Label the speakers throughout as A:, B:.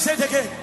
A: say it again.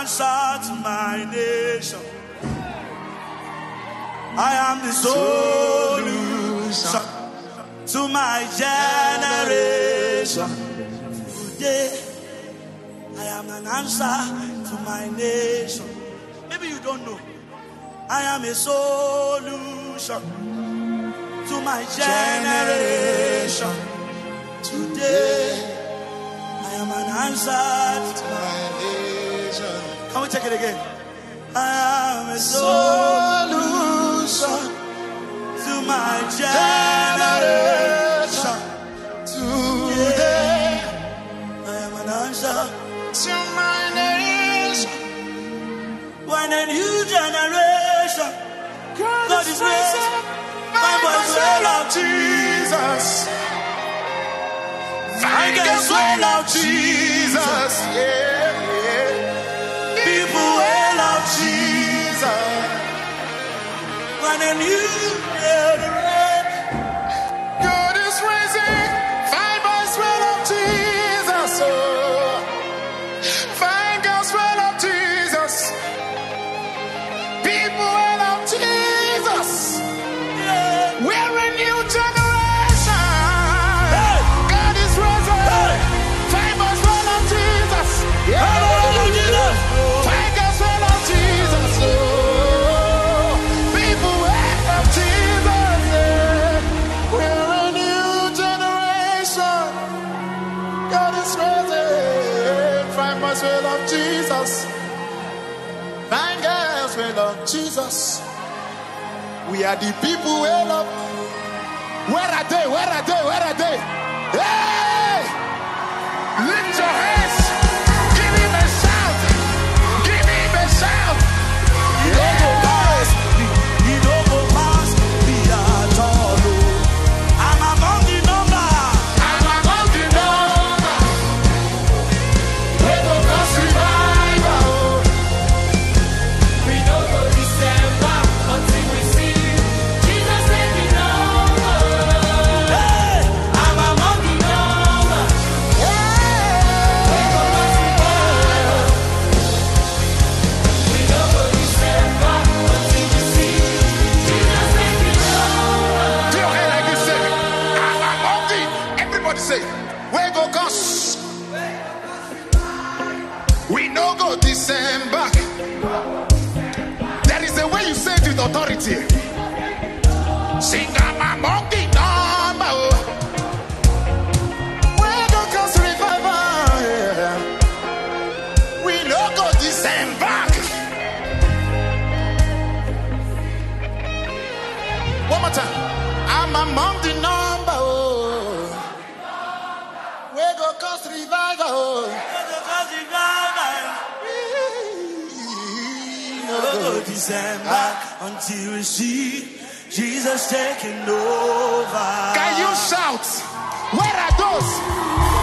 A: Answer to my nation. I am the solution to my generation. Today, I am an answer to my nation. Maybe you don't know. I am a solution to my generation. Today, I am an answer to my Can we take it again? I am a solution to my generation.
B: Today,
A: I am an answer
B: to my nation.
A: when a new generation God is raising. My boys well of
B: Jesus. Thank us
A: you,
B: of
A: Jesus.
B: Yeah.
A: When a new
B: We are the people we love. Where are they? Where are they? Where are they? Hey! Lift your hands. Authority. Sing I'm among the number. We go cause revival. We no go December. One more time. I'm among the number. We go cause revival.
A: Go December until we see Jesus taking over.
B: Can you shout? Where are those?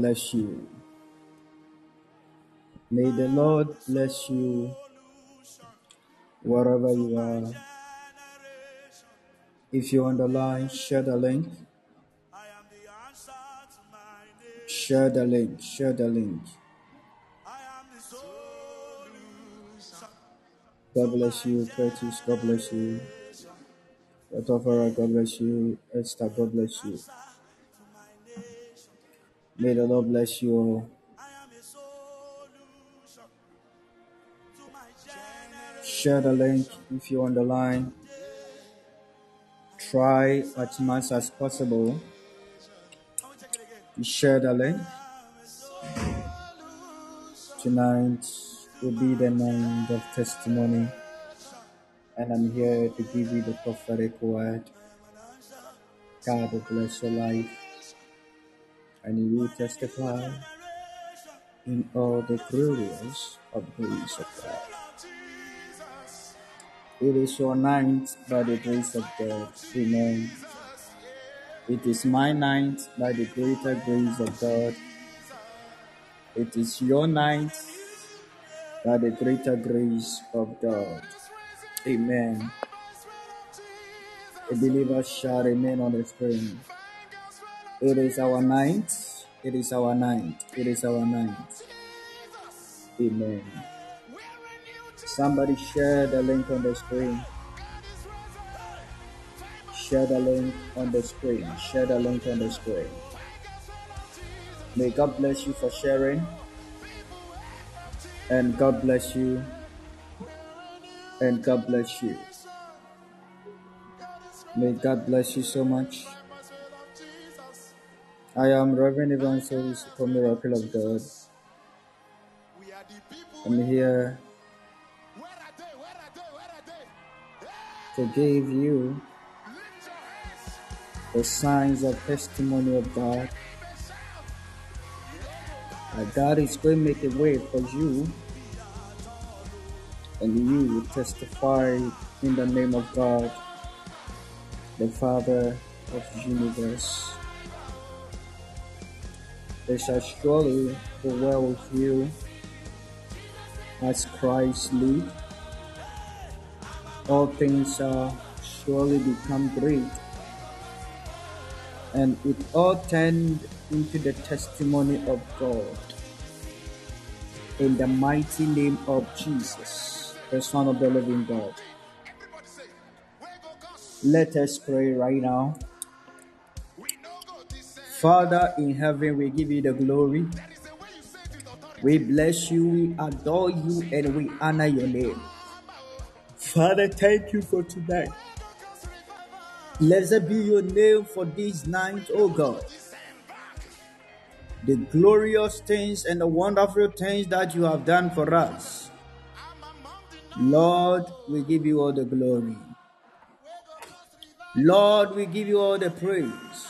C: Bless you. May the Lord bless you wherever you are. If you're on the line, share the link. Share the link. Share the link. God bless you, Curtis. God bless you. Otofara, God bless you. Esther, God bless you. May the Lord bless you all. Share the link if you're on the line. Try as much as possible to share the link. Tonight will be the night of testimony, and I'm here to give you the prophetic word. God bless your life, and you will testify in all the glorious of the grace of God. It is your night by the grace of God. Amen. It is my night by the greater grace of God. It is your night by the greater grace of God. Amen. A believer shall remain on the screen. It is our night. It is our night. It is our night. Amen. Somebody share the link on the screen. Share the link on the screen. Share the link on the screen. May God bless you for sharing. And God bless you. And God bless you. May God bless you so much. I am Reverend Evangelist for Miracle of God. I'm here to give you the signs of testimony of God. That God is going to make a way for you, and you will testify in the name of God, the Father of the universe. Shall surely go well with you as Christ lead. All things shall surely become great, and it all turned into the testimony of God. In the mighty name of Jesus, the Son of the living God. Let us pray right now. Father in heaven, we give you the glory. We bless you, we adore you, and we honor your name. Father, thank you for tonight. Blessed be your name for this night, O God. The glorious things and the wonderful things that you have done for us. Lord, we give you all the glory. Lord, we give you all the praise.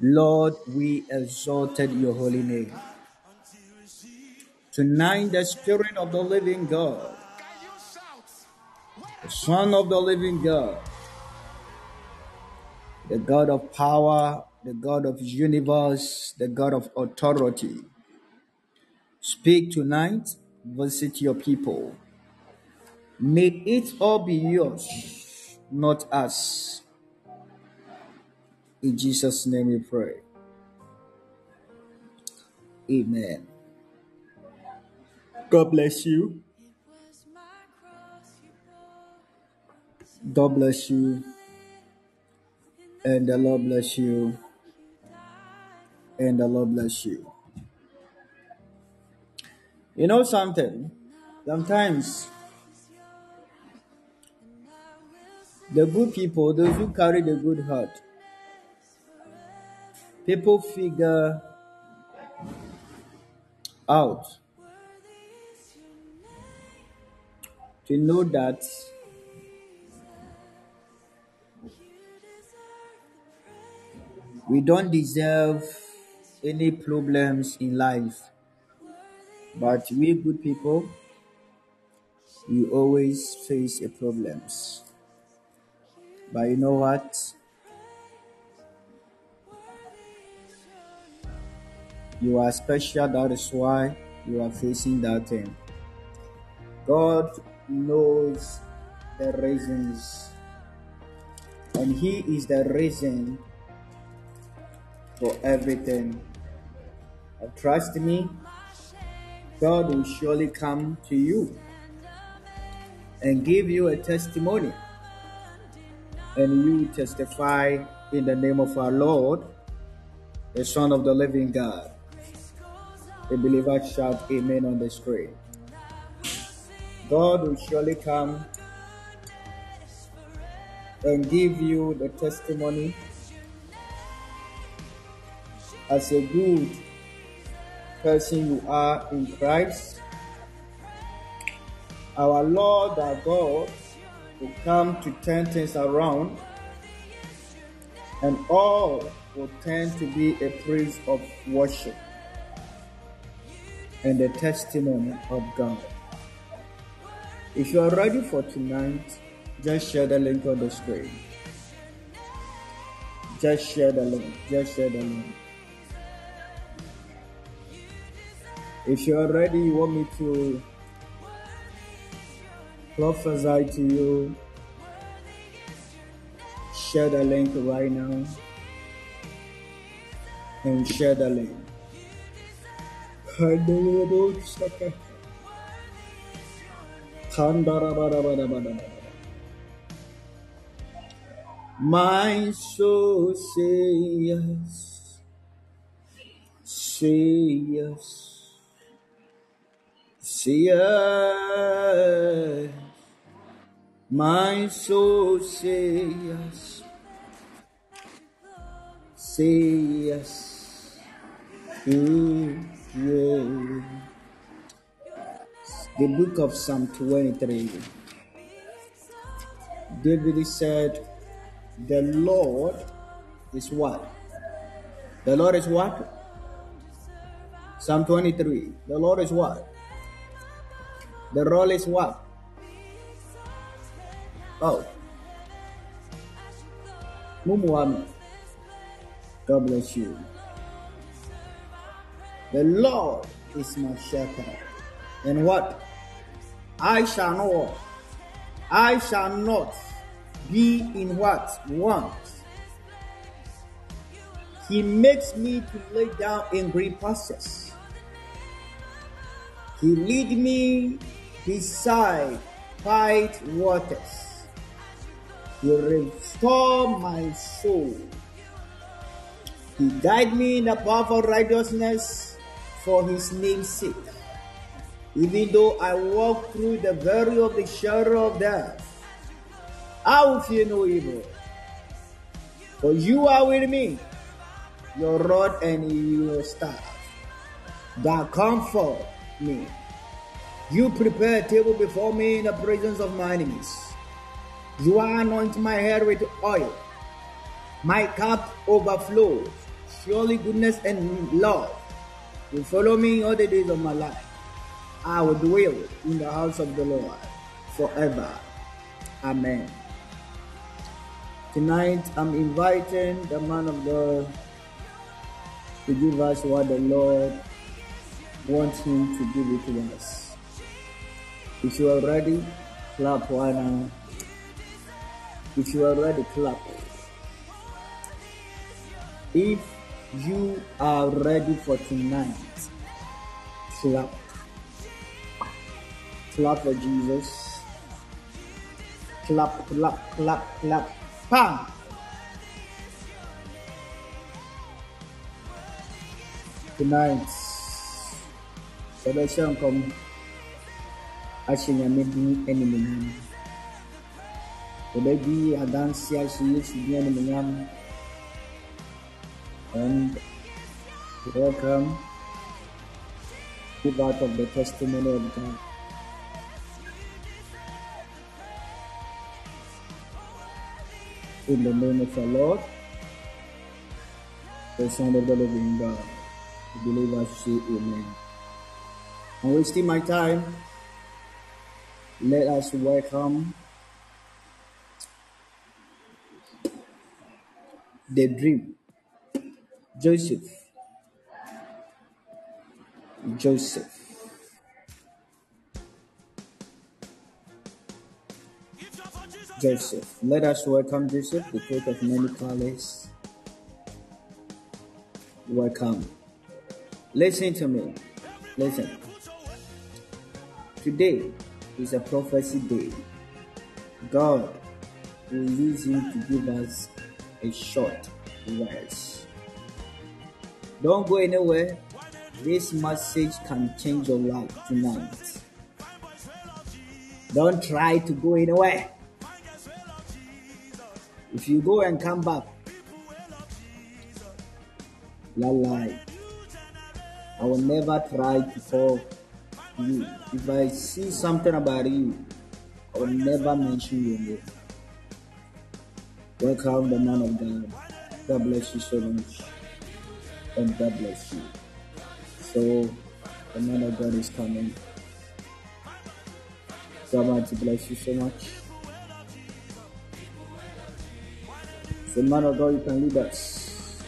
C: Lord, we exalted your holy name. Tonight, the Spirit of the living God, the Son of the living God, the God of power, the God of universe, the God of authority. Speak tonight, visit your people. May it all be yours, not us. In Jesus' name we pray. Amen. God bless you. God bless you. And the Lord bless you. And the Lord bless you. You know something? Sometimes the good people, those who carry the good heart, people figure out to know that we don't deserve any problems in life. But we good people, we always face a problems. But you know what? You are special, that is why you are facing that thing. God knows the reasons, and He is the reason for everything. And trust me, God will surely come to you and give you a testimony, and you testify in the name of our Lord, the Son of the living God. The believer shout amen on the screen. God will surely come and give you the testimony as a good person you are in Christ. Our Lord, our God, will come to turn things around, and all will tend to be a praise of worship and the testimony of God. If you are ready for tonight, just share the link on the screen. Just share the link. Just share the link. If you are ready, you want me to prophesy to you, share the link right now and share the link. My soul say yes, say yes, say yes. My soul say yes, say yes. to mm. The book of Psalm 23. David said, The Lord is what? The Lord is what? Psalm 23. The Lord is what? The role is what? Oh. God bless you. The Lord is my shepherd. And what? I shall not. I shall not be in what? Want. He makes me to lay down in green pastures. He lead me beside quiet waters. He restore my soul. He guide me in the path of righteousness for his name's sake. Even though I walk through the valley of the shadow of death, I will fear no evil. For you are with me, your rod and your staff, that comfort me. You prepare a table before me in the presence of my enemies. You anoint my head with oil. My cup overflows. Surely goodness and love will follow me all the days of my life. I will dwell in the house of the Lord forever. Amen. Tonight I'm inviting the man of God to give us what the Lord wants him to give it to us. If you are ready, clap one now. If you are ready, clap. If you are ready for tonight, clap. Clap for Jesus. Clap, clap, clap, clap. Bam! Tonight, yɛbɛhyɛ nkɔm ahyɛ nyame din animuonyam. Yɛbɛdi adanse ahyɛ Yesu din animuonyam. And welcome. Give out of the testimony of God. In the name of the Lord, the Son of the living God, the believers say amen. I'm wasting my time. Let us welcome the dream. Joseph. Joseph. Joseph. Let us welcome Joseph, the coat of many colors. Welcome. Listen to me. Listen. Today is a prophecy day. God will use him to give us a short words. Don't go anywhere. This message can change your life tonight. Don't try to go anywhere. If you go and come back, la lie. I will never try to call you. If I see something about you, I will never mention your name. Welcome, the man of God. God bless you so much. And God bless you. So, the man of God is coming. God to bless you so much. So, man of God, you can lead us.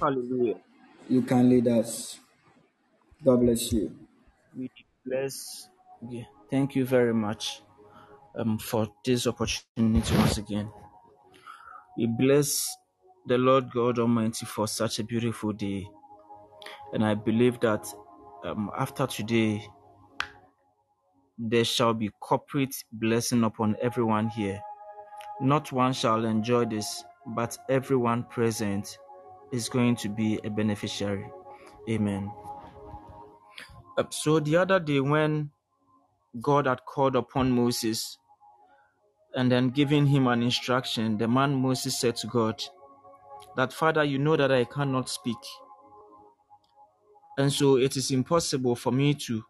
D: Hallelujah.
C: You can lead us. God bless you.
D: We bless. yeah, Thank you very much um, for this opportunity once again. We bless the Lord God Almighty for such a beautiful day. And I believe that um, after today, there shall be corporate blessing upon everyone here. Not one shall enjoy this, but everyone present is going to be a beneficiary. Amen. Uh, So the other day, when God had called upon Moses and then giving him an instruction, the man Moses said to God, That Father, you know that I cannot speak. And so it is impossible for me to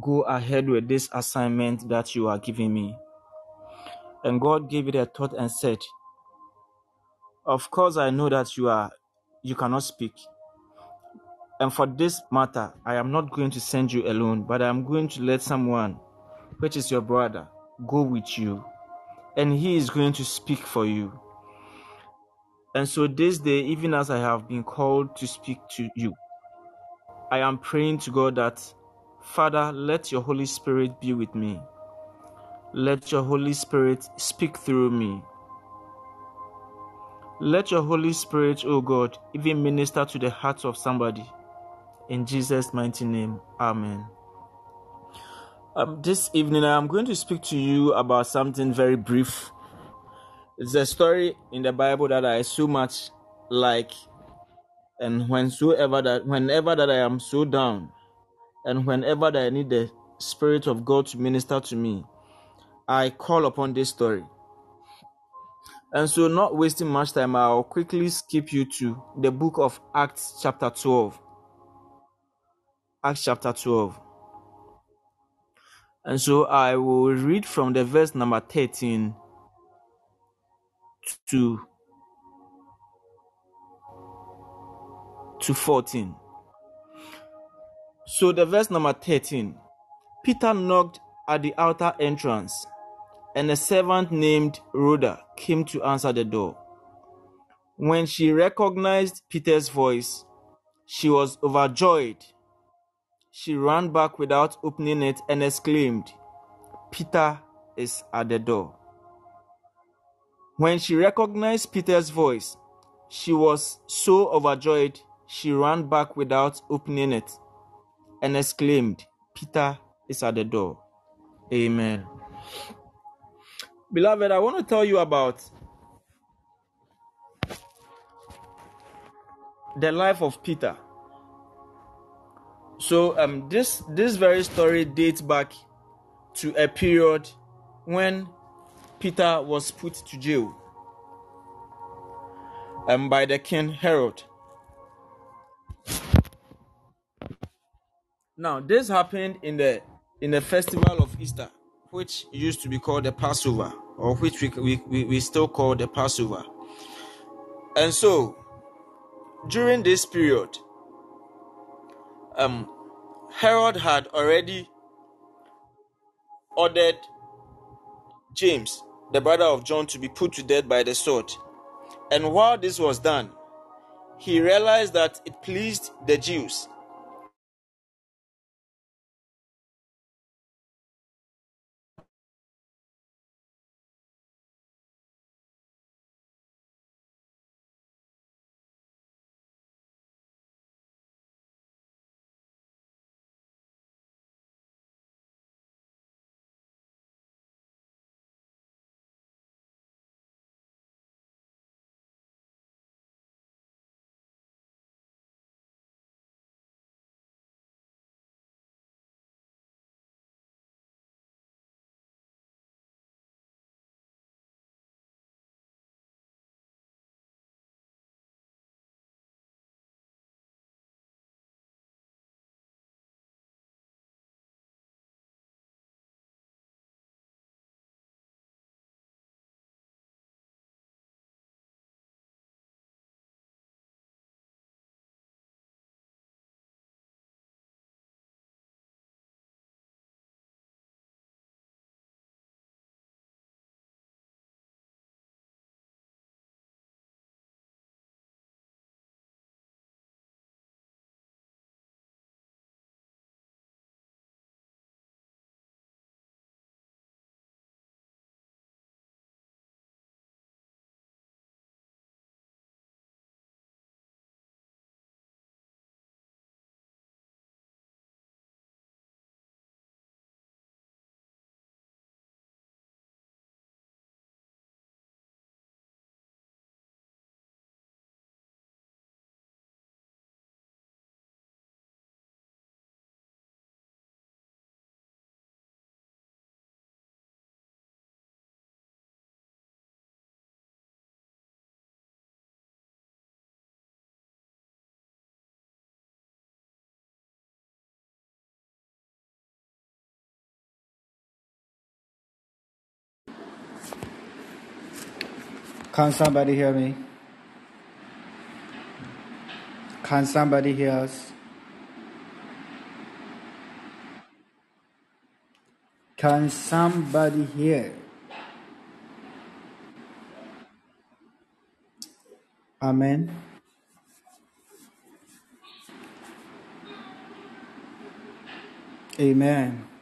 D: go ahead with this assignment that you are giving me. And God gave it a thought and said, Of course, I know that you are you cannot speak. And for this matter, I am not going to send you alone, but I am going to let someone, which is your brother, go with you. And he is going to speak for you. And so this day, even as I have been called to speak to you, I am praying to God that, Father, let your Holy Spirit be with me. Let your Holy Spirit speak through me. Let your Holy Spirit, O God, even minister to the heart of somebody. In Jesus' mighty name, Amen. Um, this evening, I am going to speak to you about something very brief. It's a story in the Bible that I so much like, and whensoever that, whenever that I am so down, and whenever that I need the Spirit of God to minister to me, I call upon this story. And so, not wasting much time, I'll quickly skip you to the book of Acts, chapter 12. Acts chapter 12. And so, I will read from the verse number 13 to, to 14. So, the verse number 13 Peter knocked at the outer entrance, and a servant named Rhoda came to answer the door. When she recognized Peter's voice, she was overjoyed. She ran back without opening it and exclaimed, Peter is at the door. When she recognized Peter's voice, she was so overjoyed she ran back without opening it and exclaimed, Peter is at the door. Amen. Beloved, I want to tell you about the life of Peter. So um this this very story dates back to a period when Peter was put to jail um, by the king Herod. Now this happened in the in the festival of Easter, which used to be called the Passover, or which we, we, we still call the Passover. And so during this period, um, Herod had already ordered James, the brother of John, to be put to death by the sword. And while this was done, he realized that it pleased the Jews
C: Can somebody hear me? Can somebody hear us? Can somebody hear? Amen. Amen.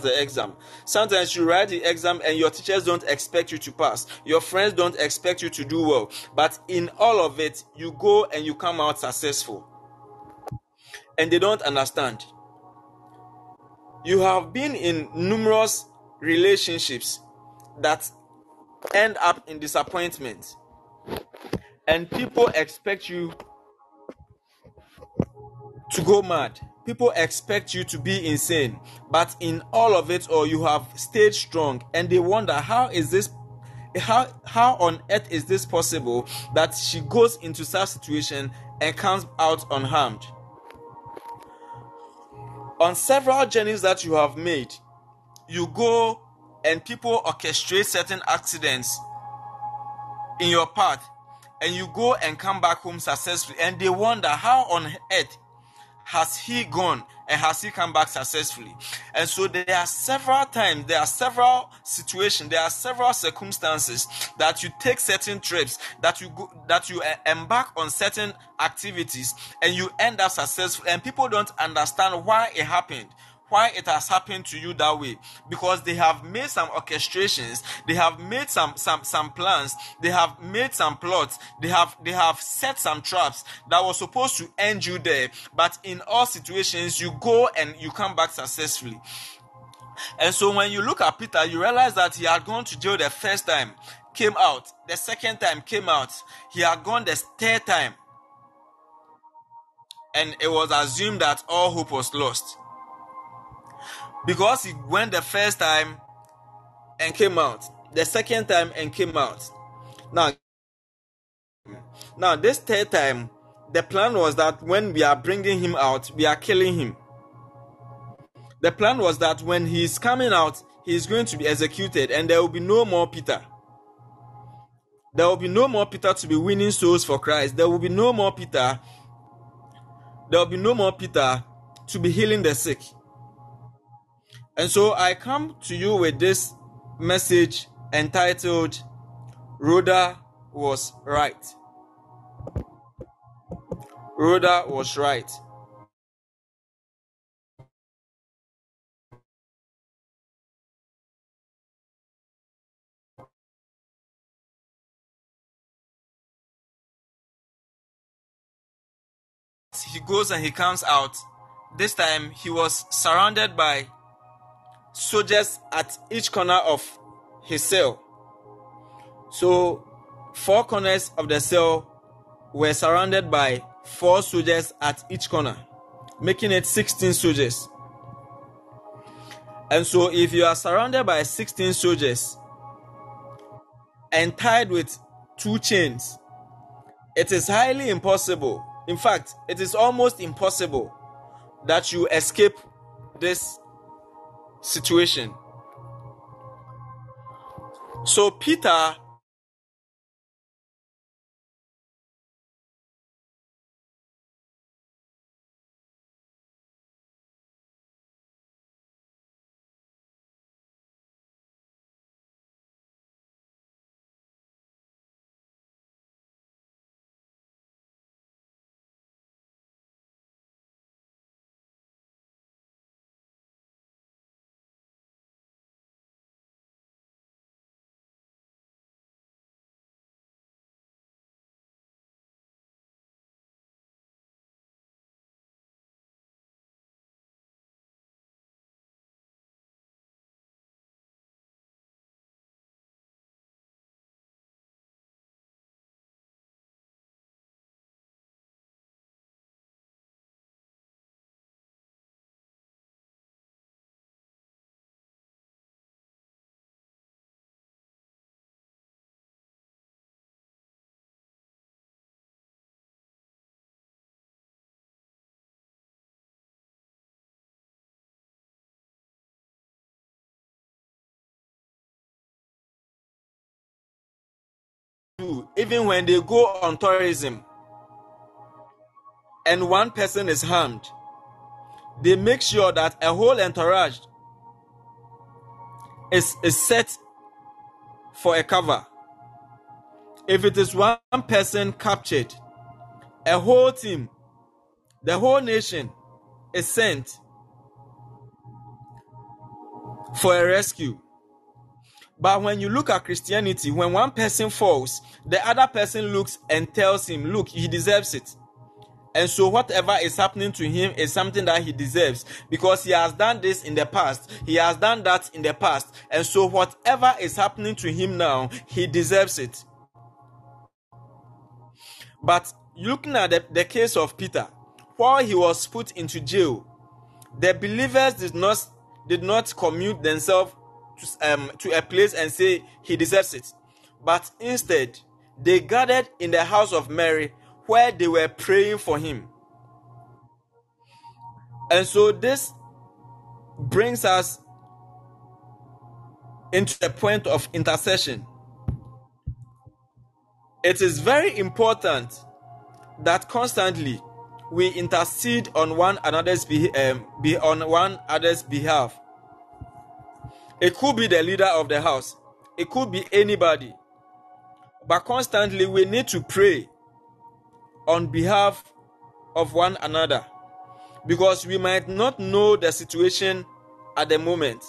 D: The exam. Sometimes you write the exam and your teachers don't expect you to pass. Your friends don't expect you to do well. But in all of it, you go and you come out successful. And they don't understand. You have been in numerous relationships that end up in disappointment. And people expect you to go mad. People expect you to be insane, but in all of it, or you have stayed strong, and they wonder how is this, how how on earth is this possible that she goes into such situation and comes out unharmed. On several journeys that you have made, you go and people orchestrate certain accidents in your path, and you go and come back home successfully, and they wonder how on earth has he gone and has he come back successfully? And so there are several times, there are several situations, there are several circumstances that you take certain trips, that you go, that you embark on certain activities, and you end up successful. And people don't understand why it happened. Why it has happened to you that way? Because they have made some orchestrations they have made some some some plans they have made some plots they have they have set some traps that was supposed to end you there. But in all situations you go and you come back successfully. And so when you look at Peter, you realize that he had gone to jail the first time, came out, the second time came out, he had gone the third time. And it was assumed that all hope was lost. Because he went the first time and came out, the second time and came out. Now, now this third time, the plan was that when we are bringing him out, we are killing him. The plan was that when he is coming out, he is going to be executed, and there will be no more Peter. There will be no more Peter to be winning souls for Christ. There will be no more Peter. There will be no more Peter to be healing the sick. And so I come to you with this message entitled Rhoda was right. Rhoda was right. he goes and he comes out. This time he was surrounded by soldiers at each corner of his cell. So, four corners of the cell were surrounded by four soldiers at each corner, making it 16 soldiers. And so, if you are surrounded by 16 soldiers and tied with two chains, it is highly impossible in fact, it is almost impossible that you escape this situation. So, Peter do, even when they go on tourism and one person is harmed, they make sure that a whole entourage is, is set for a cover. If it is one person captured, a whole team, the whole nation is sent for a rescue. But when you look at Christianity, when one person falls, the other person looks and tells him, Look, he deserves it. And so, whatever is happening to him is something that he deserves because he has done this in the past, he has done that in the past. And so, whatever is happening to him now, he deserves it. But looking at the, the case of Peter, while he was put into jail, the believers did not did not commute themselves to, um, to a place and say he deserves it. But instead, they gathered in the house of Mary where they were praying for him. And so this brings us into the point of intercession. It is very important that constantly we intercede on one another's be, um, be on one another's behalf it could be the leader of the house, it could be anybody. But constantly, we need to pray on behalf of one another because we might not know the situation at the moment.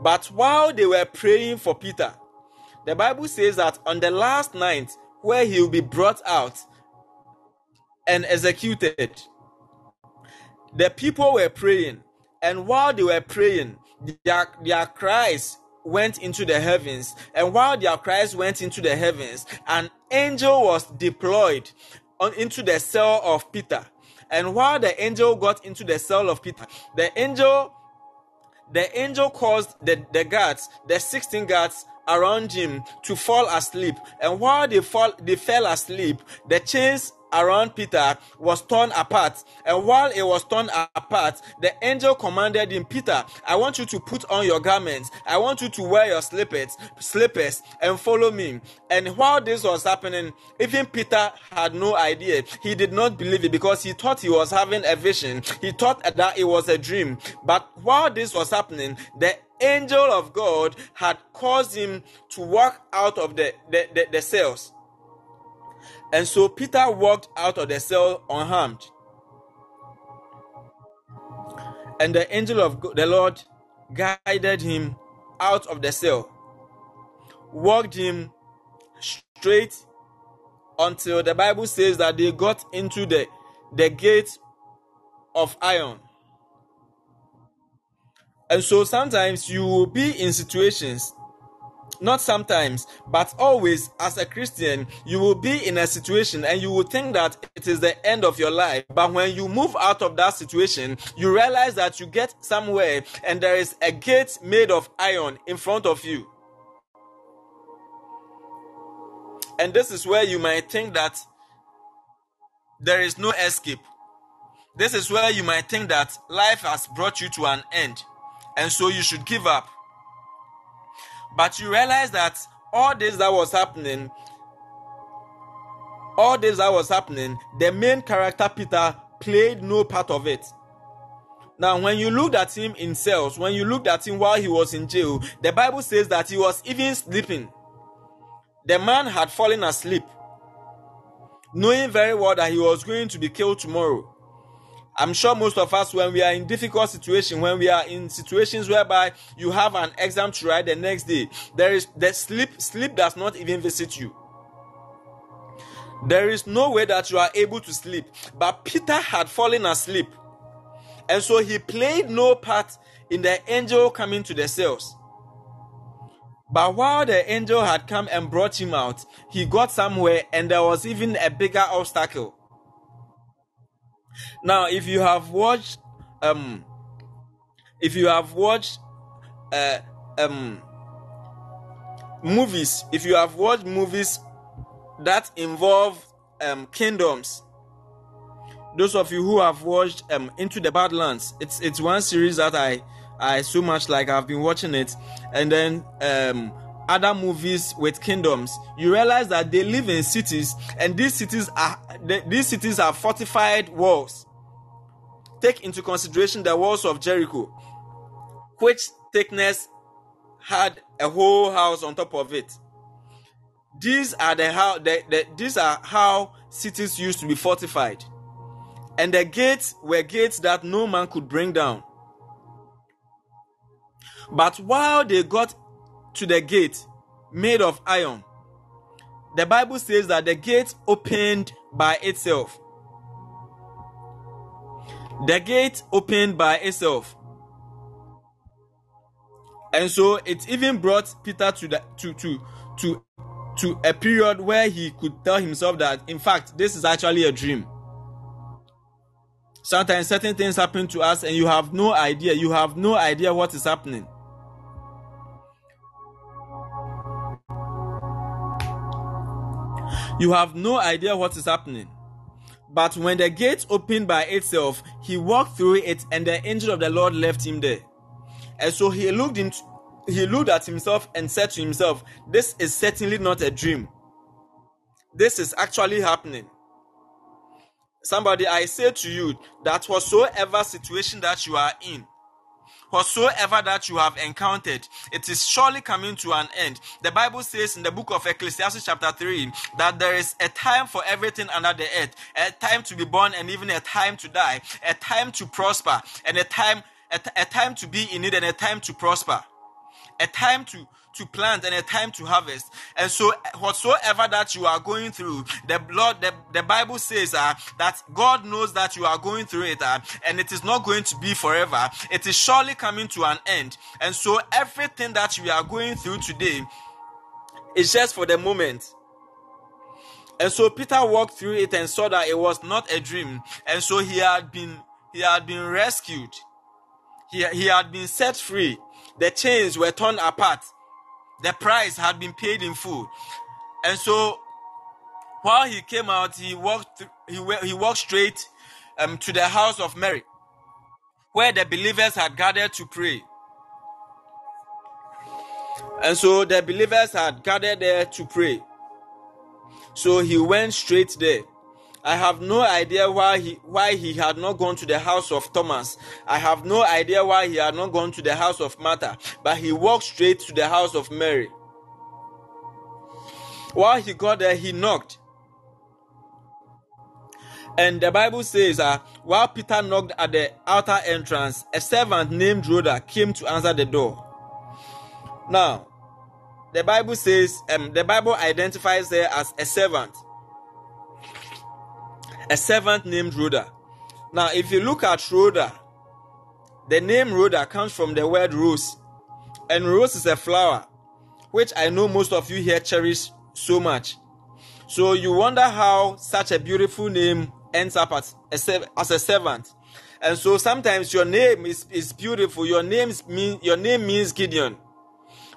D: But while they were praying for Peter, the Bible says that on the last night, where he will be brought out and executed, the people were praying, and while they were praying, their, their cries went into the heavens, and while their cries went into the heavens, an angel was deployed on, into the cell of Peter. And while the angel got into the cell of Peter, the angel the angel caused the, the guards, the 16 guards around him to fall asleep. And while they fall they fell asleep, the chains around Peter was torn apart. And while it was torn apart, the angel commanded him, Peter, I want you to put on your garments. I want you to wear your slippers, slippers and follow me. And while this was happening, even Peter had no idea. He did not believe it because he thought he was having a vision. He thought that it was a dream. But while this was happening, the angel of God had caused him to walk out of the, the, the, the cells. And so Peter walked out of the cell unharmed. And the angel of the Lord guided him out of the cell, walked him straight until the Bible says that they got into the, the gate of iron. And so sometimes you will be in situations not sometimes, but always as a Christian, you will be in a situation and you will think that it is the end of your life. But when you move out of that situation, you realize that you get somewhere and there is a gate made of iron in front of you. And this is where you might think that there is no escape. This is where you might think that life has brought you to an end, and so you should give up. But you realize that all this that was happening, all this that was happening, the main character Peter played no part of it. Now, when you looked at him in cells, when you looked at him while he was in jail, the Bible says that he was even sleeping. The man had fallen asleep, knowing very well that he was going to be killed tomorrow. I'm sure most of us, when we are in difficult situations, when we are in situations whereby you have an exam to write the next day, there is the sleep. Sleep does not even visit you. There is no way that you are able to sleep. But Peter had fallen asleep, and so he played no part in the angel coming to the cells. But while the angel had come and brought him out, he got somewhere, and there was even a bigger obstacle. Now, if you have watched, um, if you have watched, uh, um, movies, if you have watched movies that involve um kingdoms, those of you who have watched um Into the Badlands, it's it's one series that I I so much like. I've been watching it, and then um other movies with kingdoms, you realize that they live in cities, and these cities are these cities are fortified walls. Take into consideration the walls of Jericho, which thickness had a whole house on top of it. These are the how the, the, these are how cities used to be fortified, and the gates were gates that no man could bring down. But while they got to the gate made of iron. The Bible says that the gate opened by itself. The gate opened by itself. And so it even brought Peter to the to to to to a period where he could tell himself that in fact this is actually a dream. Sometimes certain things happen to us and you have no idea. You have no idea what is happening. You have no idea what is happening. But when the gate opened by itself, he walked through it, and the angel of the Lord left him there. And so he looked into, he looked at himself and said to himself, This is certainly not a dream. This is actually happening. Somebody, I say to you that whatsoever situation that you are in, whatsoever that you have encountered, it is surely coming to an end. The Bible says in the book of Ecclesiastes, chapter 3, that there is a time for everything under the earth, a time to be born and even a time to die, a time to prosper, and a time a, time to be in need and a time to prosper, a time to to plant and a time to harvest. And so, whatsoever that you are going through, the Lord, the, the Bible says uh, that God knows that you are going through it, uh, and it is not going to be forever. It is surely coming to an end. And so, everything that we are going through today is just for the moment. And so Peter walked through it and saw that it was not a dream. And so he had been he had been rescued. He, he had been set free. The chains were torn apart the price had been paid in full. And so while he came out, he walked he, he walked straight um, to the house of Mary, where the believers had gathered to pray. And so the believers had gathered there to pray. So he went straight there. I have no idea why he why he had not gone to the house of Thomas. I have no idea why he had not gone to the house of Martha, but he walked straight to the house of Mary. While he got there, he knocked. And the Bible says, uh, while Peter knocked at the outer entrance, a servant named Rhoda came to answer the door. Now, the Bible says, um, the Bible identifies her as a servant a servant named Rhoda. Now, if you look at Rhoda, the name Rhoda comes from the word rose, and rose is a flower, which I know most of you here cherish so much. So you wonder how such a beautiful name ends up as a, as a servant. And so sometimes your name is, is beautiful. Your name mean your name means Gideon.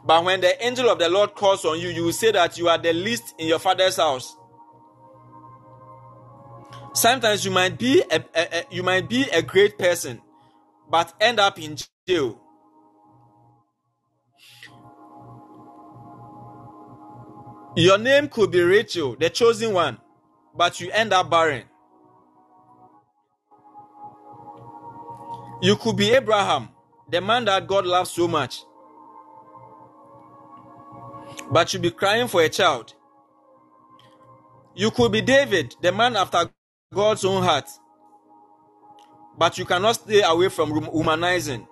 D: But when the angel of the Lord calls on you, you will say that you are the least in your father's house. Sometimes you might be a, a, a, you might be a great person, but end up in jail. Your name could be Rachel, the chosen one, but you end up barren. You could be Abraham, the man that God loves so much, but you be crying for a child. You could be David, the man after God's own heart. But you cannot stay away from humanizing.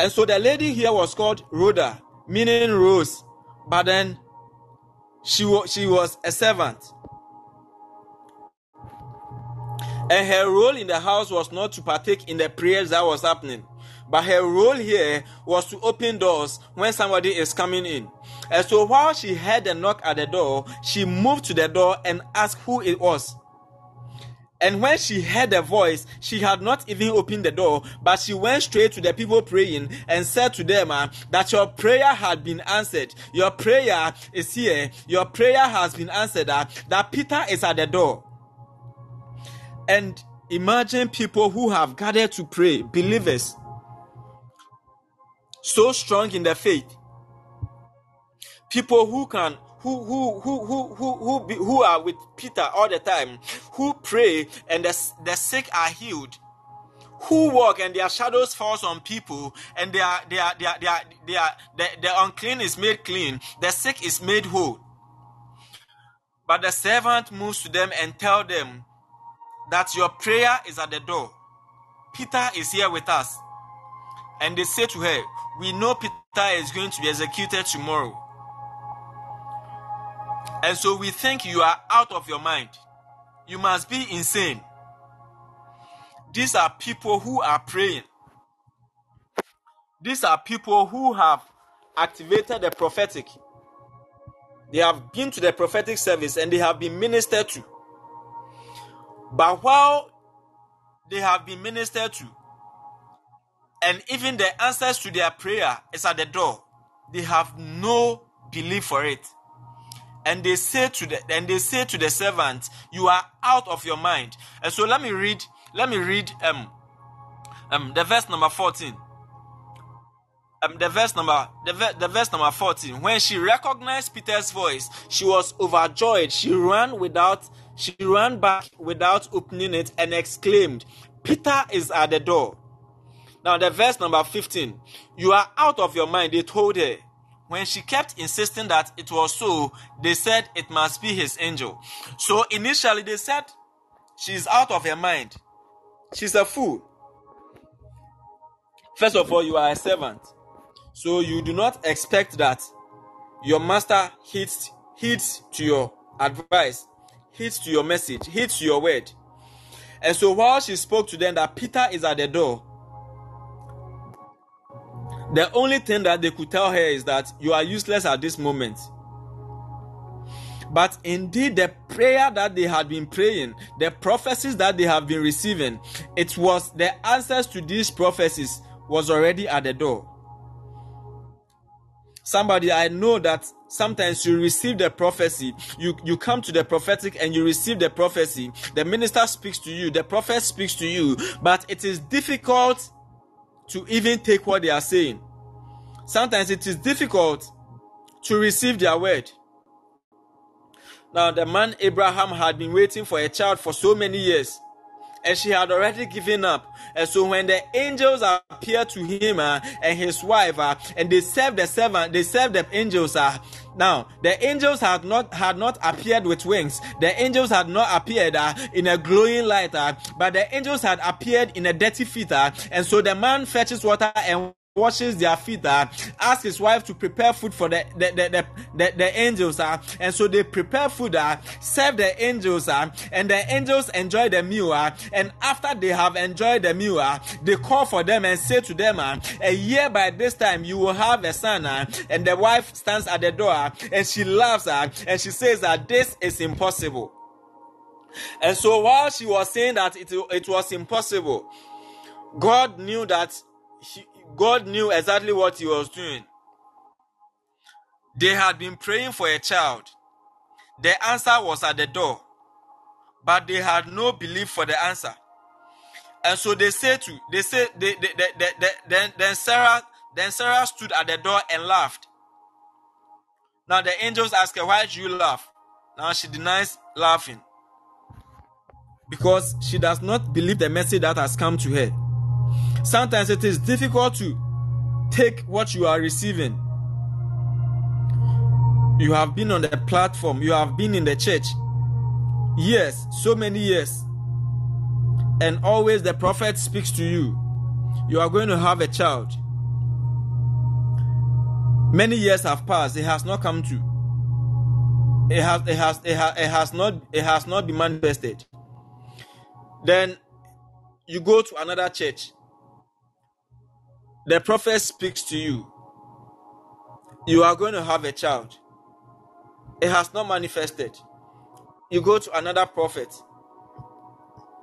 D: And so the lady here was called Rhoda, meaning rose, but then she, she was a servant. And her role in the house was not to partake in the prayers that was happening. But her role here was to open doors when somebody is coming in. And so while she heard a knock at the door, she moved to the door and asked who it was. And when she heard a voice, she had not even opened the door, but she went straight to the people praying and said to them uh, that your prayer had been answered. Your prayer is here. Your prayer has been answered. Uh, that Peter is at the door. And imagine people who have gathered to pray, believers, so strong in the faith. People who can who who who who who who, be, who are with Peter all the time, who pray and the, the sick are healed, who walk and their shadows falls on people and are they are, they are the, the unclean is made clean, the sick is made whole. But the servant moves to them and tell them that your prayer is at the door. Peter is here with us. And they say to her, We know Peter is going to be executed tomorrow. And so we think you are out of your mind. You must be insane. These are people who are praying. These are people who have activated the prophetic. They have been to the prophetic service and they have been ministered to. But while they have been ministered to, and even the answers to their prayer is at the door, they have no belief for it. And they say to the and they say to the servant, "You are out of your mind." And so let me read. Let me read um um the verse number fourteen. Um, the verse number the, the verse number 14 when she recognized peter's voice she was overjoyed she ran without she ran back without opening it and exclaimed peter is at the door Now, the verse number 15. You are out of your mind, they told her. When she kept insisting that it was so, they said it must be his angel. So initially they said she's out of her mind. She's a fool. First of all, you are a servant. So you do not expect that your master heeds, heeds to your advice, heeds to your message, heeds to your word. And so while she spoke to them that Peter is at the door, the only thing that they could tell her is that you are useless at this moment. But indeed, the prayer that they had been praying, the prophecies that they have been receiving, it was the answers to these prophecies was already at the door. Somebody, I know that sometimes you receive the prophecy, you, you come to the prophetic and you receive the prophecy. The minister speaks to you, the prophet speaks to you, but it is difficult to even take what they are saying. Sometimes it is difficult to receive their word. Now, the man Abraham had been waiting for a child for so many years, and she had already given up. And so, when the angels appeared to him uh, and his wife, uh, and they served the servant, they served the angels. Uh, now, the angels had not had not appeared with wings. The angels had not appeared uh, in a glowing light, uh, but the angels had appeared in a dirty feet. Uh, and so, the man fetches water and washes their feet uh, ask his wife to prepare food for the the, the, the, the, the angels uh, and so they prepare food uh, serve the angels uh, and the angels enjoy the meal uh, and after they have enjoyed the meal uh, they call for them and say to them uh, a year by this time you will have a son uh, and the wife stands at the door uh, and she laughs uh, and she says that this is impossible. And so while she was saying that it, it was impossible god knew that he, God knew exactly what he was doing. They had been praying for a child. The answer was at the door, but they had no belief for the answer. And so they said to they said they, they, they, they, they- then then Sarah then Sarah stood at the door and laughed. Now the angels ask her, Why do you laugh? Now she denies laughing because she does not believe the message that has come to her. Sometimes it is difficult to take what you are receiving. You have been on the platform, you have been in the church years, so many years, and always the prophet speaks to you. You are going to have a child. Many years have passed, it has not come to. It has, it has, it has, it has not, it has not been manifested. Then you go to another church the prophet speaks to you. You are going to have a child. It has not manifested. You go to another prophet.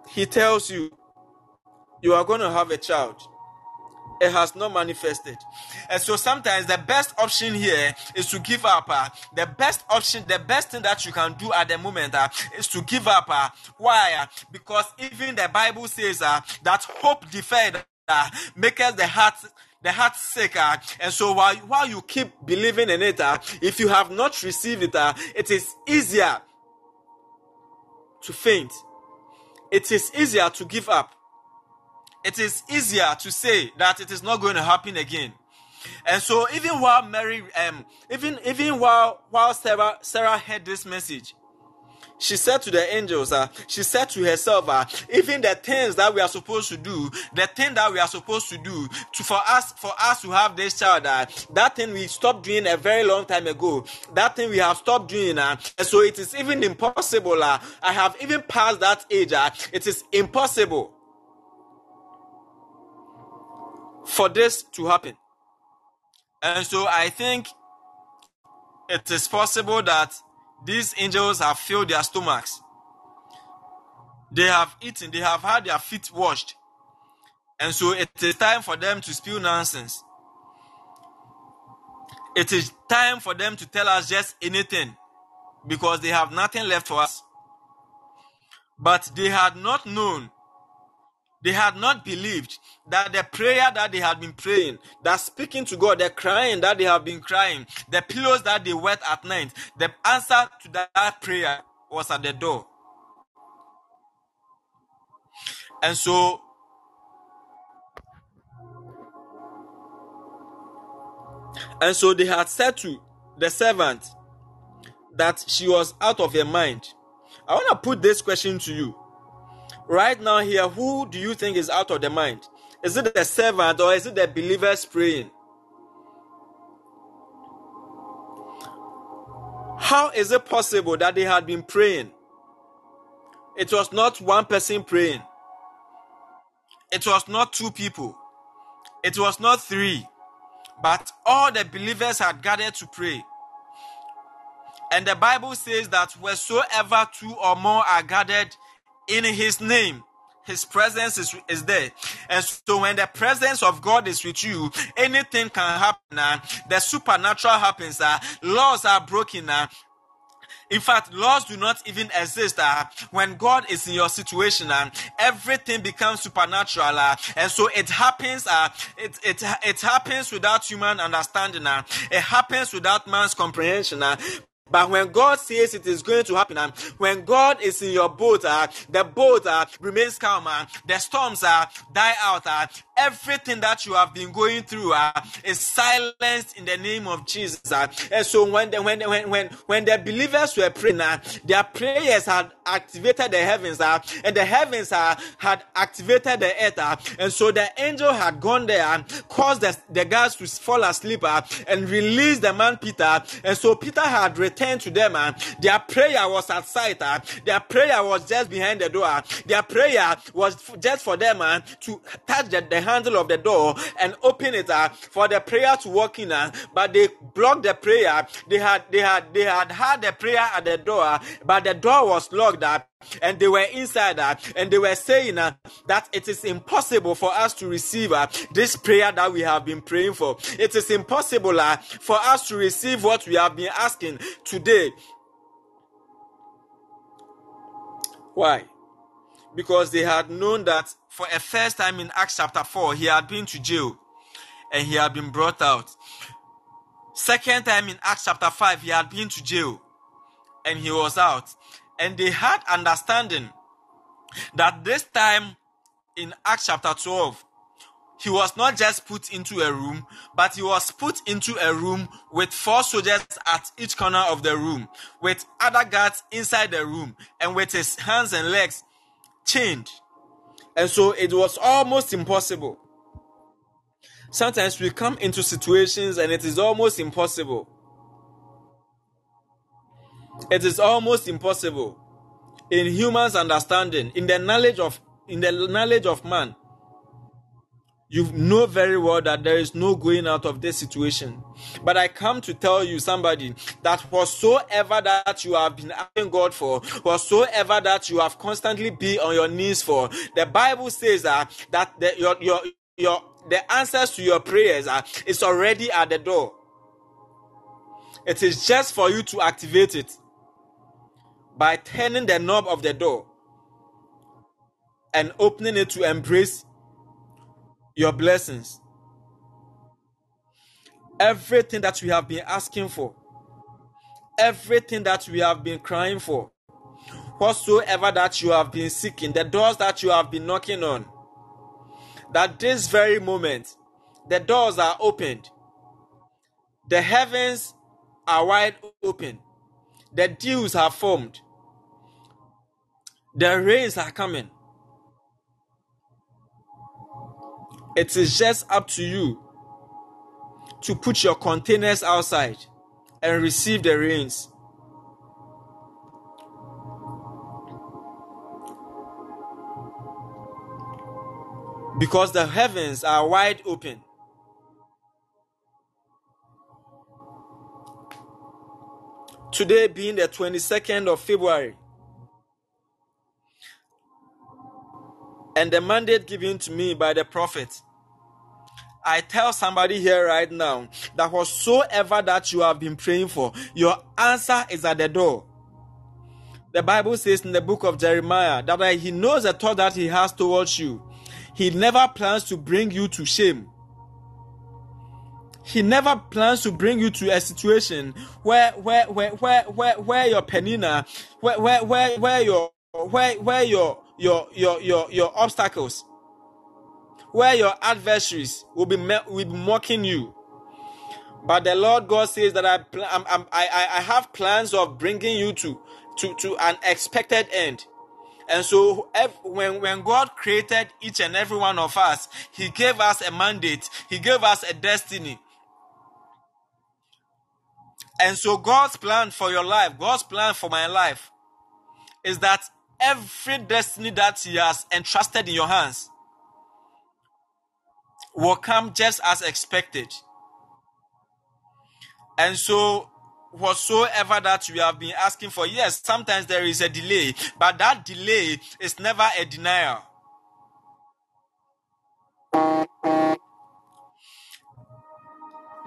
D: He tells you, you are going to have a child. It has not manifested. And so sometimes the best option here is to give up. uh, the best option, the best thing that you can do at the moment uh, is to give up. uh. why? Uh, because even the Bible says uh, that hope deferred uh, makes the heart the heart sick uh, and so while, while you keep believing in it uh, if you have not received it uh, it is easier to faint. It is easier to give up. It is easier to say that it is not going to happen again. And so even while mary um even even while while sarah sarah heard this message she said to the angels, uh, she said to herself, uh, even the things that we are supposed to do, the thing that we are supposed to do to for us for us to have this child, uh, that thing we stopped doing a very long time ago. That thing we have stopped doing, uh, so it is even impossible. Uh, I have even passed that age. Uh, it is impossible for this to happen. And so I think it is possible that these angels have filled their stomachs. They have eaten, they have had their feet washed. And so it is time for them to spew nonsense. It is time for them to tell us just anything because they have nothing left for us. But they had not known, they had not believed that the prayer that they had been praying, that speaking to God, the crying that they have been crying, the pillows that they wet at night, the answer to that prayer was at the door. And so, and so they had said to the servant that she was out of her mind. I want to put this question to you. Right now, here, who do you think is out of the mind? Is it the servant or is it the believers praying? How is it possible that they had been praying? It was not one person praying, it was not two people, it was not three, but all the believers had gathered to pray. And the Bible says that wheresoever two or more are gathered in his name, his presence is, is there. And so when the presence of God is with you, anything can happen. Uh, the supernatural happens. Uh, laws are broken. Uh, in fact, laws do not even exist. Uh, when God is in your situation, uh, everything becomes supernatural, uh, and so it happens. Uh, it it it happens without human understanding. Uh, it happens without man's comprehension. Uh, but when God says it is going to happen, uh, when God is in your boat, uh, the boat uh, remains calm, uh, the storms uh, die out, everything that you have been going through uh, is silenced in the name of Jesus. Uh, and so when the, when, when when when the believers were praying, uh, their prayers had activated the heavens, uh, and the heavens uh, had activated the earth, uh, and so the angel had gone there and caused the, the guys to fall asleep uh, and release the man Peter, and so Peter had returned to them, and their prayer was at sight, uh, their prayer was just behind the door, their prayer was f- just for them uh, to touch the, the handle of the door and open it uh, for the prayer to walk in, uh, but they blocked the prayer. They had they had they had had the prayer at the door, uh, but the door was locked up. And they were inside that, and they were saying uh, that it is impossible for us to receive uh, this prayer that we have been praying for. It is impossible uh, for us to receive what we have been asking today. Why? Because they had known that for a first time in Acts chapter 4, he had been to jail and he had been brought out. Second time in Acts chapter 5, he had been to jail and he was out. And they had understanding that this time in Acts chapter 12, he was not just put into a room, but he was put into a room with four soldiers at each corner of the room, with other guards inside the room, and with his hands and legs chained. And so it was almost impossible. Sometimes we come into situations and it is almost impossible. It is almost impossible in humans' understanding, in the knowledge of in the knowledge of man. You know very well that there is no going out of this situation. But I come to tell you, somebody, that whatsoever that you have been asking God for, whatsoever that you have constantly been on your knees for, the Bible says that that the, your your your the answers to your prayers are is already at the door. It is just for you to activate it by turning the knob of the door and opening it to embrace your blessings. Everything that we have been asking for, everything that we have been crying for, whatsoever that you have been seeking, the doors that you have been knocking on, that this very moment, the doors are opened, the heavens are wide open, the dews have formed, the rains are coming. It is just up to you to put your containers outside and receive the rains. Because the heavens are wide open. Today being the 22nd of February, and the mandate given to me by the prophet. I tell somebody here right now that whatsoever that you have been praying for, your answer is at the door. The Bible says in the book of Jeremiah that he knows the thought that he has towards you. He never plans to bring you to shame. He never plans to bring you to a situation where where where where where, where your Peninnah, where where where, where your where where your your your your your obstacles where your adversaries will be will be mocking you But the Lord God says that I, I, I I have plans of bringing you to, to, to an expected end. And so, when, when God created each and every one of us, He gave us a mandate, He gave us a destiny. And so, God's plan for your life, God's plan for my life, is that every destiny that He has entrusted in your hands will come just as expected. And so, whatsoever that we have been asking for, yes, sometimes there is a delay, but that delay is never a denial.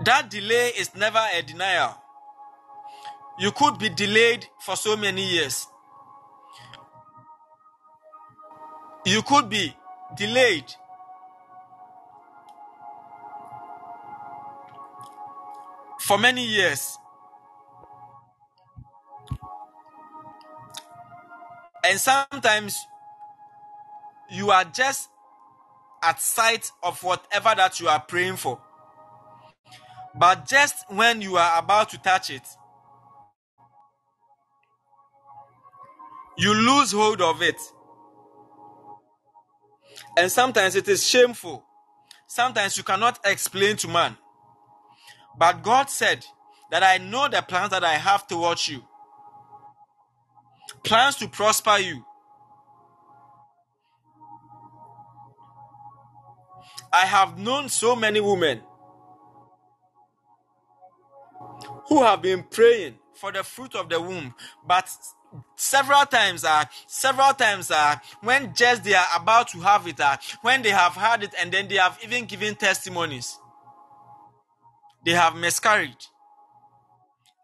D: That delay is never a denial. You could be delayed for so many years. You could be delayed for many years. And sometimes you are just at sight of whatever that you are praying for. But just when you are about to touch it, you lose hold of it. And sometimes it is shameful. Sometimes you cannot explain to man. But God said that I know the plans that I have towards you plans to prosper you. I have known so many women who have been praying for the fruit of the womb, but several times uh, several times uh, when just they are about to have it uh, when they have had it and then they have even given testimonies they have miscarried.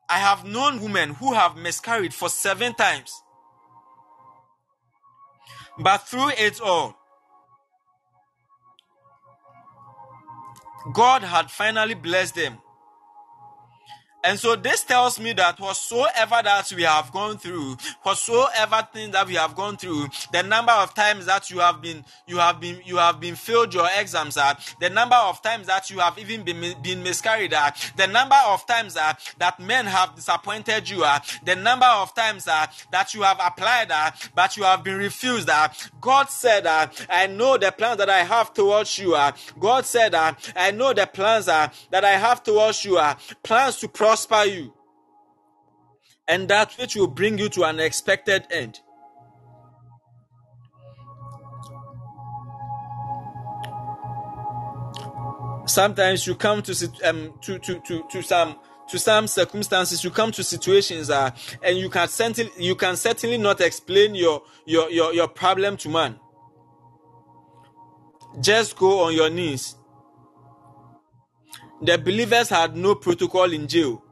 D: I have known women who have miscarried for seven times. But through it all god had finally blessed them and so this tells me that whatsoever that we have gone through, whatsoever thing that we have gone through, the number of times that you have been, you have been, you have been failed your exams at, the number of times that you have even been, been miscarried at, the number of times that, that men have disappointed you at, the number of times that, that you have applied at, but you have been refused at. God said that I know the plans that I have towards you. God said that I know the plans that, I have towards you are plans to prosper you and that which will bring you to an expected end. Sometimes you come to um to to to, to some to some circumstances you come to situations uh, and you can certainly you can certainly not explain your your your, your problem to man. Just go on your knees. The believers had no protocol in jail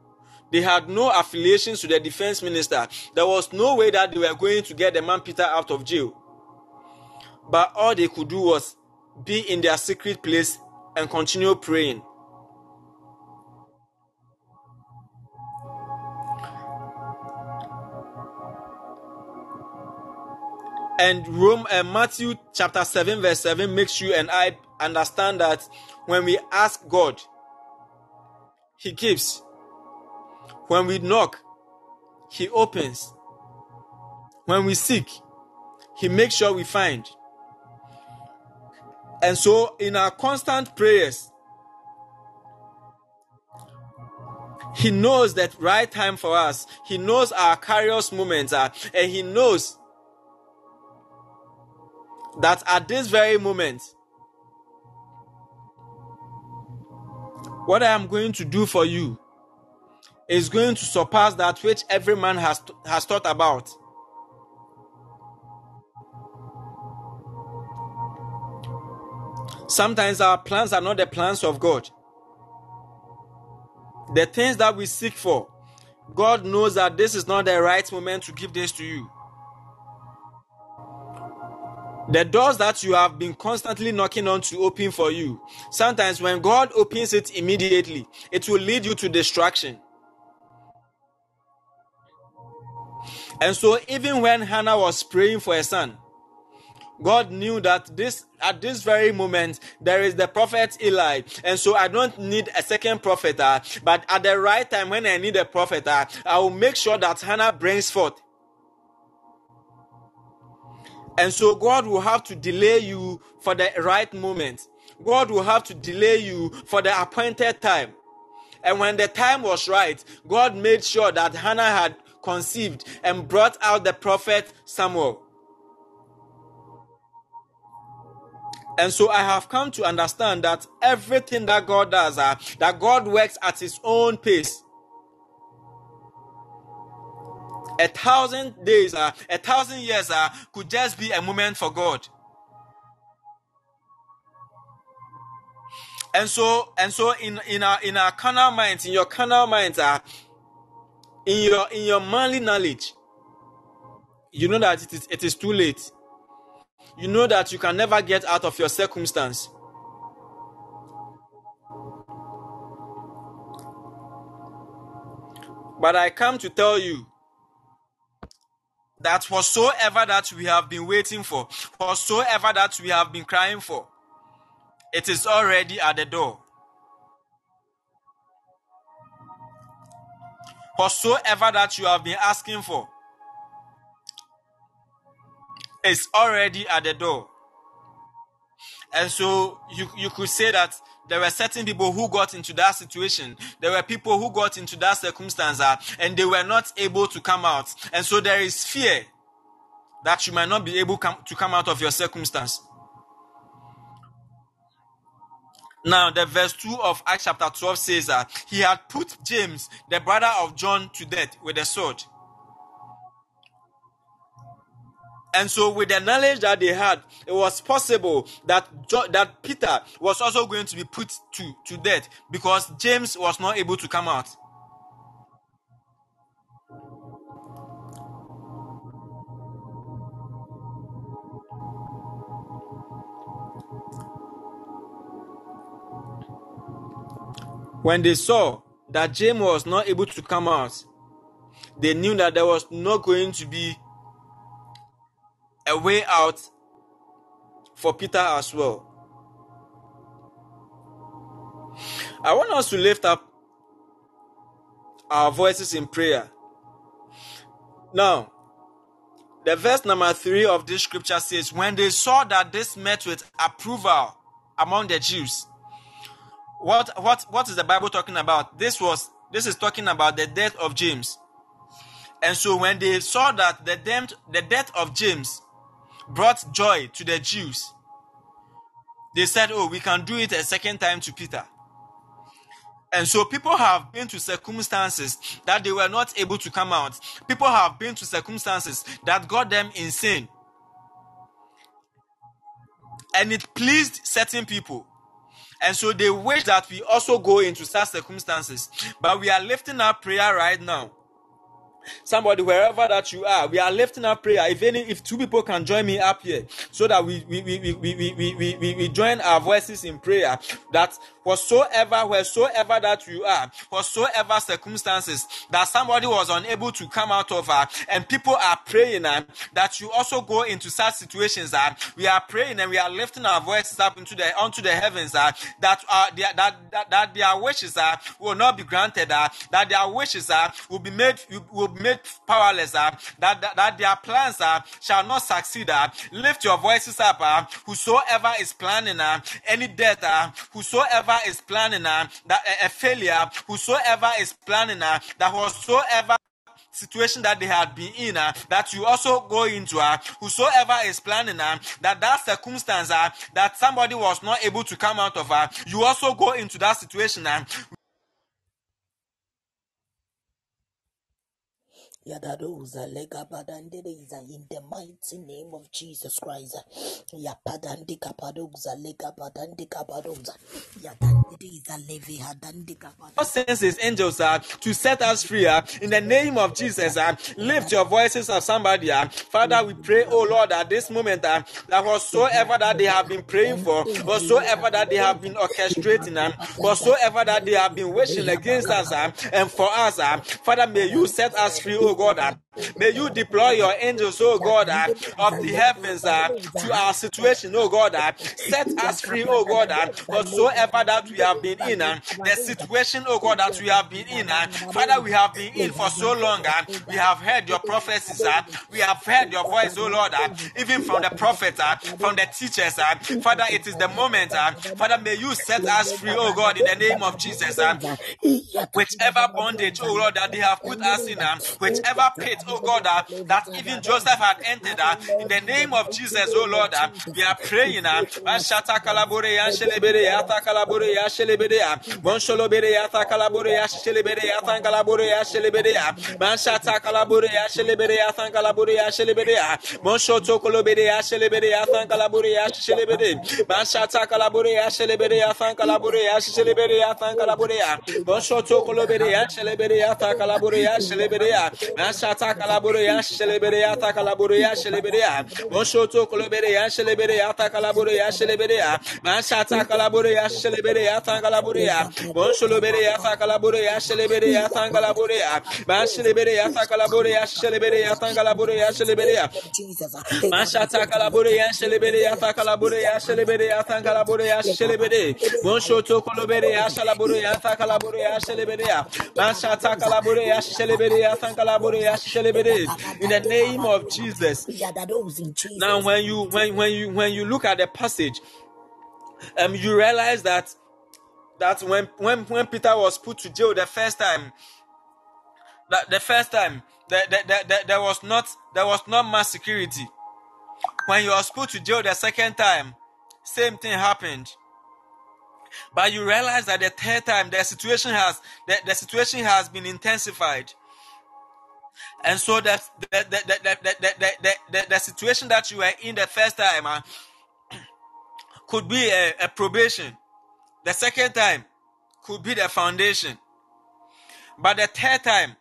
D: they had no affiliations to the defense minister. There was no way that they were going to get the man peter out of jail. But all they could do was be in their secret place and continue praying. And Rome and Matthew chapter 7 verse 7 makes you and I understand that when we ask God, He gives. When we knock, He opens. When we seek, He makes sure we find. And so in our constant prayers, He knows that right time for us. He knows our curious moments and He knows that at this very moment, what I am going to do for you is going to surpass that which every man has, has thought about. Sometimes our plans are not the plans of God. The things that we seek for, God knows that this is not the right moment to give this to you. The doors that you have been constantly knocking on to open for you. Sometimes when God opens it immediately, it will lead you to destruction. And so even when Hannah was praying for a son, God knew that this at this very moment there is the prophet Eli, and so I don't need a second prophet. uh, but at the right time, when I need a prophet, uh, I will make sure that Hannah brings forth. And so God will have to delay you for the right moment. God will have to delay you for the appointed time. And when the time was right, God made sure that Hannah had conceived and brought out the prophet Samuel. And so I have come to understand that everything that God does, uh, that God works at his own pace. A thousand days, uh, a thousand years uh, could just be a moment for God. And so, and so, in in our in our carnal minds, in your carnal minds, uh, in your in your manly knowledge, you know that it is it is too late. You know that you can never get out of your circumstance. But I come to tell you that whatsoever that we have been waiting for, whatsoever that we have been crying for, it is already at the door. Whatsoever that you have been asking for is already at the door. And so you, you could say that there were certain people who got into that situation. There were people who got into that circumstance uh, and they were not able to come out. And so there is fear that you might not be able come, to come out of your circumstance. Now, the verse 2 of Acts chapter 12 says that he had put James, the brother of John, to death with a sword. And so, with the knowledge that they had, it was possible that that Peter was also going to be put to, to death because James was not able to come out. When they saw that James was not able to come out, they knew that there was not going to be a way out for Peter as well. I want us to lift up our voices in prayer. Now, the verse number three of this scripture says, When they saw that this met with approval among the Jews, what what what is the Bible talking about? This was this is talking about the death of James. And so when they saw that the death, the death of James brought joy to the Jews, they said, Oh, we can do it a second time to Peter. And so people have been to circumstances that they were not able to come out. People have been to circumstances that got them insane. And it pleased certain people. And so they wish that we also go into such circumstances. But we are lifting up prayer right now. Somebody, wherever that you are, we are lifting up prayer. If any, if two people can join me up here, so that we we we we we we, we, we, we join our voices in prayer. That whatsoever, wheresoever that you are, whatsoever circumstances that somebody was unable to come out of, uh, and people are praying uh, that you also go into such situations. Uh, we are praying and we are lifting our voices up into the onto the heavens. Uh, that uh, their, that, that that their wishes uh, will not be granted. Uh, that their wishes uh, will be made will made powerless. Uh, that, that that their plans uh, shall not succeed. Uh, lift your voices up. Whosoever is planning any death, whosoever is planning that a, failure, whosoever is planning that whatsoever situation that they had been in uh, that you also go into uh, whosoever is planning uh, that that circumstance uh, that somebody was not able to come out of uh, you also go into that situation uh,
C: In the mighty name of Jesus Christ. Yapadandi kapadoza legabadandi kapadoza. Yadandeza levi hadandi kapadoza.
D: God sends his angels uh, to set us free uh, in the name of Jesus. Uh, lift your voices of somebody. Uh, Father, we pray, oh Lord, at this moment uh, that whatsoever that they have been praying for, whatsoever that they have been orchestrating, uh, whatsoever that they have been wishing against us uh, and for us, uh, Father, may you set us free, oh God. Uh, May you deploy your angels, oh God, uh, of the heavens uh, to our situation, oh God. uh, Set us free, oh God, uh, whatsoever that we have been in, uh, the situation, oh God, that we have been in. uh, Father, we have been in for so long. uh, We have heard your prophecies. uh, We have heard your voice, oh Lord, uh, even from the prophets, uh, from the teachers. uh, Father, it is the moment. uh, Father, may you set us free, oh God, in the name of Jesus. uh, whichever bondage, oh Lord, that they have put us in, um, whichever pit, oh God, uh, that even Joseph had entered, uh, in the name of Jesus, oh Lord, uh, we are praying. Uh, kalabore ya takalaburuya shelebereya takalaburuya shelebereya oshoto kolobereya shelebereya takalaburuya shelebereya mashata kalaburuya shelebereya takalaburuya osholobereya takalaburuya shelebereya takalaburuya mashelebereya takalaburuya shelebereya takalaburuya shelebereya mashata kalaburuya shelebereya takalaburuya shelebereya takalaburuya shelebere oshoto kolobereya shalaburuya takalaburuya shelebereya mashata kalaburuya shelebereya takalaburuya shelebereya in the name of Jesus. Now, when you when when you when you look at the passage, um, you realize that that when when when Peter was put to jail the first time, that the first time that there, the there, there was not there was not mass security. When you was put to jail the second time, same thing happened but you realize that the third time the situation has the, the situation has been intensified and so that the, the, the, the, the, the, situation that you were in the first time uh, could be a, a probation. The second time could be the foundation. But the third time,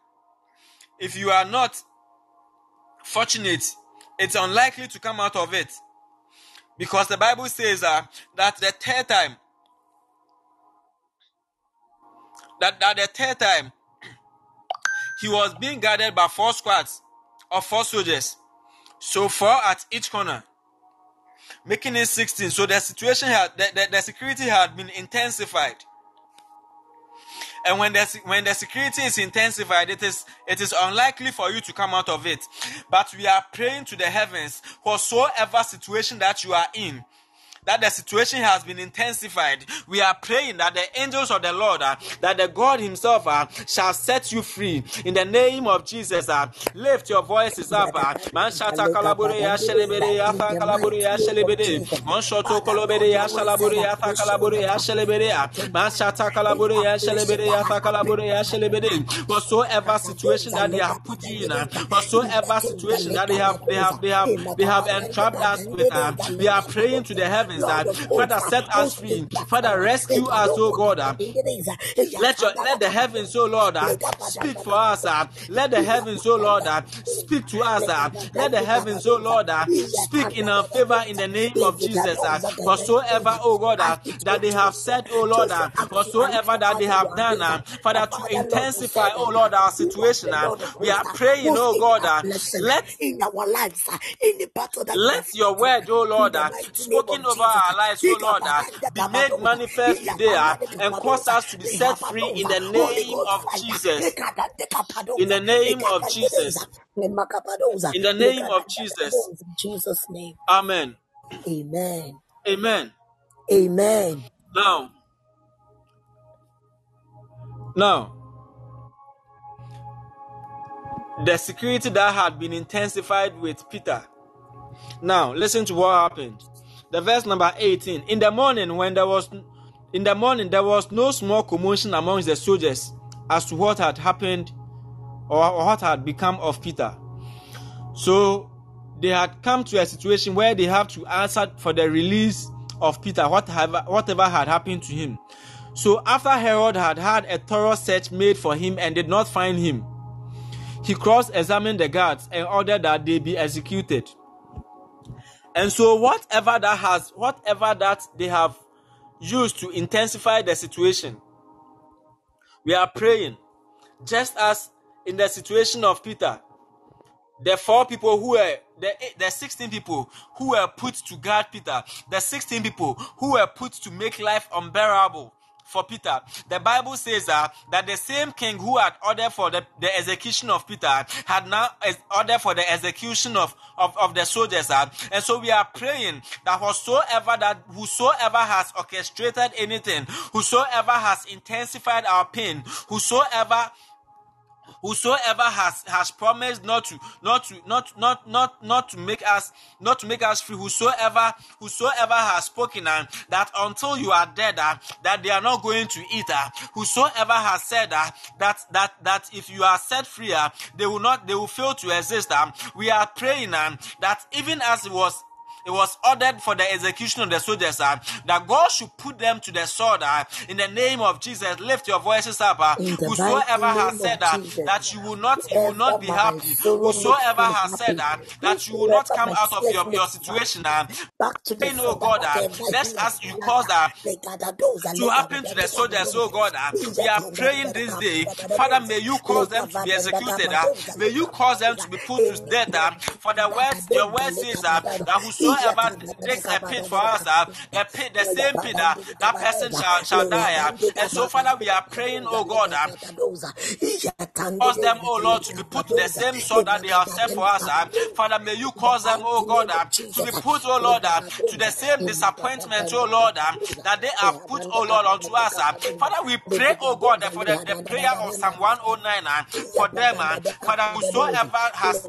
D: if you are not fortunate, it's unlikely to come out of it. Because the Bible says uh, that the third time, that, that the third time he was being guarded by four squads of four soldiers. So four at each corner, making it 16. So the situation had, the, the, the security had been intensified. And when the when the security is intensified, it is it is unlikely for you to come out of it. But we are praying to the heavens, whatsoever situation that you are in, that the situation has been intensified. We are praying that the angels of the Lord, uh, that the God Himself uh, shall set you free in the name of Jesus. Uh, lift your voices up. Uh, shelebere. Whatsoever situation that they have put you in, uh, whatsoever situation that they have, they have, they have, they have entrapped us with, uh, we are praying to the heavens that Father set us free. Father rescue us, oh God. let your let the heavens, oh Lord, speak for us. Let the heavens, oh Lord, speak to us. Let the heavens, oh Lord, speak in our favor in the name of Jesus. Whatsoever, oh God, that they have said, oh Lord, whatsoever that they have done, Father, to intensify, oh Lord, our situation. We are praying, oh God, let
C: in our lives, in the battle that
D: let your word, oh Lord,
C: in the mighty name
D: spoken over. Our lives, oh Lord, uh, be made manifest today and cause us to be set free in the name of Jesus. In the name of Jesus. In the name of Jesus.
C: In Jesus' name.
D: Amen.
C: Amen.
D: Amen.
C: Amen.
D: Now, now, the security that had been intensified with Peter. Now, listen to what happened. The verse number 18. In the morning, when there was in the morning there was no small commotion amongst the soldiers as to what had happened or, or what had become of Peter. So they had come to a situation where they have to answer for the release of Peter, whatever, whatever had happened to him. So after Herod had had a thorough search made for him and did not find him, he cross-examined the guards and ordered that they be executed. And so whatever that has, whatever that they have used to intensify the situation, we are praying, just as in the situation of Peter, the four people who were the the 16 people who were put to guard Peter, the 16 people who were put to make life unbearable for Peter. The Bible says uh, that the same king who had ordered for the, the execution of Peter had now ordered for the execution of, of, of the soldiers. uh. and so we are praying that whosoever that whosoever has orchestrated anything, whosoever has intensified our pain, whosoever whosoever has has promised not to not to not not not not to make us not to make us free whosoever whosoever has spoken and that until you are dead uh, that they are not going to eat uh, whosoever has said uh, that that that if you are set free uh, they will not they will fail to exist um, we are praying um, that even as it was it was ordered for the execution of the soldiers uh, that God should put them to the sword uh, in the name of Jesus. Lift your voices up. Uh, whosoever has said uh, that you will not, you will not be happy. Whosoever has said uh, that you will not come out of your, your situation. Uh,
C: Back to the
D: Praying, oh God, uh,
C: whatever
D: let's
C: he
D: ask
C: has
D: you cause uh,
C: they gather those and
D: to happen to the soldiers, oh God. uh. We are praying this day, Father, may you cause them to be executed. uh, May you cause them to be put to death. uh, For the words, your word says uh, that whosoever takes a pit for us, uh, the pit, the same pit, uh, that person shall, shall die. uh. And so, Father, we are praying, oh God, uh, cause them, oh Lord, to be put to the same sword that they have set for us. uh. Father, may you cause them, oh God, uh, to be put, oh Lord, uh, to the same disappointment, oh Lord, uh, that they have put, oh Lord, unto us. uh. Father, we pray, oh God, for the, the prayer of Psalm 109, uh, for them, uh, Father, whosoever has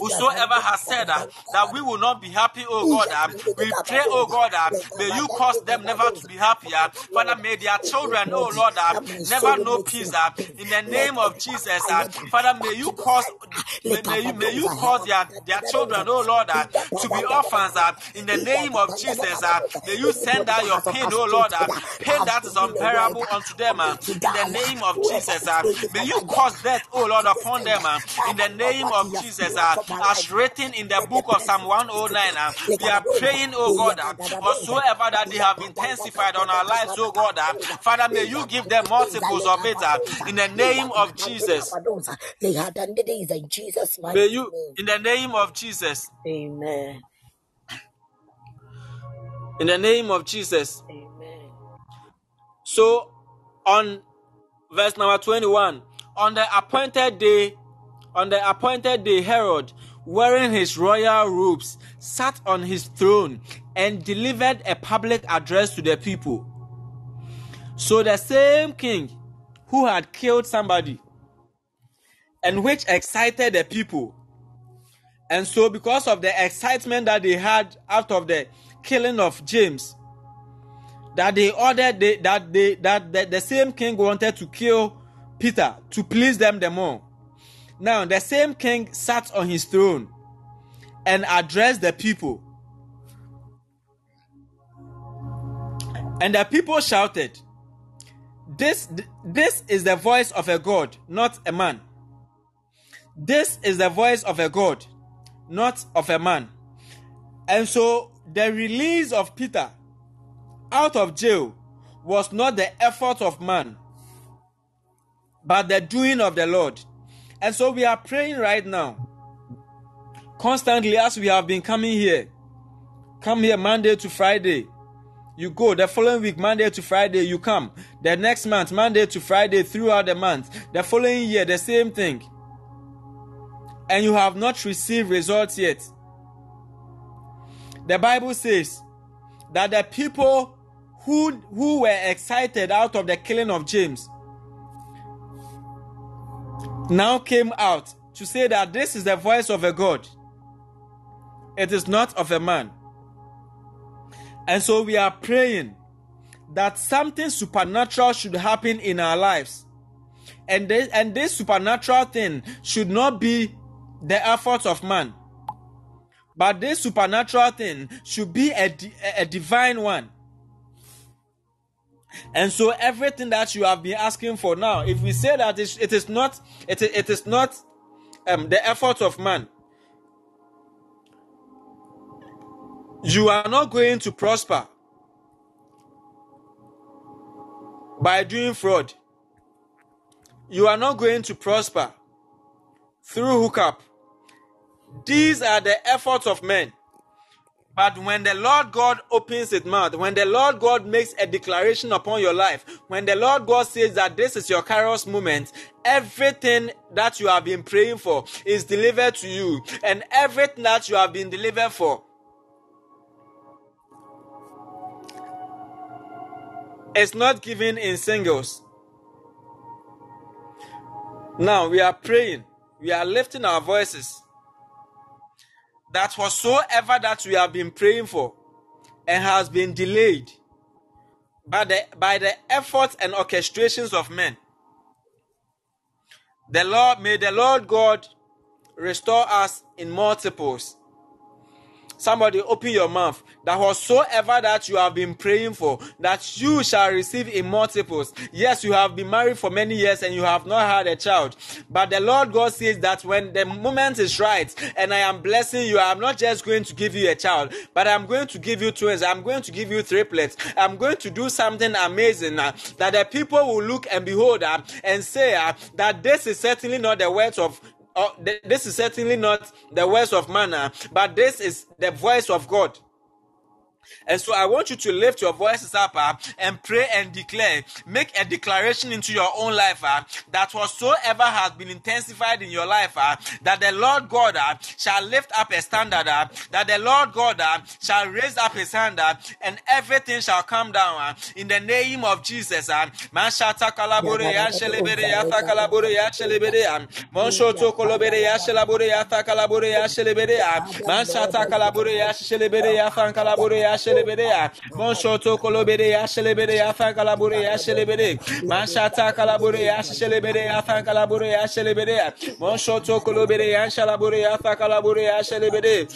D: whosoever has said uh, that we will not be happy, oh God, uh, we pray, oh God, uh, may you cause them never to be happy. uh. Father, may their children, oh Lord, uh, never know peace. uh, in the name of Jesus, uh, Father, may you cause may, may you may you cause their, their children, oh Lord, uh, to be orphans. Uh, in the name of Jesus, uh, may you send out your pain, oh Lord, uh, pain that is unbearable unto them. Uh, in the name of Jesus, uh, may you cause death, oh Lord, upon them. Uh, in the name of Jesus, uh, as written in the book of Psalm 109, uh, we are praying, oh God, uh, whatsoever that they have intensified on our lives, oh God, uh, Father, may you give them multiples of it uh, in the name of Jesus.
C: They had done the days in Jesus'
D: May you, in the name of Jesus,
C: Amen.
D: in the name of Jesus.
C: Amen.
D: So, on verse number 21, on the appointed day, on the appointed day, Herod, wearing his royal robes, sat on his throne and delivered a public address to the people. So, the same king who had killed somebody and which excited the people. And so, because of the excitement that they had out of the killing of James, that they ordered they, that they that the, the same king wanted to kill Peter to please them the more. Now the same king sat on his throne and addressed the people. And the people shouted, This this is the voice of a god, not a man. This is the voice of a god, not of a man. And so the release of Peter out of jail was not the effort of man, but the doing of the Lord. And so we are praying right now, constantly as we have been coming here. Come here Monday to Friday. You go the following week, Monday to Friday, you come. The next month, Monday to Friday, throughout the month. The following year, the same thing. And you have not received results yet. The Bible says that the people who, who were excited out of the killing of James now came out to say that this is the voice of a God. It is not of a man. And so we are praying that something supernatural should happen in our lives. And this, and this supernatural thing should not be the efforts of man. But this supernatural thing should be a, a divine one. And so everything that you have been asking for now, if we say that it, is not, it, it is not um, the effort of man, you are not going to prosper by doing fraud. You are not going to prosper through hookup. these are the efforts of men. But when the Lord God opens his mouth, when the Lord God makes a declaration upon your life, when the Lord God says that this is your Kairos moment, everything that you have been praying for is delivered to you, and everything that you have been delivered for is not given in singles. Now we are praying, we are lifting our voices that whatsoever that we have been praying for and has been delayed by the by the efforts and orchestrations of men. The Lord may the Lord God restore us in multiples. Somebody open your mouth. That whatsoever that you have been praying for, that you shall receive in multiples. Yes, you have been married for many years and you have not had a child. But the Lord God says that when the moment is right and I am blessing you, I'm not just going to give you a child, but I'm going to give you twins. I'm going to give you triplets. I'm going to do something amazing uh, that the people will look and behold uh, and say uh, that this is certainly not the words of oh, th- this is certainly not the words of man, uh, but this is the voice of God. And so I want you to lift your voices up uh, and pray and declare, make a declaration into your own life uh, that whatsoever has been intensified in your life, uh, that the Lord God uh, shall lift up a standard, uh, that the Lord God uh, shall raise up his hand, and everything shall come down in the name of Jesus. Mashata ya shelebere ya ah. ta kalabore ya shelebere ya. Kolobere ya shelabore ya ta kalabore ya shelebere ya. Kalabore ya shelebere ya kalabore ya shelebere ya. Monshoto kolobere ya shelebere ya ta kalabore ya shelebere.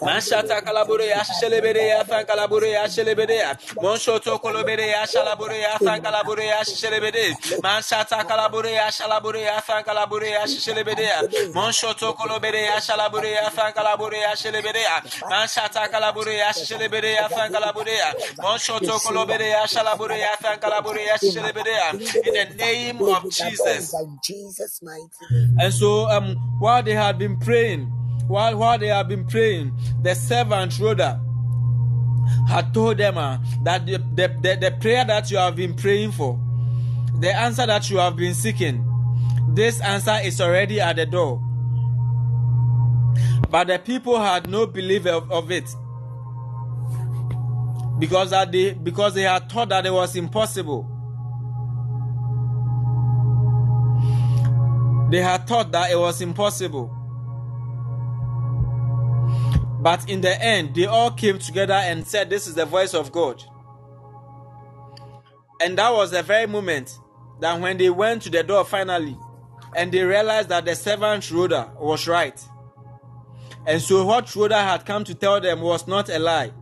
D: Mashata kalabore ya shelebere ya ta kalabore ya shelebere ya. Monshoto kolobere ya shelabore ya ta kalabore ya shelebere. Mashata kalabure ya shelebere ya fan kalabure ya shalabure ya fan kalabure ya kalabure ya shalabure ya fan kalabure ya shalabure ya fan ya shelebere ya Mashata kalabure ya shelebere ya fan kalabure ya Monshoto kolobere ya shalabure ya fan kalabure ya shelebere ya in the name of Jesus
C: Jesus' mighty
D: and so, um, while they had been praying, while while they had been praying, the servant Rhoda had told them uh, that the, the, the, the prayer that you have been praying for, the answer that you have been seeking, this answer is already at the door. But the people had no belief of, of it. Because that they because they had thought that it was impossible. They had thought that it was impossible. But in the end, they all came together and said, This is the voice of God. And that was the very moment that when they went to the door finally, and they realized that the servant Rhoda was right. And so what Rhoda had come to tell them was not a lie.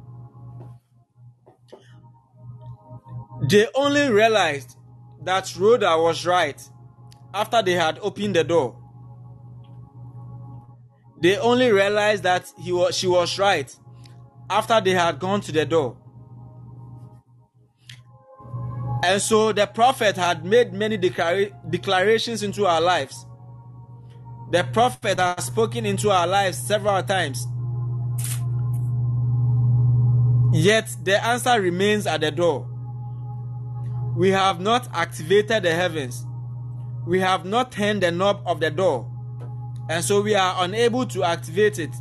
D: They only realized that Rhoda was right after they had opened the door. They only realized that he was, she was right after they had gone to the door. And so the prophet had made many declara- declarations into our lives. The prophet has spoken into our lives several times. Yet the answer remains at the door. We have not activated the heavens. We have not turned the knob of the door. And so we are unable to activate it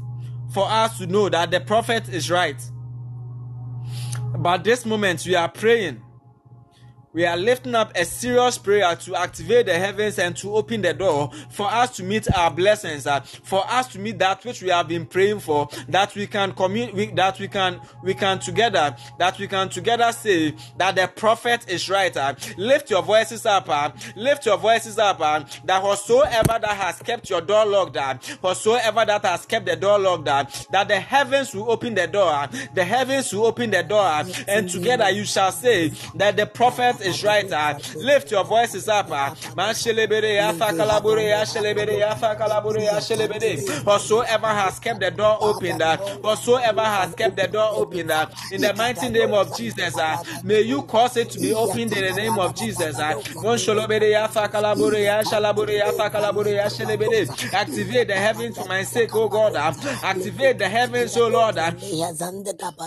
D: for us to know that the prophet is right. But this moment we are praying. We are lifting up a serious prayer to activate the heavens and to open the door for us to meet our blessings, uh, for us to meet that which we have been praying for, that we can commun- we, that we can we can together that we can together say that the prophet is right. uh. Lift your voices up, uh, lift your voices up, uh, that whatsoever that has kept your door locked, uh, whatsoever that has kept the door locked, uh, that the heavens will open the door, uh, the heavens will open the door, uh, and together you shall say that the prophet is right. Uh, lift your voices up. Uh, has kept the door open, uh, whatsoever has kept the door open, uh, in the mighty name of Jesus, uh, may you cause it to be opened in the name of Jesus. Uh. Activate the heavens for my sake, oh God. Uh, activate the heavens, oh Lord. Uh,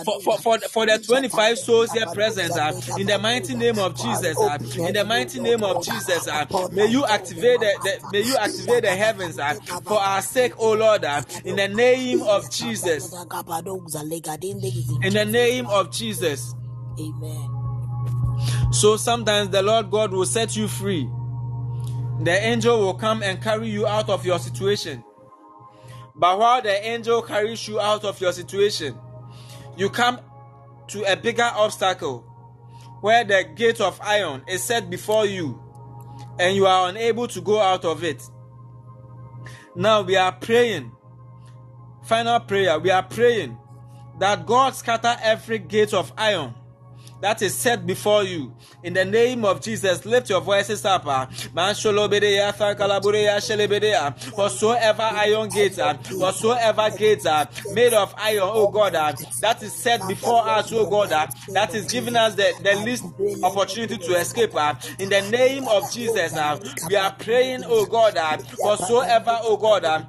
D: for, for, for, for the 25 souls here present, uh, in the mighty name of Jesus, uh, in the mighty name of Jesus, uh, may you activate the, the may you activate the heavens uh, for our sake, oh Lord, uh, in the name of Jesus, in the name of Jesus.
C: Amen.
D: So sometimes the Lord God will set you free. The angel will come and carry you out of your situation. But while the angel carries you out of your situation, you come to a bigger obstacle where the gate of iron is set before you and you are unable to go out of it. Now we are praying. Final prayer. We are praying that God scatter every gate of iron that is set before you. In the name of Jesus, lift your voices up. ah. Whatsoever iron gates, ah, whatsoever gates are made of iron, oh God, ah, that is set before us, oh God, ah, that is giving us the, the least opportunity to escape. ah. In the name of Jesus, ah, we are praying, oh God, ah, whatsoever, oh God, ah,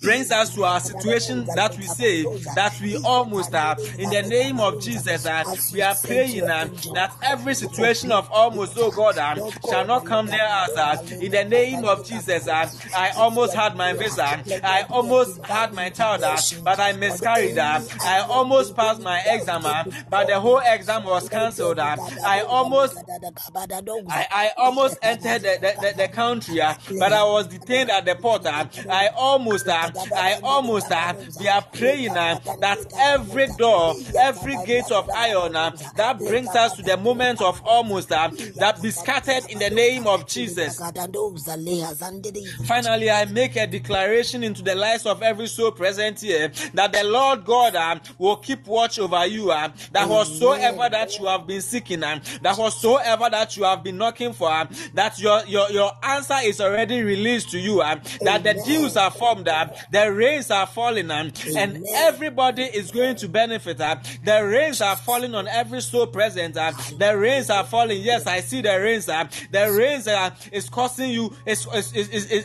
D: brings us to our situation that we say that we almost are. In the name of Jesus, we are praying uh, that every situation of almost, oh God, uh, shall not come near us. Uh, in the name of Jesus, uh, I almost had my visa. I almost had my child, uh, but I miscarried. Uh, I almost passed my exam, uh, but the whole exam was cancelled. Uh, I almost I, I almost entered the, the, the, the country, uh, but I was detained at the port. Uh, I almost, uh, I almost, uh, we are praying uh, that every door, every gate of iron uh, that brings us to the moment of almost, uh, that be scattered in the name of Jesus. Finally, I make a declaration into the lives of every soul present here that the Lord God uh, will keep watch over you. Uh, that whatsoever that you have been seeking, uh, that whatsoever that you have been knocking for, uh, that your, your, your answer is already released to you. Uh, that the deals are formed, uh, the rains are falling, uh, and everybody is going to benefit. Uh, the rains are falling on every soul present. Uh, the rains are falling. Yes, I see the rains. Uh, the rains uh, is causing you. Is-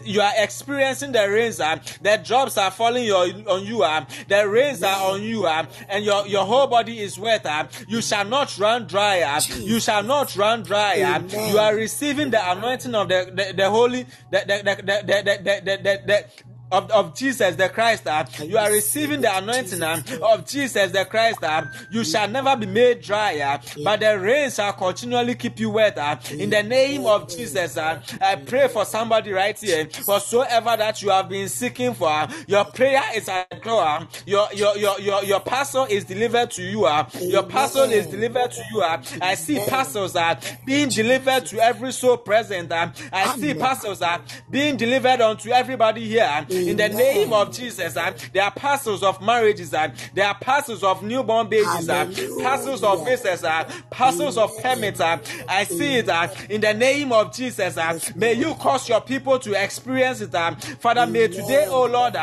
D: you are experiencing the rains. Uh, the drops are falling your, on you. Uh, the rains are on you, uh, and your, your whole body is wet. Uh, you shall not run dry. Uh, you shall not run dry. Uh, you are receiving the anointing of the the, the holy the the the the the, the, the, the, the of, of Jesus the Christ, uh, you are receiving the anointing uh, of Jesus the Christ. Uh, you shall never be made dry, uh, but the rain shall continually keep you wet. Uh, in the name of Jesus, uh, I pray for somebody right here. Whatsoever that you have been seeking for, uh, your prayer is at door. uh, Your your your your your parcel is delivered to you. Uh, your parcel is delivered to you. Uh, I see parcels uh, being delivered to every soul present. Uh, I see parcels uh, being delivered unto everybody here. In the name of Jesus, And there are parcels of marriages. and there are parcels of newborn babies. and parcels of visas. Uh, parcels of permits. Uh, I see it in the name of Jesus. Uh, may you cause your people to experience it. Father, may today, oh Lord,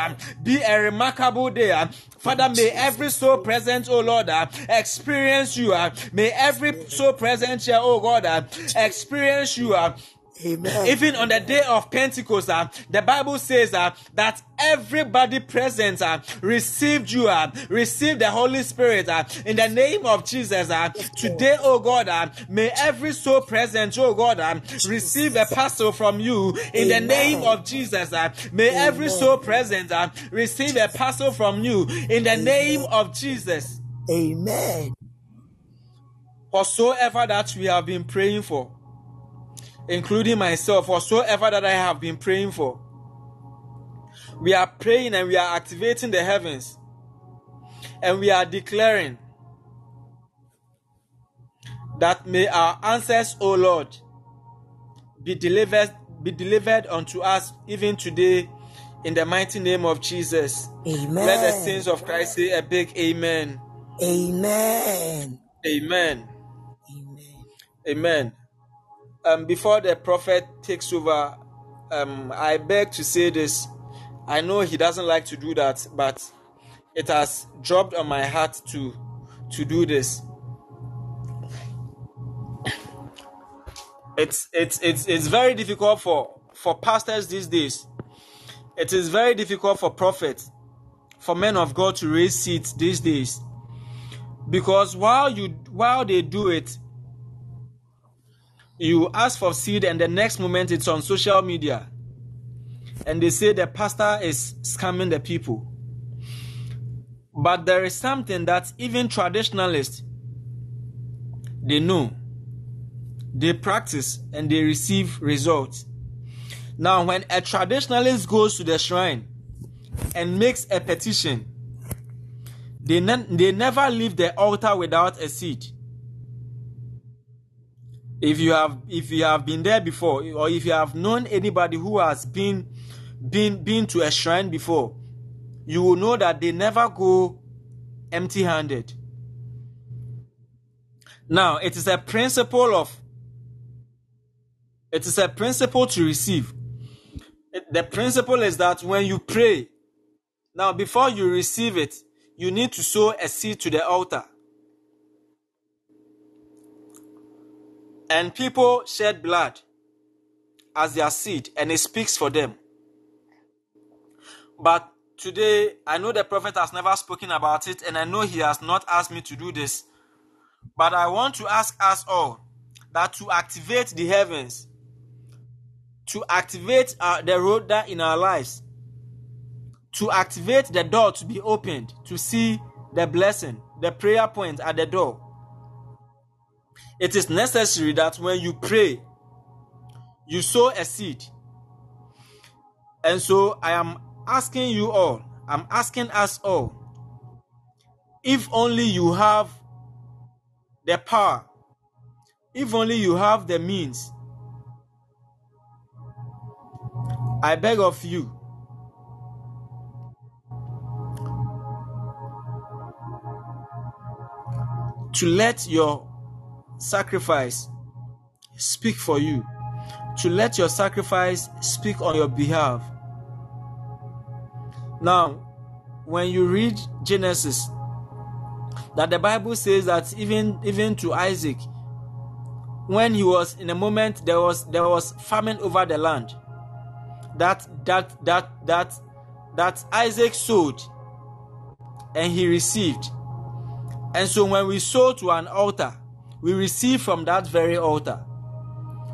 D: be a remarkable day. Father, may every soul present, oh Lord, uh, experience you. Uh, may every soul present here, oh God, uh, experience you. Uh,
C: Amen.
D: even on the day of Pentecost, uh, the Bible says uh, that everybody present uh, received you, uh, received the Holy Spirit uh, in the name of Jesus. Uh, today, oh God, uh, may every soul present, oh God, uh, receive a parcel from you in the name of Jesus. Uh, may every soul present uh, receive a parcel from you in the name of Jesus.
C: Amen.
D: whatsoever that we have been praying for, including myself, whatsoever that I have been praying for, we are praying and we are activating the heavens and we are declaring that may our answers, O Lord, be delivered be delivered unto us even today in the mighty name of Jesus.
C: Amen.
D: Let the saints of Christ say a big amen.
C: Amen.
D: Amen.
C: Amen.
D: Amen. Um, before the prophet takes over, um, I beg to say this. I know he doesn't like to do that, but it has dropped on my heart to to do this. It's it's it's it's very difficult for for pastors these days. It is very difficult for prophets, for men of God to raise seats these days. Because while you while they do it, you ask for seed and the next moment it's on social media. And they say the pastor is scamming the people. But there is something that even traditionalists they know. They practice and they receive results. Now when a traditionalist goes to the shrine and makes a petition they, ne- they never leave the altar without a seed if you have if you have been there before or if you have known anybody who has been been been to a shrine before you will know that they never go empty handed now it is a principle of it is a principle to receive. The principle is that when you pray now before you receive it you need to sow a seed to the altar and people shed blood as their seed and it speaks for them. But today i know the prophet has never spoken about it and i know he has not asked me to do this. But i want to ask us all that to activate the heavens to activate uh, the road that in our lives to activate the door to be opened to see the blessing the prayer point at the door it is necessary that when you pray, you sow a seed. And so I am asking you all, I'm asking us all, if only you have the power, if only you have the means, I beg of you, to let your sacrifice speak for you, to let your sacrifice speak on your behalf. Now, when you read Genesis, that the Bible says that even even to Isaac, when he was in a moment there was there was famine over the land. That that that that that Isaac sowed and he received. And so when we sow to an altar, we receive from that very altar.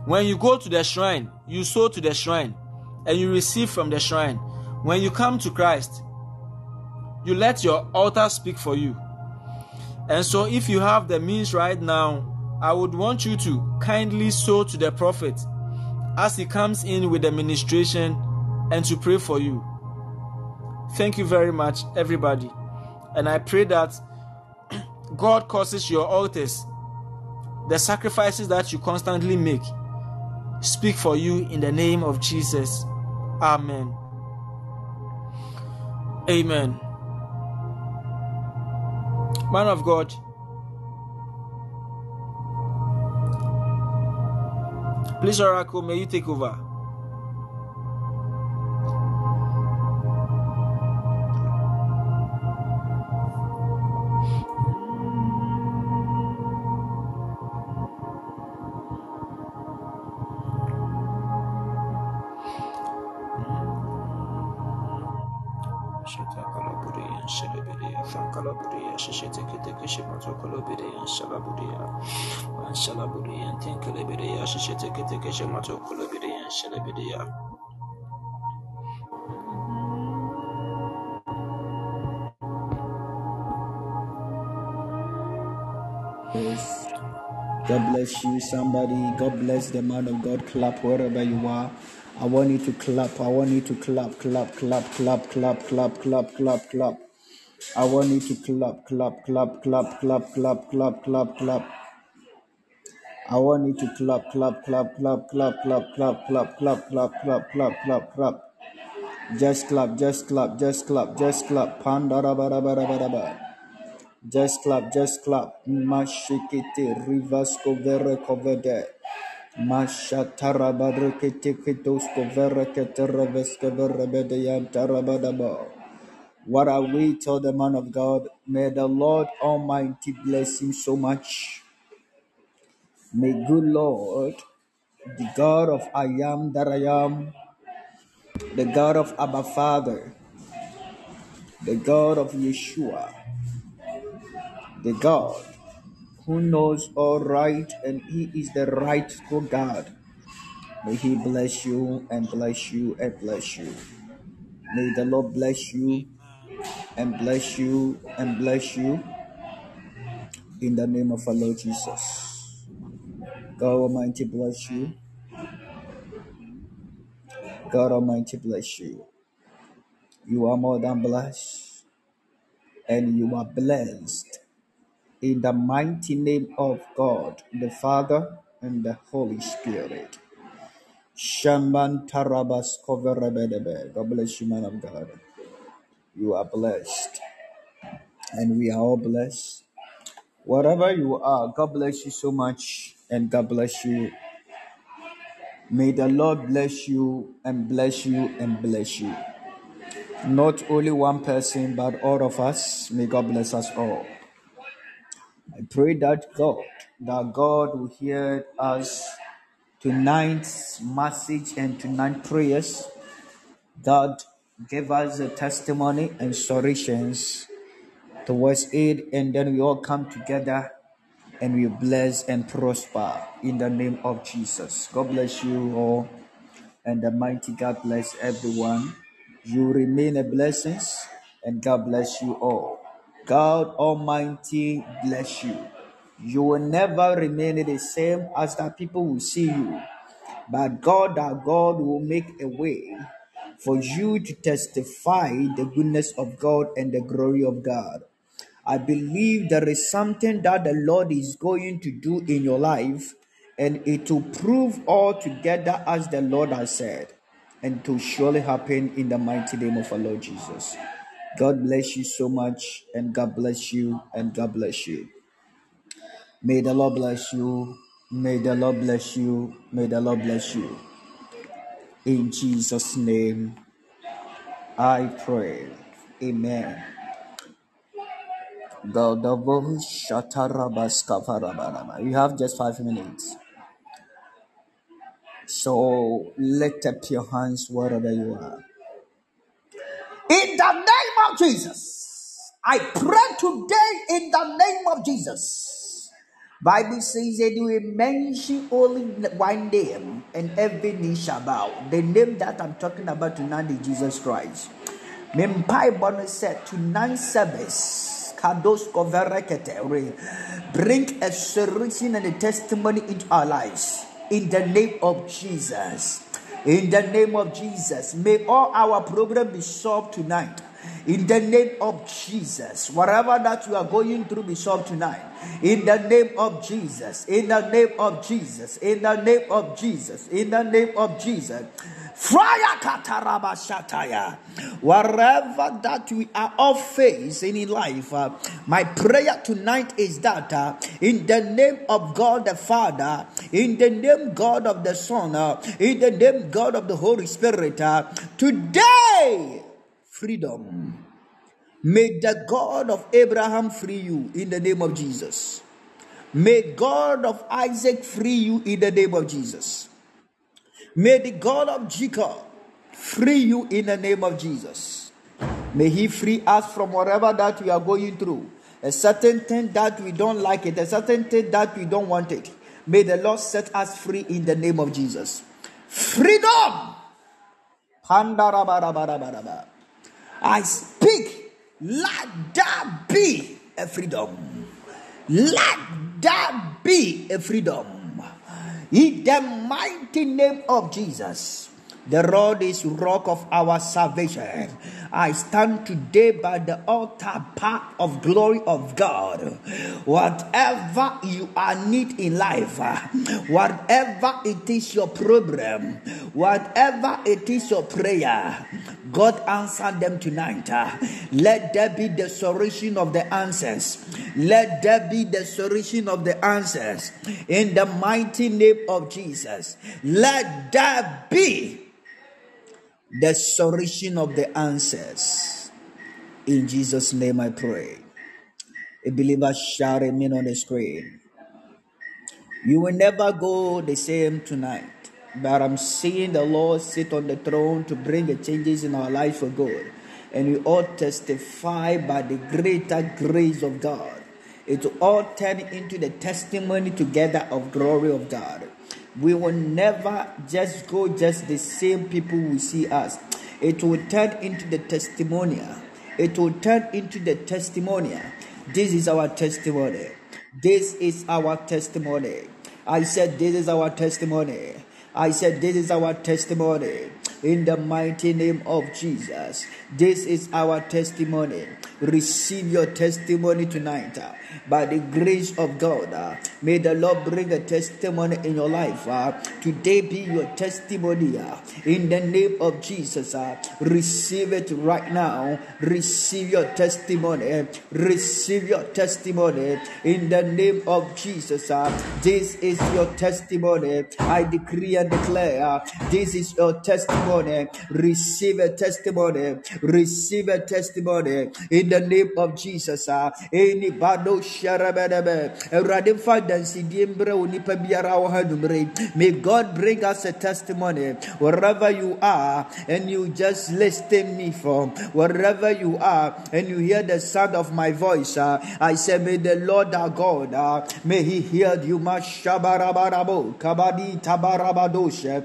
D: When you go to the shrine, you sow to the shrine and you receive from the shrine. When you come to Christ, you let your altar speak for you. And so, if you have the means right now, I would want you to kindly sow to the prophet as he comes in with the ministration and to pray for you. Thank you very much, everybody. And I pray that God causes your altars, the sacrifices that you constantly make, speak for you in the name of Jesus. Amen. Amen. Man of God, please, Oracle, may you take over.
E: Yes. God bless you, somebody. God bless the man of God. Clap wherever you are. I want you to clap. I want you to clap, clap, clap, clap, clap, clap, clap, clap, clap. I want you to clap, clap, clap, clap, clap, clap, clap, clap, clap. I want you to clap, clap, clap, clap, clap, clap, clap, clap, clap, clap, clap, clap, clap, clap. Just clap, just clap, just clap, just clap. Panda ba ba ba ba ba ba.
C: Just clap, just clap. Mashikete rivas covere covede. Mashatara badrekete ketos covere ketereves covere bedeyan tarabadaba. What are we tell the man of God? May the Lord Almighty bless him so much. May good Lord, the God of I am that I am, the God of Abba Father, the God of Yeshua, the God who knows all right and he is the rightful God. May he bless you and bless you and bless you. May the Lord bless you and bless you and bless you in the name of our Lord Jesus. God Almighty bless you. God Almighty bless you. You are more than blessed and you are blessed in the mighty name of God, the Father and the Holy Spirit. Shaman Tarabas. God bless you, man of God. You are blessed. And we are all blessed. Wherever you are, God bless you so much. And God bless you. May the Lord bless you and bless you and bless you. Not only one person, but all of us. May God bless us all. I pray that God, that God will hear us tonight's message and tonight prayers. God give us a testimony and solutions towards it, and then we all come together and we bless and prosper in the name of Jesus. God bless you all, and the mighty God bless everyone. You remain a blessing, and God bless you all. God Almighty bless you. You will never remain the same as that people will see you. But God, our God, will make a way for you to testify the goodness of God and the glory of God. I believe there is something that the Lord is going to do in your life, and it will prove all together as the Lord has said, and to surely happen in the mighty name of our Lord Jesus. God bless you so much, and God bless you, and God bless you. May the Lord bless you. May the Lord bless you. May the Lord bless you. In Jesus' name, I pray. Amen. Shatarabas You have just five minutes. So lift up your hands wherever you are. In the name of Jesus, I pray today in the name of Jesus. Bible says that you will mention only one name and every knee shall bow. The name that I'm talking about tonight is Jesus Christ. Mempai Bono said tonight service. Kados Koverekete, Bring a solution and a testimony into our lives. In the name of Jesus. In the name of Jesus. May all our problem be solved tonight. In the name of Jesus, whatever that you are going through, be solved tonight. In the name of Jesus, in the name of Jesus, in the name of Jesus, in the name of Jesus. Wherever that we are all facing in life, uh, my prayer tonight is that uh, in the name of God the Father, in the name God of the Son, uh, in the name God of the Holy Spirit, uh, today freedom. May the God of Abraham free you in the name of Jesus. May God of Isaac free you in the name of Jesus. May the God of Jacob free you in the name of Jesus. May He free us from whatever that we are going through. A certain thing that we don't like it, a certain thing that we don't want it. May the Lord set us free in the name of Jesus. Freedom! I speak, let that be a freedom. Let that be a freedom. In the mighty name of Jesus. The Lord is rock of our salvation. I stand today by the altar path of glory of God. Whatever you are need in life, whatever it is your problem, whatever it is your prayer, God answer them tonight. uh. Let there be the solution of the answers. Let there be the solution of the answers in the mighty name of Jesus. Let there be the solution of the answers. In Jesus' name I pray. A believer shout amen on the screen. You will never go the same tonight. But I'm seeing the Lord sit on the throne to bring the changes in our life for good. And we all testify by the greater grace of God. It will all turn into the testimony together of glory of God. We will never just go just the same people who see us. It will turn into the testimonial. It will turn into the testimonial. This is our testimony. This is our testimony. I said, This is our testimony. I said, This is our testimony. In the mighty name of Jesus. This is our testimony. Receive your testimony tonight. uh, By the grace of God. uh, May the Lord bring a testimony in your life. uh, Today be your testimony. uh, In the name of Jesus. uh, Receive it right now. Receive your testimony. Receive your testimony. In the name of Jesus. uh, This is your testimony. I decree and declare. This is your testimony. Receive a testimony. Receive a testimony. In the name of Jesus. uh, Anybody sharabadabe. Awurade mfa dansidie mbrɛ wo nipa biara ha. May God bring us a testimony wherever you are and you just listen me from wherever you are and you hear the sound of my voice. uh, I say, May the Lord our God, uh, may He hear you. Mashabarabarabo, kabadi tabarabadoshe,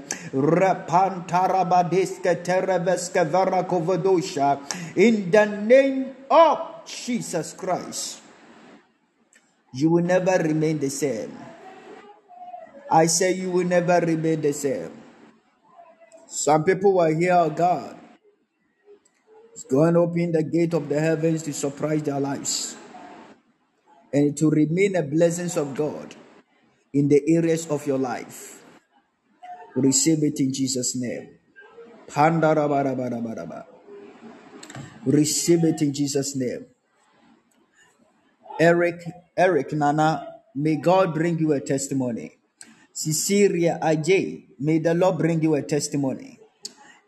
C: In the name of Jesus Christ, you will never remain the same. I say you will never remain the same. Some people will hear oh God is going to open the gate of the heavens to surprise their lives and to remain a blessings of God in the areas of your life. Receive it in Jesus' name. Receive it in Jesus' name. Eric, Eric Nana, may God bring you a testimony. Cecilia Ajay, may the Lord bring you a testimony.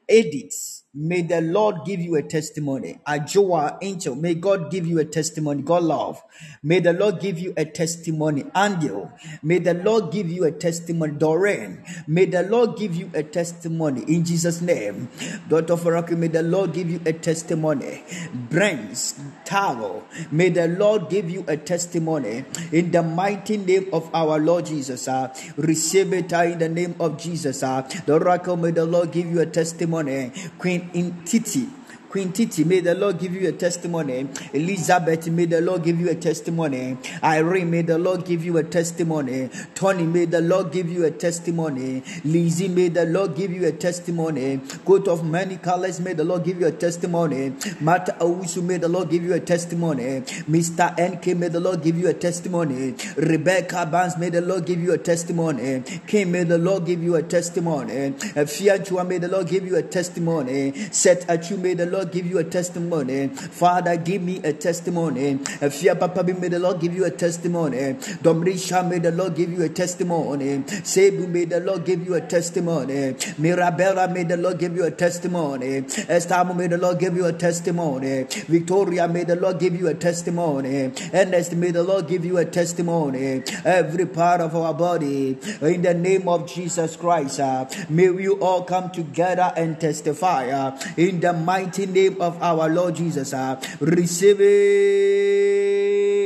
C: Edith, may the Lord give you a testimony. Ajoa Angel, may God give you a testimony. God love, may the Lord give you a testimony. Angel, may the Lord give you a testimony. Doreen, may the Lord give you a testimony in Jesus' name. Dr. Faraki, may the Lord give you a testimony. Brains, Taro, may the Lord give you a testimony in the mighty name of our Lord Jesus. Uh, receive it uh, in the name of Jesus. Uh, the oracle, may the Lord give you a testimony. Queen Intiti. Queen Titi, may the Lord give you a testimony. Elizabeth, may the Lord give you a testimony. Irene, may the Lord give you a testimony. Tony, may the Lord give you a testimony. Lizzie, may the Lord give you a testimony. Coat of many colors, may the Lord give you a testimony. Mata Awusu, may the Lord give you a testimony. Mr. NK, may the Lord give you a testimony. Rebecca Barnes, may the Lord give you a testimony. Kim, may the Lord give you a testimony. Fianchua, may the Lord give you a testimony. Set Achu, may the Lord give you a testimony. Father, give me a testimony. Fia Papa, may the Lord give you a testimony. Domrisha, may the Lord give you a testimony. Sebu, may the Lord give you a testimony. Mirabella, may the Lord give you a testimony. Estamo, may the Lord give you a testimony. Victoria, may the Lord give you a testimony. Ernest, may the Lord give you a testimony. Every part of our body, in the name of Jesus Christ, uh, may you all come together and testify uh, in the mighty name of our Lord Jesus. Uh, receive it.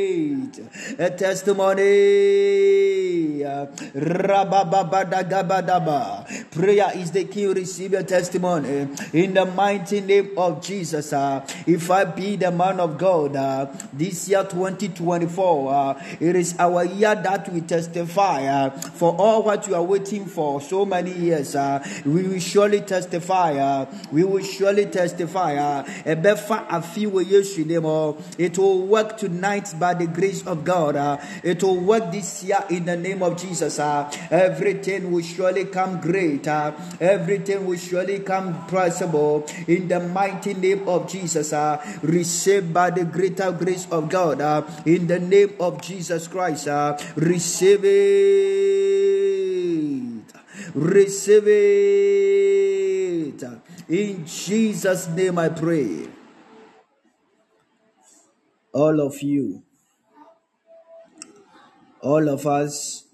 C: A testimony. Prayer is the key. Receive your testimony in the mighty name of Jesus. uh, if I be the man of God, uh, this year 2024, uh, it is our year that we testify for all what you are waiting for so many years. We will surely testify. We will surely testify. It will work tonight by the grace of God. Uh, it will work this year in the name of Jesus. Uh, everything will surely come great. Uh, everything will surely come possible in the mighty name of Jesus. Uh, received by the greater grace of God. Uh, in the name of Jesus Christ. Uh, receive it. Receive it. In Jesus' name I pray. All of you, all of us,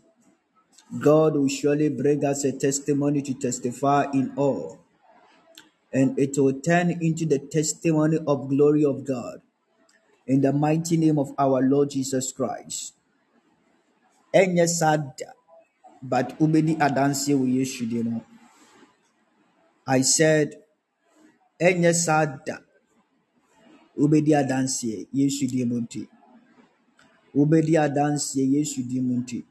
C: God will surely bring us a testimony to testify in all. And it will turn into the testimony of glory of God. In the mighty name of our Lord Jesus Christ. Ɛnyɛ saa but wobɛdi adanseɛ wɔ Yesu mu. I said, ɛnyɛ saa da, wobɛdi adanseɛ Yesu. Yesu.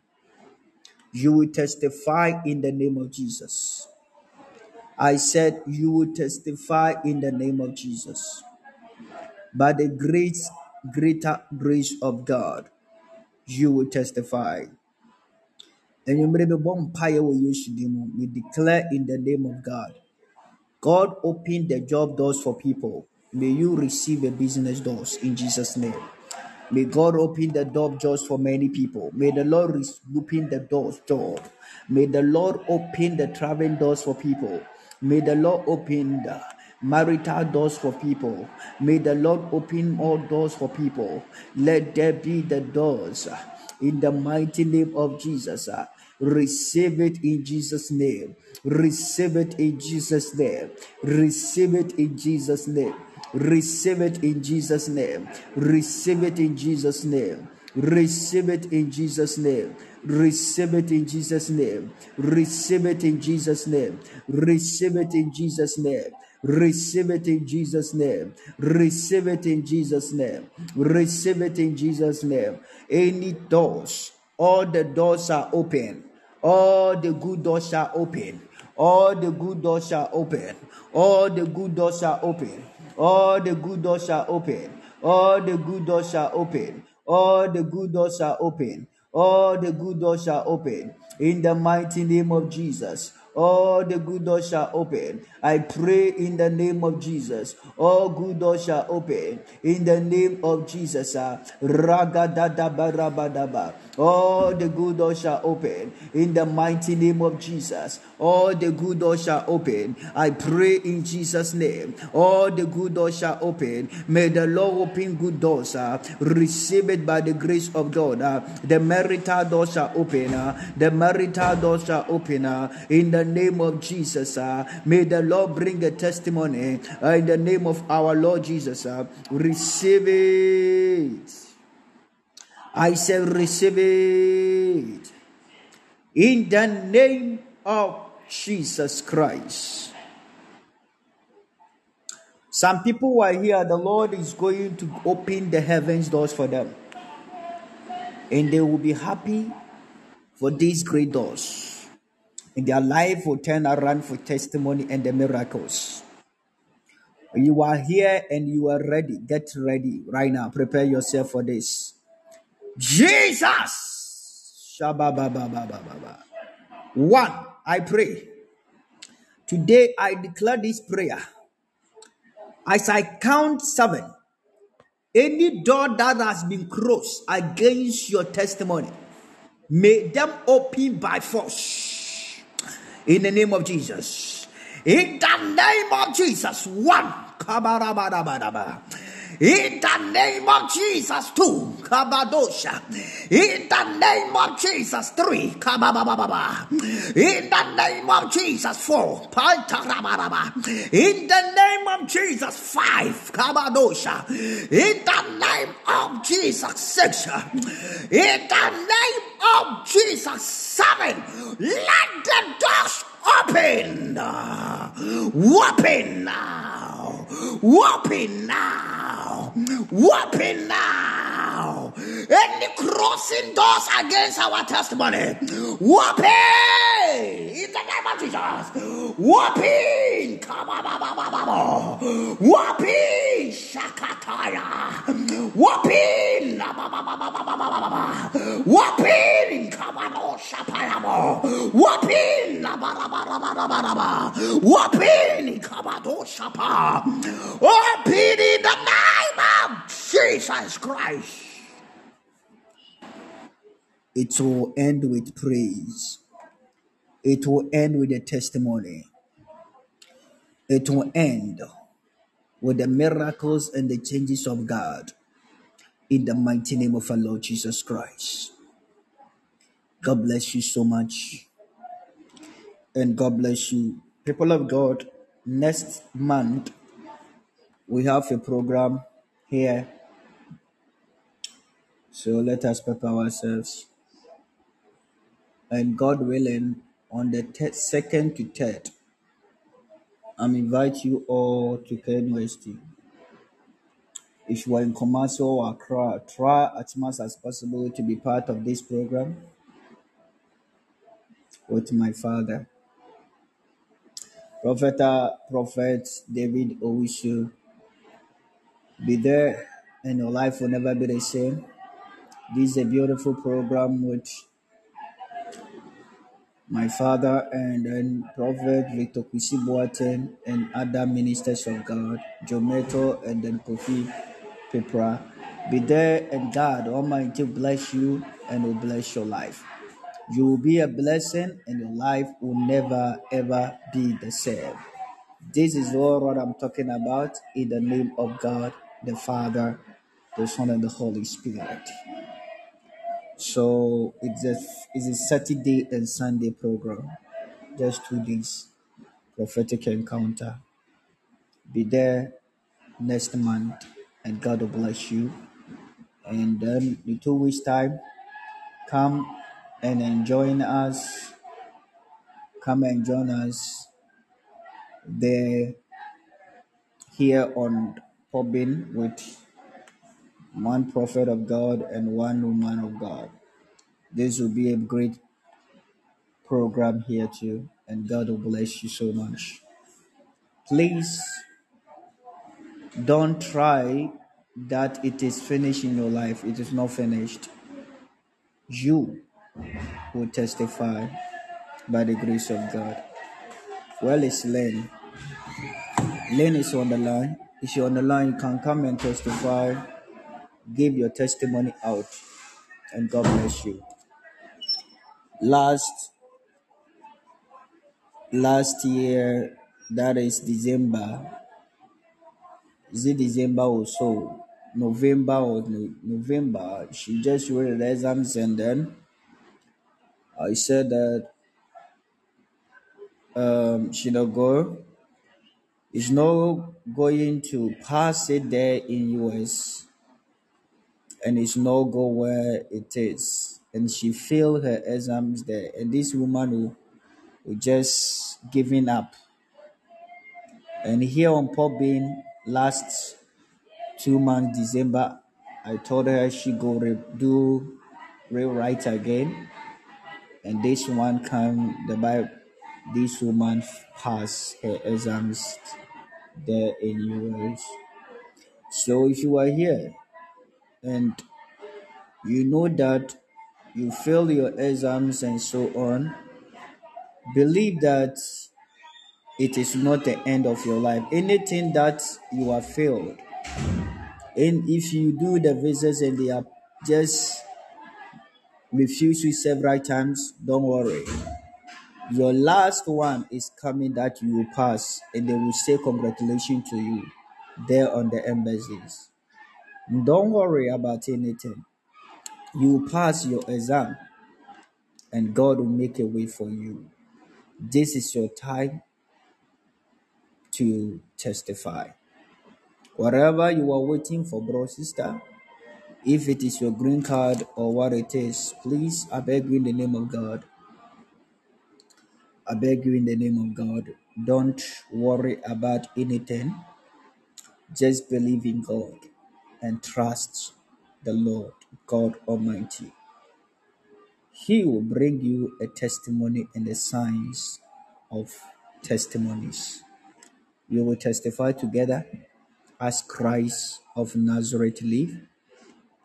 C: You will testify in the name of Jesus. I said, You will testify in the name of Jesus. By the great, greater grace of God, you will testify. and you Anwummere bɛbɔ mpaeɛ wɔ Yesu din mu. We declare in the name of God. God open the job doors for people. May you receive the business doors in Jesus' name. May God open the door of doors for many people. May the Lord open the doors job. May the Lord open the traveling doors for people. May the Lord open the marital doors for people. May the Lord open all doors for people. Let there be the doors in the mighty name of Jesus. Receive it in Jesus' name. Receive it in Jesus' name. Receive it in Jesus' name. Receive it in Jesus' name. Receive it in Jesus' name. Receive it in Jesus' name. Receive it in Jesus' name. Receive it in Jesus' name. Receive it in Jesus' name. Receive it in Jesus' name. Receive it in Jesus' name. Receive it in Jesus' name. Any doors, all the doors are open. All the good doors are open. All the good doors are open. All the good doors are open. All the good doors are open. All the good doors are open. All the good doors are open. All the good doors are open. In the mighty name of Jesus. All the good doors shall open. I pray in the name of Jesus. All good doors shall open. In the name of Jesus. ah. All the good doors shall open. In the mighty name of Jesus. All the good doors shall open. I pray in Jesus' name. All the good doors shall open. May the Lord open good doors. ah. Receive it by the grace of God. ah. The marital doors shall open. ah. The marital doors shall open. ah. In the name of Jesus. ah. May the Lord bring a testimony. ah, In the name of our Lord Jesus. ah. Receive it. I say, receive it. In the name of Jesus Christ. Some people who are here, the Lord is going to open the heavens doors for them. And they will be happy for these great doors. And their life will turn around for testimony and the miracles. You are here and you are ready. Get ready right now. Prepare yourself for this. Jesus. One, I pray. Today I declare this prayer. As I count seven, any door that has been closed against your testimony, may them open by force. In the name of Jesus. In the name of Jesus. One. In the name of Jesus, two. Kabadosha. In the name of Jesus, three. Kababababa. In the name of Jesus, four. Pantarabadaba. In the name of Jesus, five. Kabadosha. In the name of Jesus, six. In the name of Jesus, seven. Let the doors Open. Open now. Open now. Open now. Any crossing doors against our testimony. Open. In the name of Jesus. Kabababababa. Open. Shakataya. Babababababa. Open. Kababo shapayamo. Babababababa. Open. Kabado shapa. Open in the name of Jesus Christ. It will end with praise. It will end with a testimony. It will end with the miracles and the changes of God in the mighty name of our Lord Jesus Christ. God bless you so much. And God bless you. People of God, next month we have a program here. So let us prepare ourselves. And God willing, on the second to third, I'm invite you all to KNUST. If you are in Kumasi or Accra, try as much as possible to be part of this program with my father. Prophet, uh, Prophet David Owishu, be there and your life will never be the same. This is a beautiful program with my father and then Prophet Victor Kwesi Boateng and other ministers of God, Jometo and then Kofi Pepra. Be there and God Almighty bless you and will bless your life. You will be a blessing and your life will never ever be the same. This is all what I'm talking about in the name of God, the Father, the Son, and the Holy Spirit. So it's a it's a Saturday and Sunday program, just two days prophetic encounter. Be there next month, and God will bless you. And then in two weeks' time, come and join us. Come and join us there here on Pobin with one prophet of God and one woman of God. This will be a great program here too, and God will bless you so much. Please don't try that it is finished in your life. It is not finished. You will testify by the grace of God. Well, it's Len. Len is on the line. If you're on the line, you can come and testify. Give your testimony out, and God bless you. Last last year, that is December. Is it December or so? November or no- November? She just wrote the exams, and then I said that um, she not go. is not going to pass it there in US and it's not go where it is. And she failed her exams there. And this woman who, who just giving up. And here on Podbean last two months, December, I told her she go re- do rewrite again. And this one come the Bible this woman pass her exams there in US. So if you are here and you know that you fail your exams and so on, believe that it is not the end of your life. Anything that you have failed, and if you do the visits and they are just refuse you several times, don't worry. Your last one is coming that you will pass, and they will say congratulations to you there on the embassies. Don't worry about anything. You will pass your exam, and God will make a way for you. This is your time to testify. Whatever you are waiting for, bro, sister, if it is your green card or what it is, please, I beg you in the name of God, I beg you in the name of God, don't worry about anything. Just believe in God and trust the Lord God Almighty. He will bring you a testimony and the signs of testimonies. You will testify together as Christ of Nazareth live,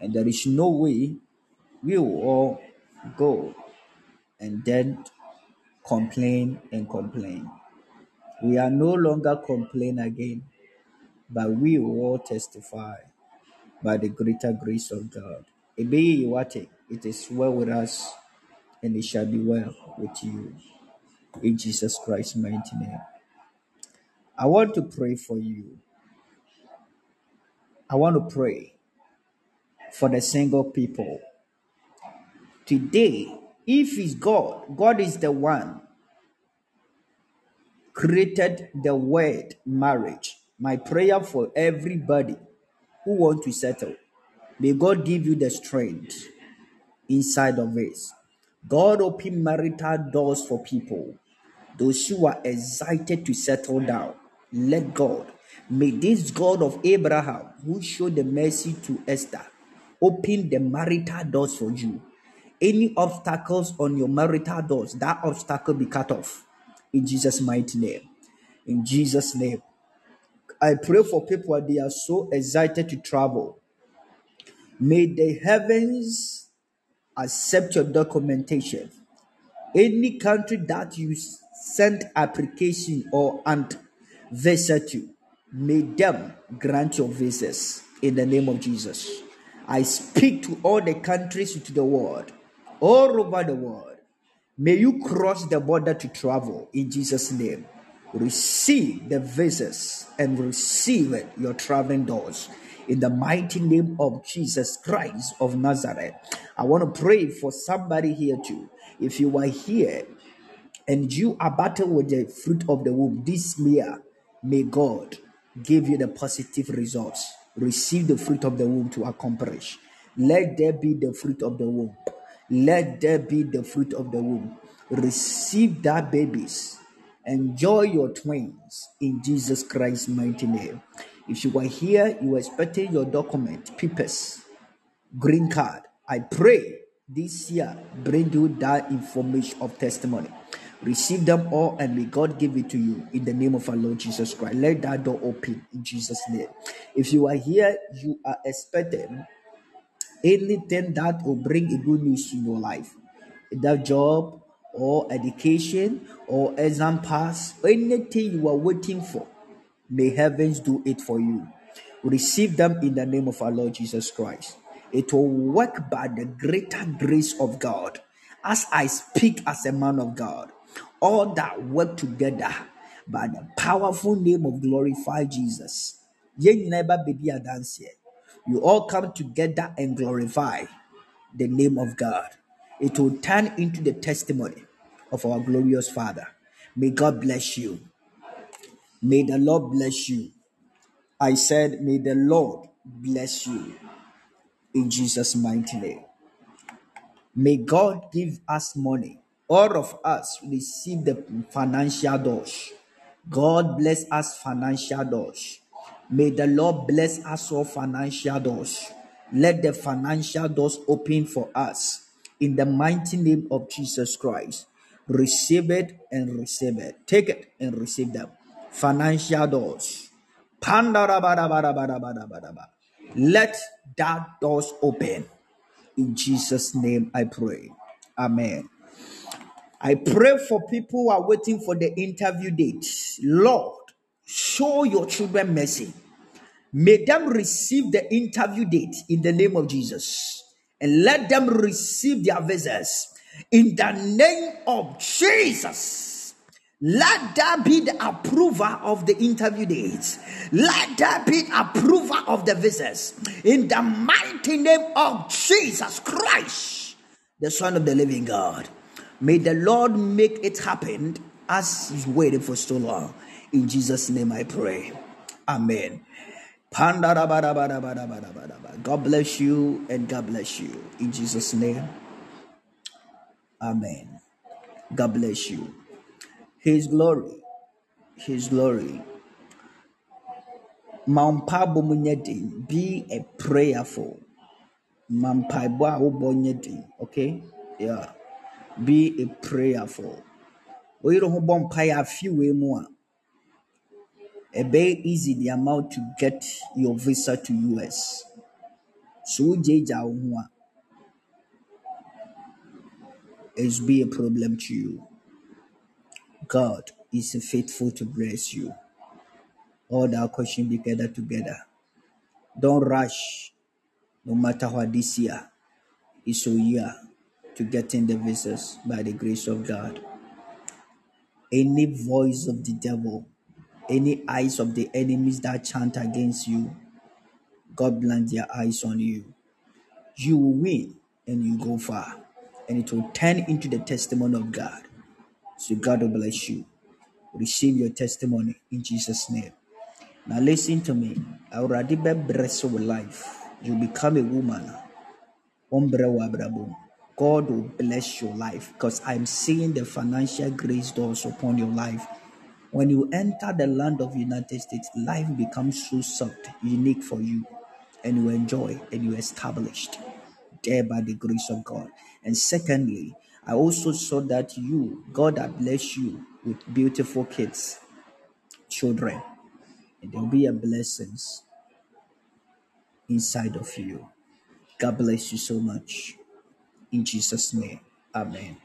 C: and there is no way we will all go and then complain and complain. We are no longer complain again, but we will all testify by the greater grace of God. Ebe Iwate, It is well with us, and it shall be well with you. In Jesus Christ's mighty name. I want to pray for you. I want to pray for the single people. Today, if it's God, God is the one created the word marriage. My prayer for everybody who want to settle, may God give you the strength inside of this. God open marital doors for people. Those who are excited to settle down, let God, may this God of Abraham, who showed the mercy to Esther, open the marital doors for you. Any obstacles on your marital doors, that obstacle be cut off. In Jesus' mighty name. In Jesus' name. I pray for people they are so excited to travel. May the heavens accept your documentation. Any country that you send application or and visa to, may them grant your visas in the name of Jesus. I speak to all the countries to the world, all over the world. May you cross the border to travel in Jesus' name. Receive the visas and receive it, your traveling doors. In the mighty name of Jesus Christ of Nazareth. I want to pray for somebody here too. If you are here and you are battling with the fruit of the womb this year, may God give you the positive results. Receive the fruit of the womb to accomplish. Let there be the fruit of the womb. Let there be the fruit of the womb. Receive that babies. Enjoy your twins in Jesus Christ's mighty name. If you are here, you are expecting your document, papers, green card. I pray this year bring you that information of testimony. Receive them all and may God give it to you in the name of our Lord Jesus Christ. Let that door open in Jesus' name. If you are here, you are expecting anything that will bring a good news in your life that job or education or exam pass anything you are waiting for may heavens do it for you receive them in the name of our lord jesus christ it will work by the greater grace of god as i speak as a man of god all that work together by the powerful name of glorified jesus. You all come together and glorify the name of God. It will turn into the testimony of our glorious Father. May God bless you. May the Lord bless you. I said, May the Lord bless you in Jesus' mighty name. May God give us money. All of us receive the financial doors. God bless us financial doors. May the Lord bless us all financial doors. Let the financial doors open for us in the mighty name of Jesus Christ. Receive it and receive it. Take it and receive them. Financial doors. Let that doors open. In Jesus' name I pray. Amen. I pray for people who are waiting for the interview date. Lord, show your children mercy. May them receive the interview date in the name of Jesus. And let them receive their visas in the name of Jesus. Let that be the approval of the interview dates. Let that be approval of the visas in the mighty name of Jesus Christ, the Son of the Living God. May the Lord make it happen as He's waiting for so long. In Jesus' name I pray. Amen. God bless you and God bless you. In Jesus' name. Amen. God bless you. His glory, His glory. Ma mpaebɔ mu nyɛ den. Be a prayerful. Ma mpaebɔ a wobɔ. Okay? Yeah. Be a prayerful. Oyere ho bɔ mpaeɛ afe wei mu a, ɛbɛyɛ easy the amount to get your visa to US. So wogyaagyaa wo a, it's be a problem to you. God is faithful to bless you. All that question be gathered together. Don't rush, no matter what this year is your year to getting the visas by the grace of God. Any voice of the devil, any eyes of the enemies that chant against you, God blind their eyes on you. You will win and you go far, and it will turn into the testimony of God. So God will bless you. Receive your testimony in Jesus' name. Now listen to me. I already be blessed with life. You become a woman. God will bless your life because I'm seeing the financial grace doors upon your life. When you enter the land of United States, life becomes so soft, unique for you, and you enjoy and you established there by the grace of God. And secondly, I also saw that you, God has blessed you with beautiful kids, children, and there'll be a blessings inside of you. God bless you so much. In Jesus' name. Amen.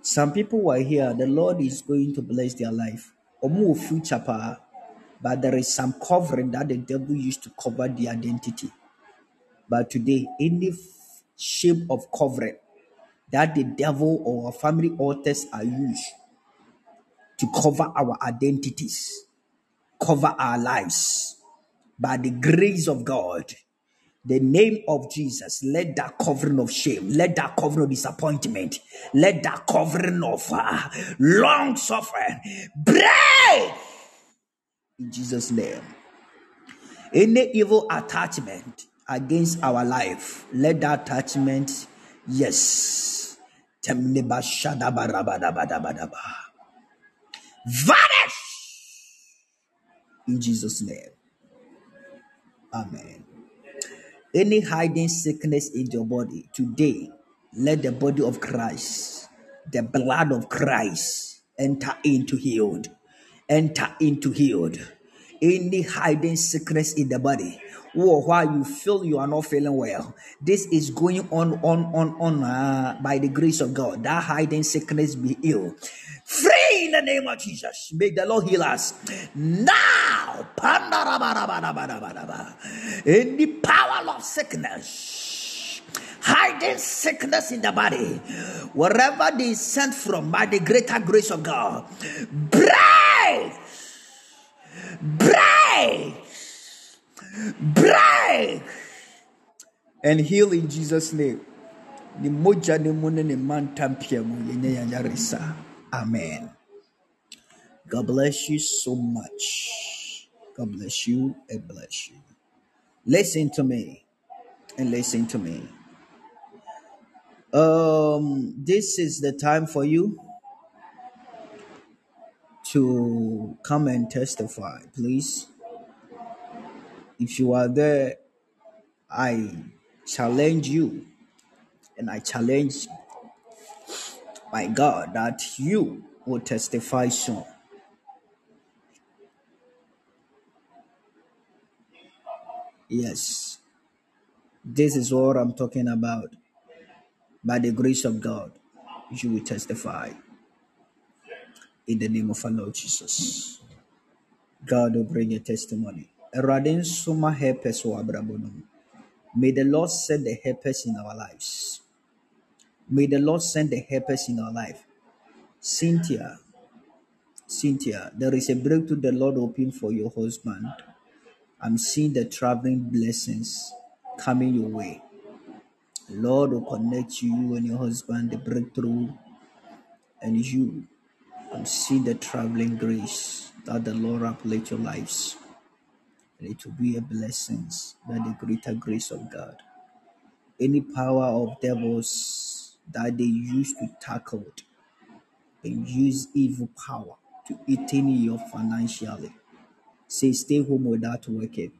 C: Some people were here, the Lord is going to bless their life. Omo future paa, but there is some covering that the devil used to cover the identity. But today, any shape of covering that the devil or family altars are used to cover our identities, cover our lives, by the grace of God, the name of Jesus, let that covering of shame, let that covering of disappointment, let that covering of uh, long suffering break in Jesus' name. Any evil attachment against our life, let that attachment, yes, vanish in Jesus' name. Amen. Any hiding sickness in your body today, let the body of Christ, the blood of Christ, enter into healed. Enter into healed. Any hiding sickness in the body, or while you feel you are not feeling well, this is going on, on, on, on uh, by the grace of God. That hiding sickness be ill. Free in the name of Jesus. May the Lord heal us now. Pandarabarabarabarabaraba. Any power of sickness, hiding sickness in the body, wherever they sent from by the greater grace of God, break, break, break, and heal in Jesus' name. Amen. God bless you so much. God bless you and bless you. Listen to me and listen to me. Um, this is the time for you to come and testify, please. If you are there, I challenge you and I challenge my God that you will testify soon. Yes, this is what I'm talking about. By the grace of God, you will testify in the name of our Lord Jesus. God will bring a testimony. May the Lord send the helpers in our lives. May the Lord send the helpers in our life. Cynthia, Cynthia, there is a breakthrough the Lord opened for your husband. I'm seeing the traveling blessings coming your way. Lord will connect you and your husband, the breakthrough, and you. I'm seeing the traveling grace that the Lord let your lives. And it will be a blessing by the greater grace of God. Any power of devils that they use to tackle it, and use evil power to eating you financially. Say, stay home without working,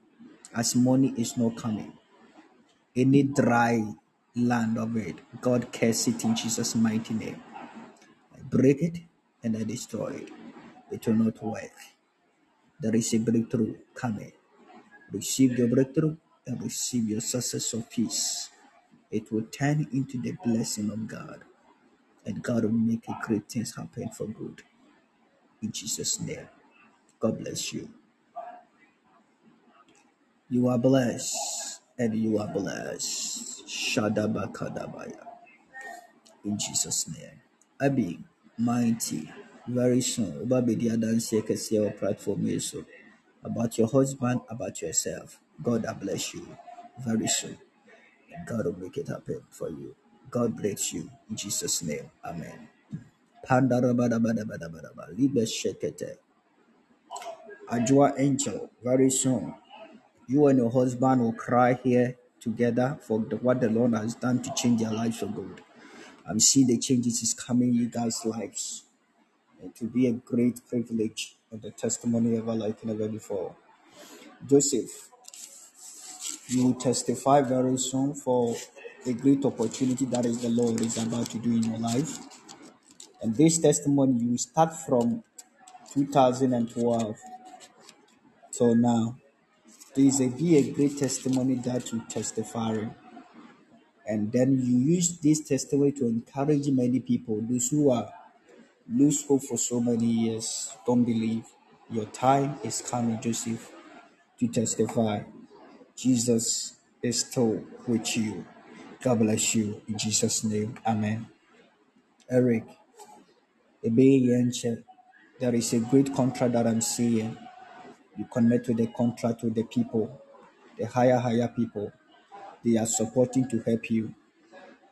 C: as money is not coming. Any dry land of it, God curse it in Jesus' mighty name. I break it and I destroy it. It will not work. There is a breakthrough coming. Receive your breakthrough and receive your success of peace. It will turn into the blessing of God, and God will make great things happen for good. In Jesus' name. God bless you. You are blessed, and you are blessed. Shadabakadabaya. In Jesus' name. Abi, mighty, very soon. Oba bedi adansi kɛseɛ platform so. About your husband, about yourself. God bless you very soon. God will make it happen for you. God bless you. In Jesus' name. Amen. Ajua angel, very soon. You and your husband will cry here together for the, what the Lord has done to change their lives for good. I'm seeing the changes is coming in you guys' lives. It will be a great privilege and a testimony ever like never before. Joseph, you will testify very soon for a great opportunity that is the Lord is about to do in your life. And this testimony you start from 2012 till now. Please uh, be a great testimony that you testify. And then you use this testimony to encourage many people, those who are lose hope for so many years, don't believe. Your time is coming, Joseph, to testify. Jesus is still with you. God bless you in Jesus' name. Amen. Eric, there is a great contract that I'm seeing. You connect with the contract with the people, the higher, higher people. They are supporting to help you,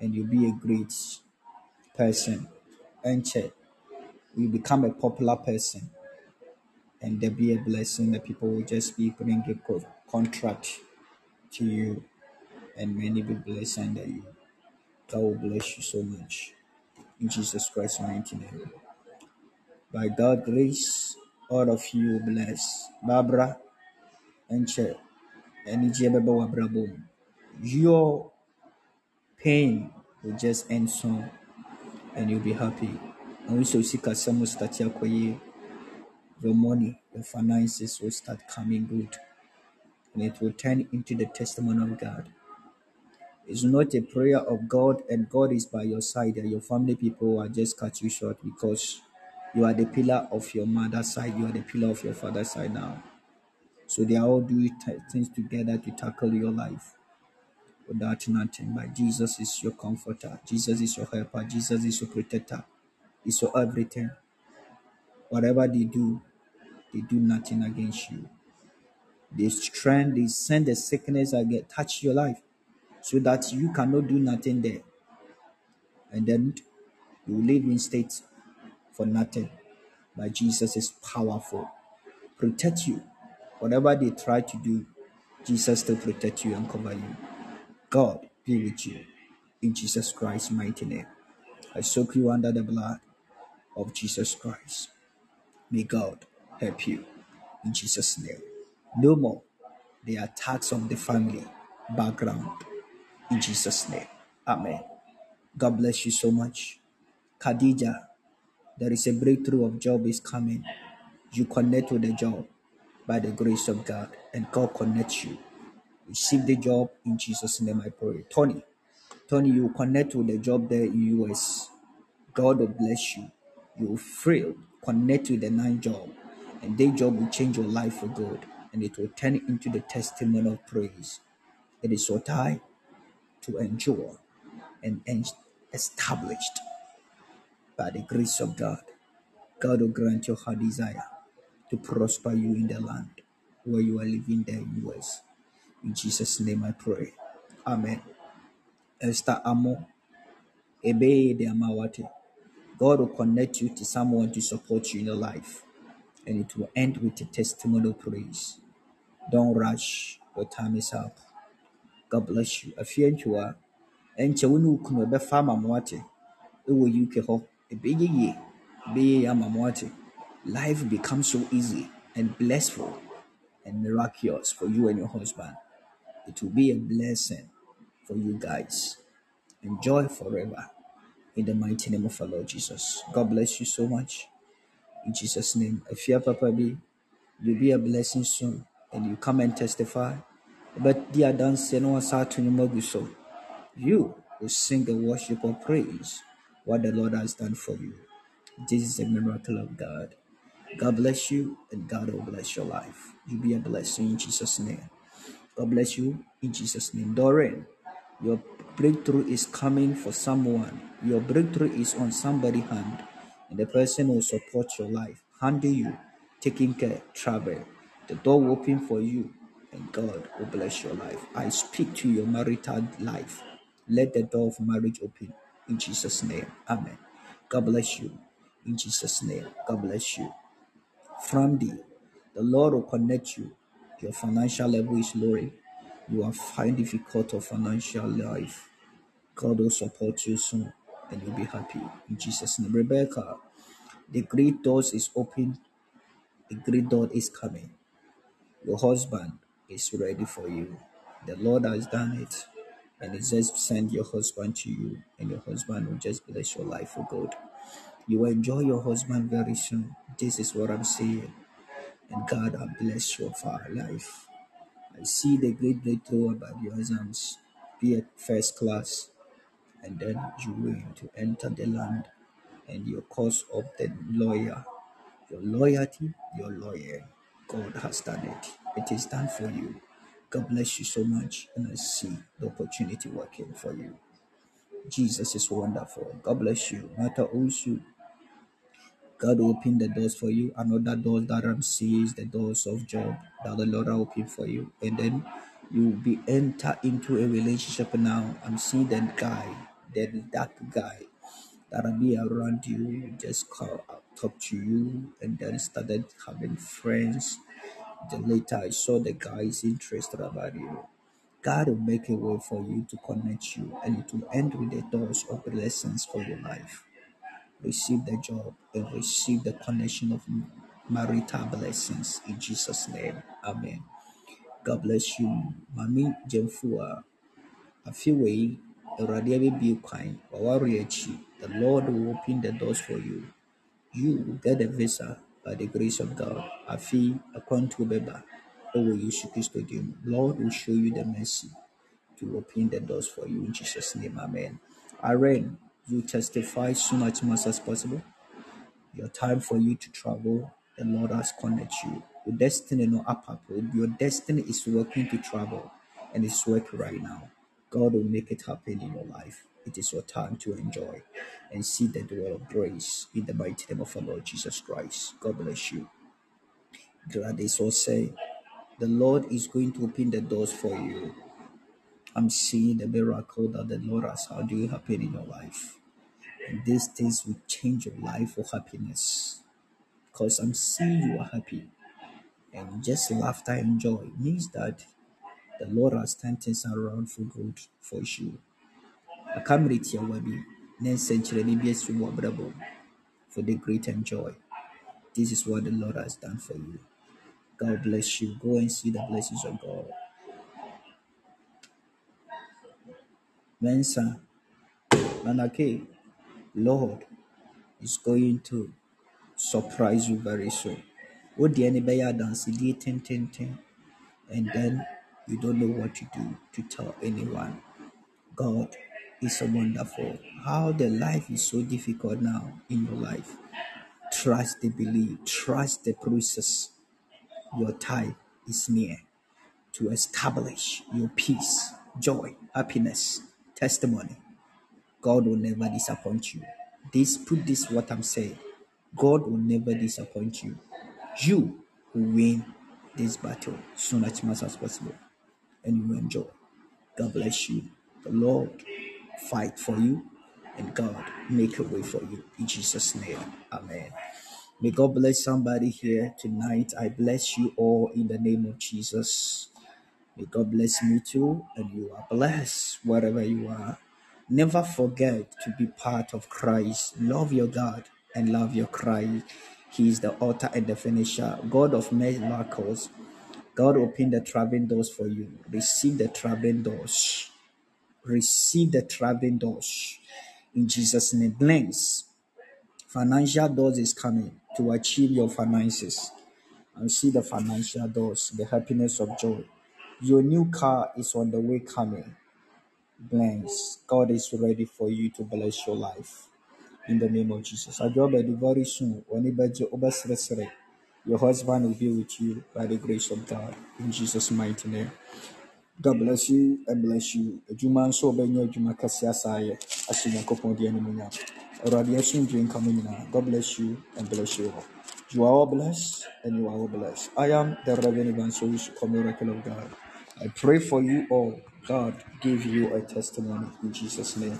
C: and you'll be a great person. Enche, you become a popular person, and there be a blessing. that people will just be putting a co- contract to you, and many be blessed under you. God will bless you so much. In Jesus Christ's mighty name. By God's grace, all of you bless. Barbara, and Wabrabom. Your pain will just end soon, and you'll be happy. And we shall see Kasamo start. Your money, your finances will start coming good, and it will turn into the testimony of God. It's not a prayer of God, and God is by your side, and your family people are just cut you short because you are the pillar of your mother's side, you are the pillar of your father's side now. So they are all doing things together to tackle your life without nothing. But Jesus is your comforter, Jesus is your helper, Jesus is your protector, is your everything. Whatever they do, they do nothing against you. They strength, they send the sickness get touch your life so that you cannot do nothing there. And then you live in state for nothing. But Jesus is powerful. Protect you. Whatever they try to do, Jesus still protect you and cover you. God be with you. In Jesus Christ's mighty name. I soak you under the blood of Jesus Christ. May God help you. In Jesus' name. No more the attacks of the family background. In Jesus' name. Amen. God bless you so much. Khadija, there is a breakthrough of job is coming. You connect with the job by the grace of God, and God connects you. Receive the job in Jesus' name. I pray. Tony, Tony, you connect with the job there in US. God will bless you. You will free, connect with the nine job, and that job will change your life for good, and it will turn into the testimony of praise. It is your time to endure and established by the grace of God. God will grant your heart desire to prosper you in the land where you are living there in US. In Jesus' name I pray. Amen. Esther Amo, Ebe de Amawate. God will connect you to someone to support you in your life. And it will end with a testimonial praise. Don't rush. Your time is up. God bless you. Afei ntwa ɛnkyɛ wo ne wo kunu ɛbɛfa ama mo ate ɛwɔ UK hɔ ɛbɛyɛ yie Be Amamwati. Life becomes so easy and blissful and miraculous for you and your husband. It will be a blessing for you guys. Enjoy forever in the mighty name of our Lord Jesus. God bless you so much. In Jesus' name. If you are Papa B, you'll be a blessing soon and you come and testify. But dear dance no one to you you will sing a worship of praise what the Lord has done for you. This is a miracle of God. God bless you and God will bless your life. You'll be a blessing in Jesus' name. God bless you in Jesus' name. Doreen, your breakthrough is coming for someone. Your breakthrough is on somebody's hand, and the person will support your life, handle you, taking care, travel. The door will open for you, and God will bless your life. I speak to your marital life. Let the door of marriage open in Jesus' name. Amen. God bless you in Jesus' name. God bless you from thee. The Lord will connect you. Your financial level is lowering. You are finding difficult of financial life. God will support you soon and you'll be happy. In Jesus' name. Rebecca, the great doors is open. The great door is coming. Your husband is ready for you. The Lord has done it. And He just send your husband to you, and your husband will just bless your life for good. You will enjoy your husband very soon. This is what I'm saying. And God will bless your life. I see the great breakthrough about your exams. Be at first class, and then you will to enter the land and your cause of the lawyer. Your loyalty, your lawyer. God has done it. It is done for you. God bless you so much, and I see the opportunity working for you. Jesus is wonderful. God bless you. Mata Usu. God will open the doors for you. Another doors that I'm seeing is the doors of job that the Lord will open for you. And then you will be enter into a relationship now. I'm seeing that guy, that that guy that'll be around you, just call talk to you, and then started having friends. Then later I saw the guy is interested about you. God will make a way for you to connect you, and will end with the doors of blessings for your life receive the job and receive the connection of marital blessings in Jesus' name. Amen. God bless you. Mami Jemfua, Afiwei, Awurade abɛbue kwan, waware akyi. The Lord will open the doors for you. You will get a visa by the grace of God. Afi bɛba ɛwɔ Yesu Kristo din mu. Lord will show you the mercy to open the doors for you in Jesus' name. Amen. Irene, you testify soon as much as possible. Your time for you to travel, the Lord has connected you. Your destiny no up. Your destiny is working to travel and it's working right now. God will make it happen in your life. It is your time to enjoy and see the door of grace in the mighty name of our Lord Jesus Christ. God bless you. Gladys will say, the Lord is going to open the doors for you. I'm seeing the miracle that the Lord has had you happen in your life. And these things will change your life for happiness. Because I'm seeing you are happy. And just laughter and joy means that the Lord has turned things around for good for you. Read your wabi. Then century be for the great and joy. This is what the Lord has done for you. God bless you. Go and see the blessings of God. Mensa, Manake, Lord is going to surprise you very soon. What the enemy dance, ten ten ten, and then you don't know what to do to tell anyone. God is so wonderful. How the life is so difficult now in your life. Trust the belief, trust the process. Your time is near to establish your peace, joy, happiness, testimony. God will never disappoint you. This put this what I'm saying. God will never disappoint you. You will win this battle soon as much as possible, and you will enjoy. God bless you. The Lord fight for you, and God make a way for you in Jesus' name. Amen. May God bless somebody here tonight. I bless you all in the name of Jesus. May God bless me too, and you are blessed wherever you are. Never forget to be part of Christ. Love your God and love your Christ. He is the author and the finisher, God of miracles. God open the traveling doors for you. Receive the traveling doors. Receive the traveling doors. In Jesus' name. Blinks. Financial doors is coming to achieve your finances. And see the financial doors, the happiness of joy. Your new car is on the way coming. Blinks. God is ready for you to bless your life. In the name of Jesus. It very soon. When your husband will be with you by the grace of God. In Jesus' mighty name. God bless you and bless you. Adwuma nso a ɔbɛnyɛ adwuma kɛse asa ayɛ ahyɛ Nyankopɔn de animuonyam. Awurade asomdwe nka mo nyinaa. God bless you and bless you all. You are all blessed and you are all blessed. I am the Reverend Evangelist Miracle of God. I pray for you all. God give you a testimony in Jesus' name.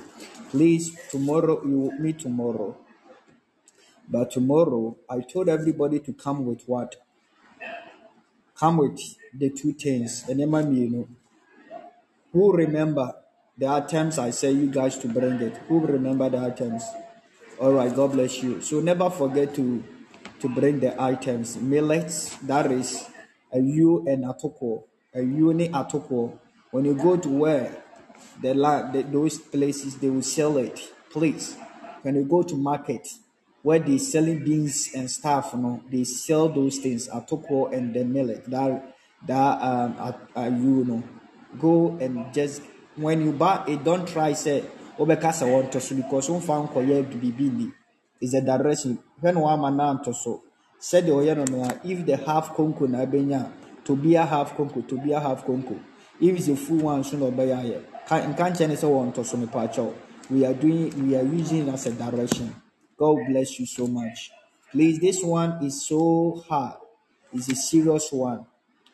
C: Please, tomorrow you will meet tomorrow. But tomorrow, I told everybody to come with what? Come with the two things. And then, you know, who remember the items I say you guys to bring it? Who remember the items? All right, God bless you. So never forget to to bring the items. Millets, that is a you and atoko, a uni atoko. When you go to where the, la- those places they will sell it. Please, when you go to market where they selling beans and stuff, you know, they sell those things atoko and the millet. That that um at, uh, you know, go and just when you buy it, don't try say obeka sa want to so because one found koye bibi is the direction when one man to so said the oyeno no a, if they have konko na benya to be a half konko to be a half konko if it's a full one so no be aye can can change say want to so me pacho we are doing we are using it as a direction. God bless you so much. Please this one is so hard. It's a serious one.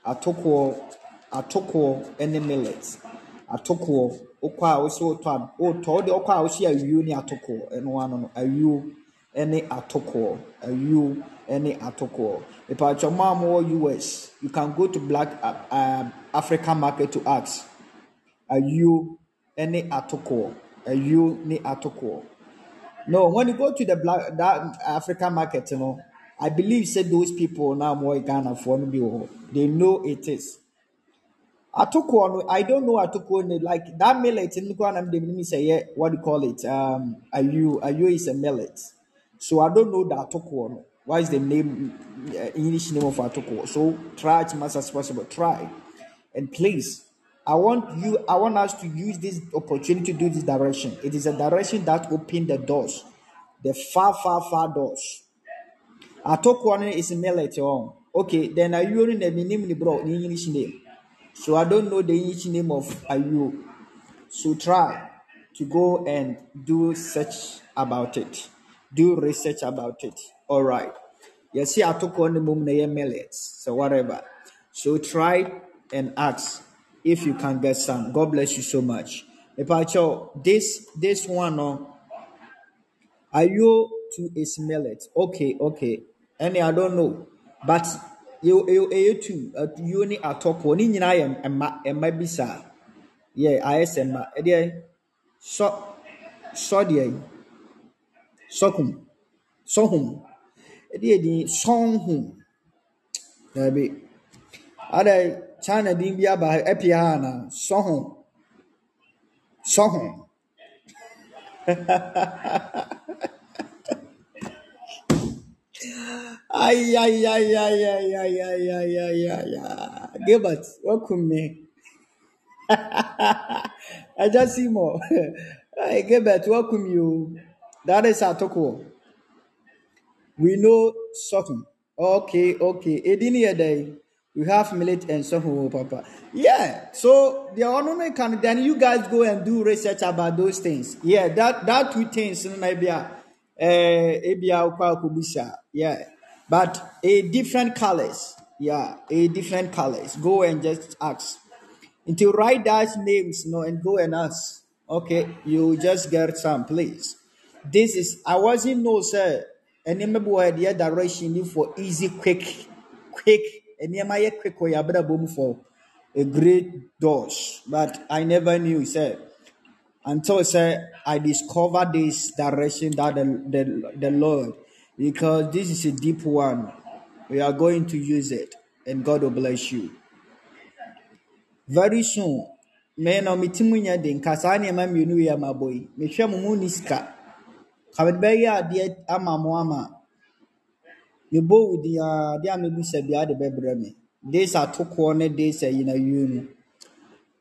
C: Atokoɔ atokoɔ ne millet. Atokoɔ wokɔ a wosi wotɔ a wotɔ wode wokɔ a wosi awio ne atokoɔ ɛno ano no awio ne atokoɔ awio ne atokoɔ ipatwa mo a mowɔ us you can go to black uh, african market to ask awio ne atokoɔ awio ne atokoɔ no, when you go to the black that African market, you know, I believe said those people now more Ghana for no hɔ. they know it is. Atoko, no, I don't know Atoko no, like that millet in Kwanam they me say yeah, what do you call it? Um Ayu Ayu is a millet. So I don't know the Atoko. no. What is the name uh, English name of Atoko? So try as much as possible. Try. And please, I want you, I want us to use this opportunity to do this direction. It is a direction that open the doors, the far, far, far doors. Atoko no is millet on. Okay, then Ayu no na minim ni bro ni English name. So I don't know the English name of Ayu. So try to go and do search about it. Do research about it. All right. You see, I took on the mum na millets, so whatever. So try and ask if you can get some. God bless you so much. Epacho, this this one, no, are you to a millet? Okay, okay. Any I don't know, but you you you too. Uh, you ni atoko ni nyina yɛ mma mma bi saa. Yeah, ayɛ sɛ mma. Ɛdeɛ sɔ sɔ deɛ sɔkum sɔhum ɛdeɛ din sɔnhum daabi ada china din bi aba ha ɛpia ha ana sɔhum sɔhum ay ay ay ay ay ay ay ay ay ay ay. Gilbert welcome me? I just see more. Hey Gilbert welcome you that is Atoko We know Sokun. Okay, okay. Edini day. We have millet and Sokun, Papa. Yeah. So the only can then you guys go and do research about those things. Yeah, that that two things maybe uh ukwa kubisa. Yeah. But a different colors. Yeah, a different colors. Go and just ask. Until write those names, you know, and go and ask. Okay, you just get some, please. This is I wasn't know, sir. And remember why the direction you for easy, quick, quick, near my quick way boom for a great doors. But I never knew, sir. Until sir, I discovered this direction that the, the, the Lord because this is a deep one. We are going to use it, and God will bless you. Very soon, me na meti mu nya den ka saa nneɛma mmienu yi a mabɔ yi mehwɛ mo mu ni sika ka mede bɛyɛ adeɛ ama mo ama. Mebɔ wo din a adeɛ a mebisa biara de bɛbrɛ me. Days atokoɔ ne days ayinawie mu.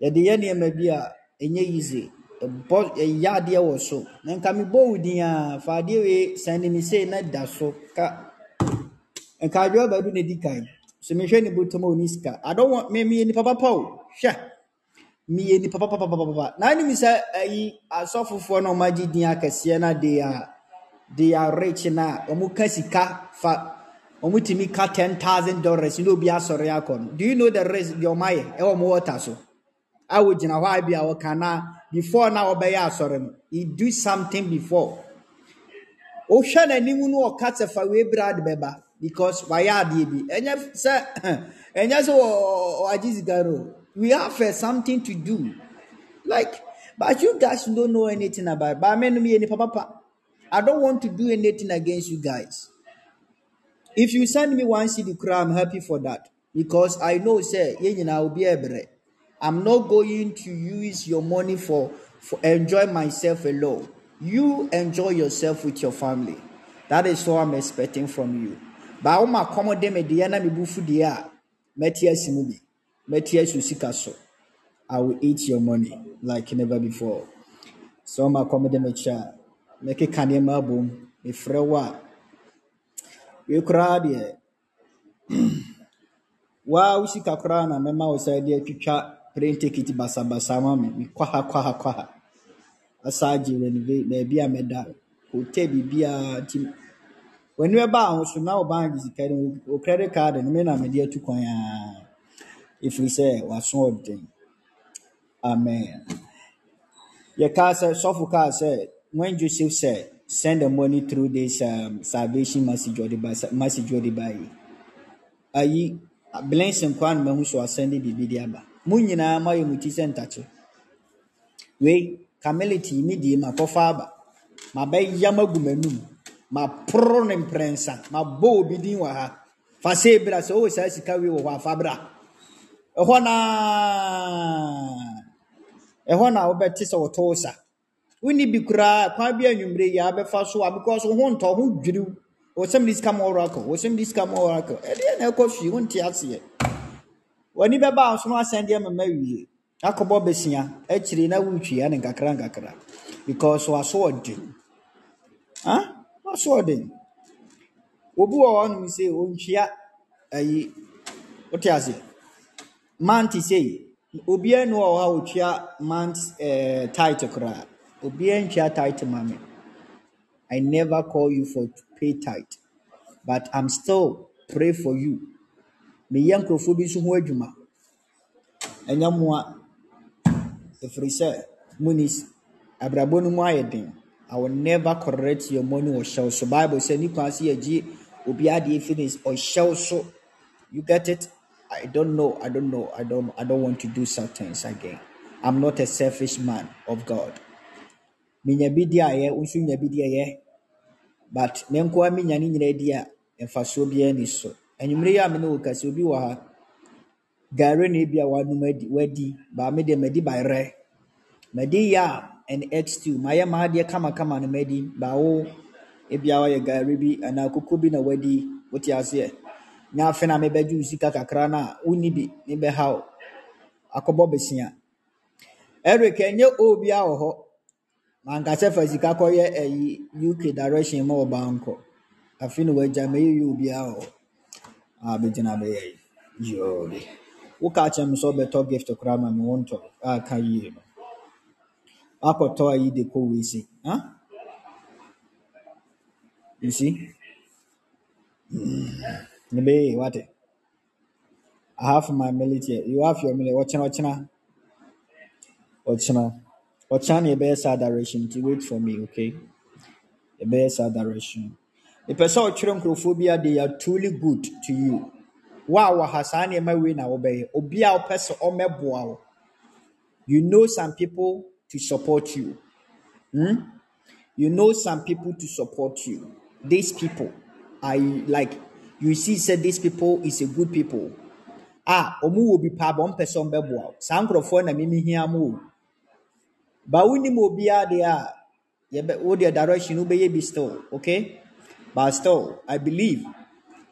C: Yɛde yɛ nneɛma bi a ɛnyɛ easy ɛbɔ ɛyɛ adeɛ wɔ so. Na nka mebɔ wo din a fa adeɛ wei sɛne me sei na da so. Ka nka adwoa baadu na di kan so mehwɛ ne bɔtɔm a ɔni sika. I don't want me meyɛ nipa papa o meyɛ nipa papapapapa na anim sɛ ayi asɔfofoɔ na ɔmagye din akɛseɛ na they are they are rich na ɔmo ka sika fa ɔmo tumi ka ten thousand dollars na obi asɔre akɔ no. Do you know the rest deɛ ɔmo ayɛ ɛwɔ ɔmo wɔta so? A wogyina hɔ a a wɔka na before na ɔbɛyɛ asɔre no he do something before. Wohwɛ n'anim no ɔka sɛ fa wei bra de bɛba because wayɛ adeɛ bi. Ɛnyɛ sɛ ɛnyɛ sɛ wɔ- wagye sika no we have uh, something to do like but you guys don't know anything about it. but me no me papa i don't want to do anything against you guys if you send me one CD cry, I'm happy for that. Because I know say will be able. I'm not going to use your money for for enjoy myself alone. You enjoy yourself with your family. That is what I'm expecting from you. But I'm accommodate na me bufu deɛ a mɛte asi mu bi. Mɛte wo sika so. I will eat your money like never before. So I'm accommodate me kyɛ a mɛkeka nneɛma abom. Mefrɛ wo a wei koraa deɛ waa wo sika koraa na mɛma wo sɛ de atwitwa ticket basabasa ma me mekwaha kwaha kwaha asa agye renove baabi a mɛda hotel biribiaa nti w'ani bɛba a ho so na wo bank sika no wo credit card no me na mede atu kwan a ɛfiri sɛ waso ɔden amen. Yɛkaa sɛ sɔfo kaa sɛ when joseph said send the money through this um, salvation message or the message or the buy ayi blessing kwa na mahu so asɛnde biribi de aba mo nyinaa moayɛ mo ti sɛ ntakye wei kamiliti mi die ma kɔfa aba mabɛyam agu m'anum maporo ne mprɛnsa mabɔ obi din wɔ ha. Fa sɛ bra sɛ wowɔ saa sika wei wɔ hɔ afa bra ɛhɔ naa ɛhɔ na wobɛte sɛ wɔtɔ wo sa. Wonni bi koraa kwan bi anwummerɛ yi a bɛfa so a because ho ntɔ ho dwiriw. Wɔsɛm de sika ma oracle wɔsɛm de sika ma oracle. Ɛdeɛ na ɛkɔ fie? Wonte aseɛ. W'ani bɛba a so no asɛn deɛ mama wie. Akɔbɔ bɛsia akyiri na wotwia ne nkakra nkakra. Because waso ɔden waso ɔden obi wɔ hɔnom sɛ ɔntwia ayi. Wote aseɛ. Mante sei obiara nu wɔ hɔ a ɔtwia mant eh, tight koraa obiara ntwia tight ma I never call you for to pay tithe, but I'm still pray for you. Meyɛ nkurɔfoɔ bi nso ho adwuma. Ɛnyɛ mmoa. Ɛfiri sɛ, muni abrabɔ no mu. I will never correct your money or shell so. Bible sɛ kwan sɛ yɛgye obi adeɛ fi ne ɔhyɛw so. You get it? I don't know. I don't know. I don't. I don't want to do such things again. I'm not a selfish man of God. Minya bi di ayɛ, wo nso nya bi ɛyɛ. but me nko ara menya ne nyinaa di a mfasoɔ biara ni so anwummerɛ yi a me ne wo kasa obi wɔ ha gare na ebi a wanom adi wadi baa me deɛ madi bayerɛ madi yam and egg stew mayɛ m'adeɛ kamakama no madi baa wo ebi a wayɛ gare bi anaa koko bi na wadi wote aseɛ nya afe na mebɛgye wo sika kakra no a wonni bi ne bɛha wo akɔbɔ besia. Eric ɛnyɛ obi a wɔ hɔ. Mankasɛ fa sika kɔyɛ ɛyi uk direction ma ɔba nkɔ afe ne wagya mɛyɛ yɛ obiara wɔ hɔ. A bɛgyina bɛyɛ yi woka kyerɛ me sɛ wobɛtɔ gift koraa ma me wontɔ a yie no. Akɔtɔ ayi de kɔ wei se ha? You see? Ne Nebe, what? I have my millet. You have your millet. Watching, watching, watching. Watching the best direction. To wait for me, okay? The best direction. The person with children they are truly good to you. Wow, Hassan, you may win our obey. Obia, person, or meboa. You know some people to support you. Hmm? You know some people to support you. These people are like you see said these people is a good people. Ah omu will be pa bon person be bɛboa saa nkorɔfoɔ na mimi hia mo o. Ba wunim obiara deɛ a yɛbɛ wo deɛ direction wo bɛyɛ bi still okay? But still i believe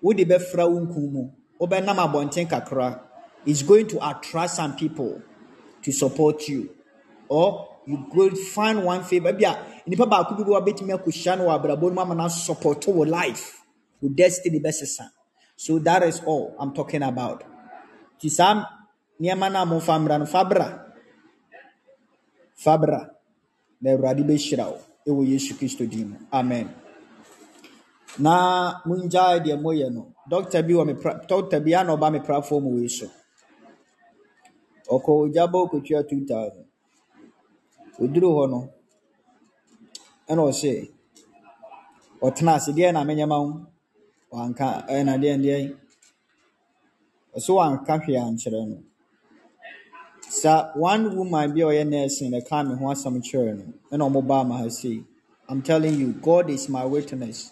C: wo de bɛfra wo nkun mu wo bɛnam abɔnten kakra is going to attract some people to support you. Or you go find one favour bi a nipa baako bi wɔ abɛtumi akɔhyia no wɔ abrabɔ no mu ama na support wo life. wo destiny bɛsesa so that is all i'm talking about. Ti saa nneɛma no a momfa mmra no fabra. Fabra. Na awurade bɛhyira wo ɛwɔ yesu kristo din mu amen. Na mongyae deɛ moyɛ no. Dɔkta bi wɔ me dɔkta bi a na ɔba me platform wei so ɔkɔ ogyaba ɔkɔtua 2000 ɔduru hɔ no ɛna ɔse ɔtena ase deɛ na menyɛma ho wanka ɛna deɛ deɛ ɔso wanka hwee ankyerɛ no. Sa one woman bi a ɔyɛ nursing na kaa me ho asɛm kyerɛ no ɛna ɔmo baa ma ha sei i'm telling you god is my witness.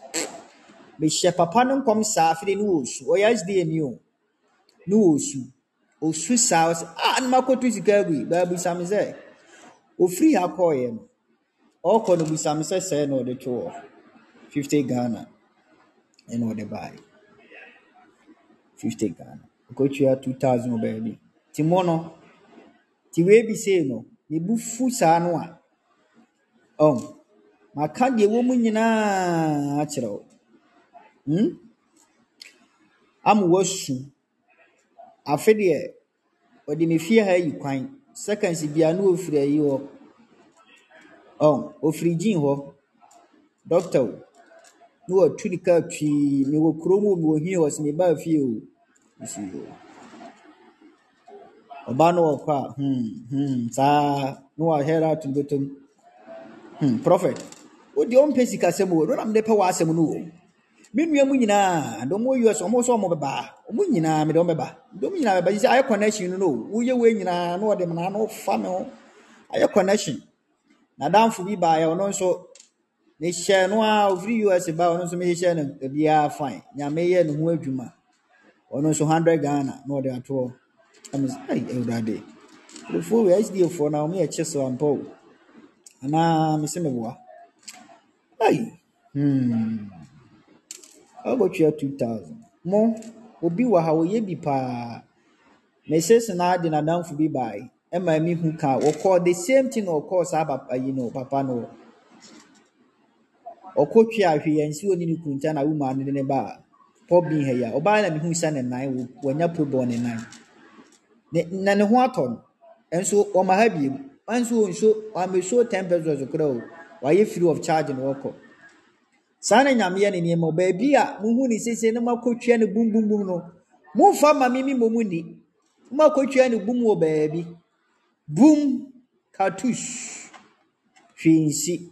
C: Mehyɛ papa no nkɔm saa afei ne wɔ su ɔyɛ sda ni o. Ne wɔ su osu saa ɔsɛ ah ne ma kɔtu sika agui baabi sam sɛ ofiri ha kɔɔyɛ no ɔkɔ no busam sɛ sɛɛ na ɔde to wɔ fifty ghana. ɛna ɔde baeɛ fifty ghana ɔkɔtua two thousand oh, wɔ baabi Ti mo no te wei bi sei no ne bu fu saa no a. Um, Ɔn maka deɛ wɔ mu nyinaa akyerɛ wo. Hmm? ama wasu afe deɛ ɔde me fie ha yi kwan. Seconds bia na ɔfiri ayi hɔ. Um, Ɔn ɔfiri gyin hɔ. Doctor mewɔ tunika twi mewɔ kurom mewɔ hwi wɔ sɛ mebaa fie o ɛsi ɔbaa no wɔ hɔ a hmm hmm saa na wahɛra atombotom hmm prɔfɛt wodi ɔmpɛ sikasɛm o ɛno na mede pɛ wɔ asɛm no o me nua mu nyinaa dɔm wɔ us ɔmo sɛ ɔmo bɛba ɔmo nyinaa mede ɔmo bɛba dɔm nyinaa bɛba sisi ayɛ connection no no woyɛ wei nyinaa na ɔde mu na na me ho ayɛ connection na danfo bi baayɛ ɔno nso mehyɛ no a ofiri us ba ɔno nso mehyɛ no biara fine. Nyame yɛ ne ho adwuma. Ɔno nso hundred ghana na ɔde ato hɔ. Ɛwurade kurofoɔ wei hda foɔ na ɔmo yɛ kye so ampa o. Anaa mesi me boa ayi hmm. Ɔbɛtwea two thousand. Mo obi wɔ ha ɔyɛ bi paa. Mesi si na adi na danfo bi baa ɛma mi hu kaa wɔkɔɔ the same thing na saa papa yi no papa no. ɔkɔtwea ahweeɛnsi wɔ ne ne kunta na womaa ne ne ba. A pɔbin ha yi ɔbaa na mehu sa ne nan wɔanya probɔ ne nan na ne ho atɔ no nso ɔma ha biem nso nso ɔamesuo ten pesos kora o wayɛ free of charge na ɔkɔ saa na nyameɛ ne nneɛma baabi a mohu ne sese na moakɔtwea no bumbumbum no. Momfa ma me memmɔ mu ni moakɔtwea no bum wɔ baabi bum cartouche. Hwee nsi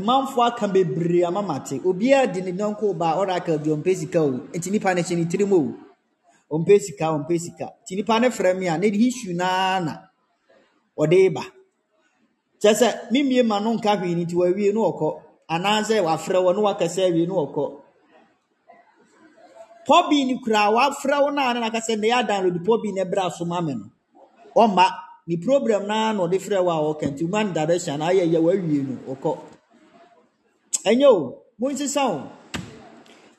C: mmanfoɔ aka bebree ama mate. Obiara de ne nɔnko ba ɔraka deɛ ɔmpɛ sika o. Nti nipa no hyɛ ne tirim o. Ɔmpɛ sika ɔmpɛ sika. Nti nipa no frɛ me a ne de issue naa na ɔde ba kyerɛ sɛ memie ma no nka hwee no nti wawie no ɔkɔ anaasɛ wafrɛ wɔ ne wakasa awie no ɔkɔ pɔbi no kura wafrɛ wo no a na naka sɛ ne yɛ adownload pɔbi no ɛbrɛ aso ma me no. Ɔma ne program naa na ɔde frɛ wo a ɔka nti man direction na ayɛ yɛ wawie no ɔkɔ ɛnyɛ o monsesa o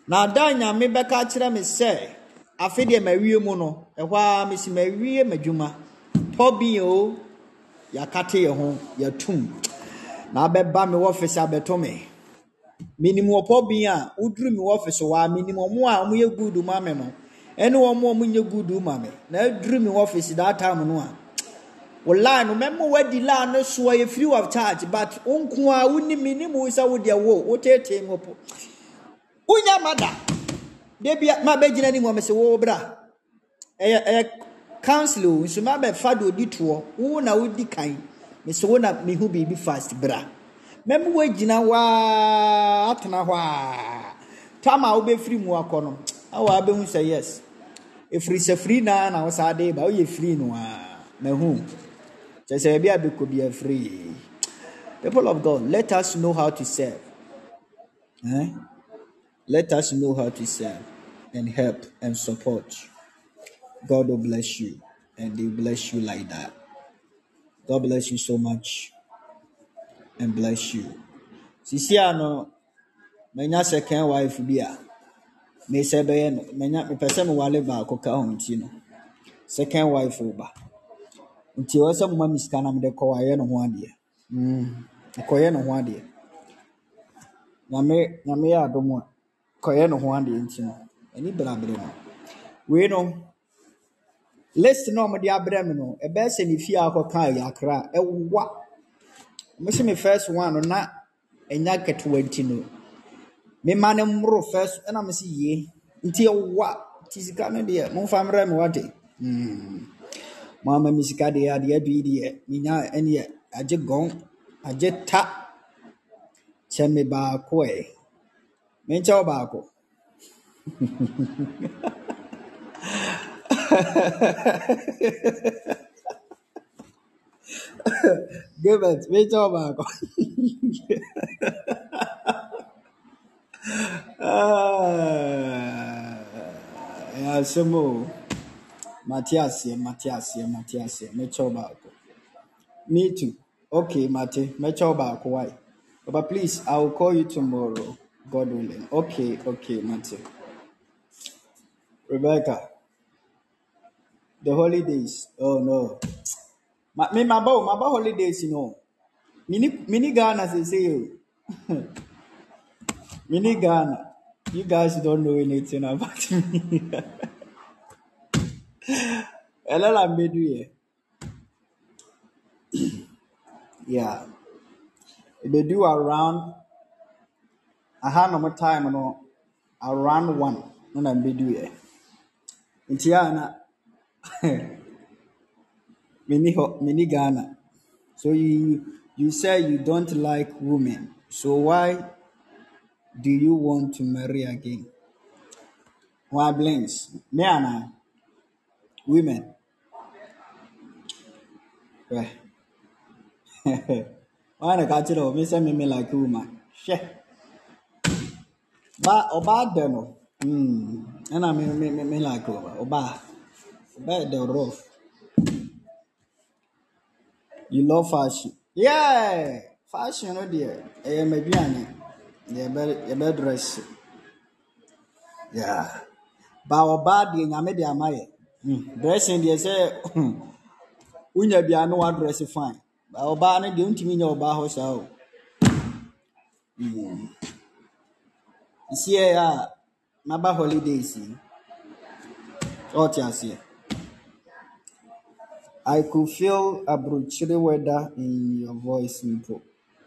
C: na ada nyame bɛka kyerɛ me sɛ afe deɛ mawie mu no ɛhɔ a mesi mawie m'adwuma pɔbi o yɛakate yɛ ho yɛatum na abɛba me wɔfise abɛtɔ me menim wɔpɔ bi a woduru me wɔfise hɔ a menim ɔmo a ɔmo yɛ good ma me no ɛne ɔmo a ɔmo nyɛ good ma me na aduru me wɔfise that time no a wo line no mɛma wadi line no soɔ yɛ free of charge but wo nko a wonim menim wo sɛ wodeɛ wo wotetee me wɔpɔ wonya ma da da bia ma bɛgyina anim a mesɛ wo bra. Ɛyɛ ɛyɛ council o nso ma bɛfa de odi toɔ wo na wodi kan mesɛ wo na mehu biribi fast bra. Mɛma woagyina waa atena hɔ a tam a wobɛfiri mu akɔ no. Awa wobɛhu sɛ yes. Ɛfiri sɛ firi naa na wo saa de ba woyɛ firi no a mahu people of god let us know how to serve. Eh? let us know how to serve and help and support. God will bless you and they bless you like that. God bless you so much and bless you. Sisi ano manya second wife bi a mesɛ bɛyɛ no manya mepɛ sɛ mewale baako ka ho nti no. Second wife ba nti ɛwɔ sɛ moma me sika na mede kɔ ayɛ ne ho adeɛ. Mm, kɔyɛ ne ho adeɛ. Nyame nyame yɛ adom a kɔyɛ ne ho adeɛ nti no ani brabere no wei no list na ɔmode abrɛ me no ɛbɛyɛ sɛ ne fie akɔka ayakra a ɛwa mese me first one no na ɛnya ketewa nti no mema ne mmoro first ɛna mese yie. Nti ɛwa nti sika no deɛ momfa mmerɛ me wate. Mm. Moama me sika deɛ adeɛ adu deɛ menya ɛneɛ agye gɔn agye ta. Kyɛ me baako ɛ menkyɛ wo baako Gilbert, menkyɛ wo baako Ah, o mate aseɛ mate aseɛ baako me too. Okay mate wo baako why? But please i will call you tomorrow god willing. Okay okay mate rebecca the holidays oh no. Me maba o maba holidays no mini mini ghana sesei o oh. mini ghana. You guys don't know anything about me ɛlɛ la mbedu yɛ yeah. Ebedu around aha nom time no around one no na mbedu yɛ nti a na mini hɔ mini ghana. So you you say you don't like women. So why do you want to marry again? Why blinks me ana women. Well, why na ka kyerɛ wo me sɛ me me like woman. Hwɛ ba ɔbaa dɛ no mm ɛna me me me me like ɔbaa ɔbaa ɔbaa yɛ dɛ rough. You love fashion. Yeah! Fashion no deɛ ɛyɛ m'aduane yɛbɛ yɛbɛ dress. Yeah. Ba ɔbaa deɛ nyame de ama yɛ mm dressing deɛ sɛ wonya bia no wadress fine ba ɔbaa no deɛ wontumi nya ɔbaa hɔ saa o Mm. sie a maba holidays yi ɔte aseɛ I could feel abrokyire weather in your voice mpo.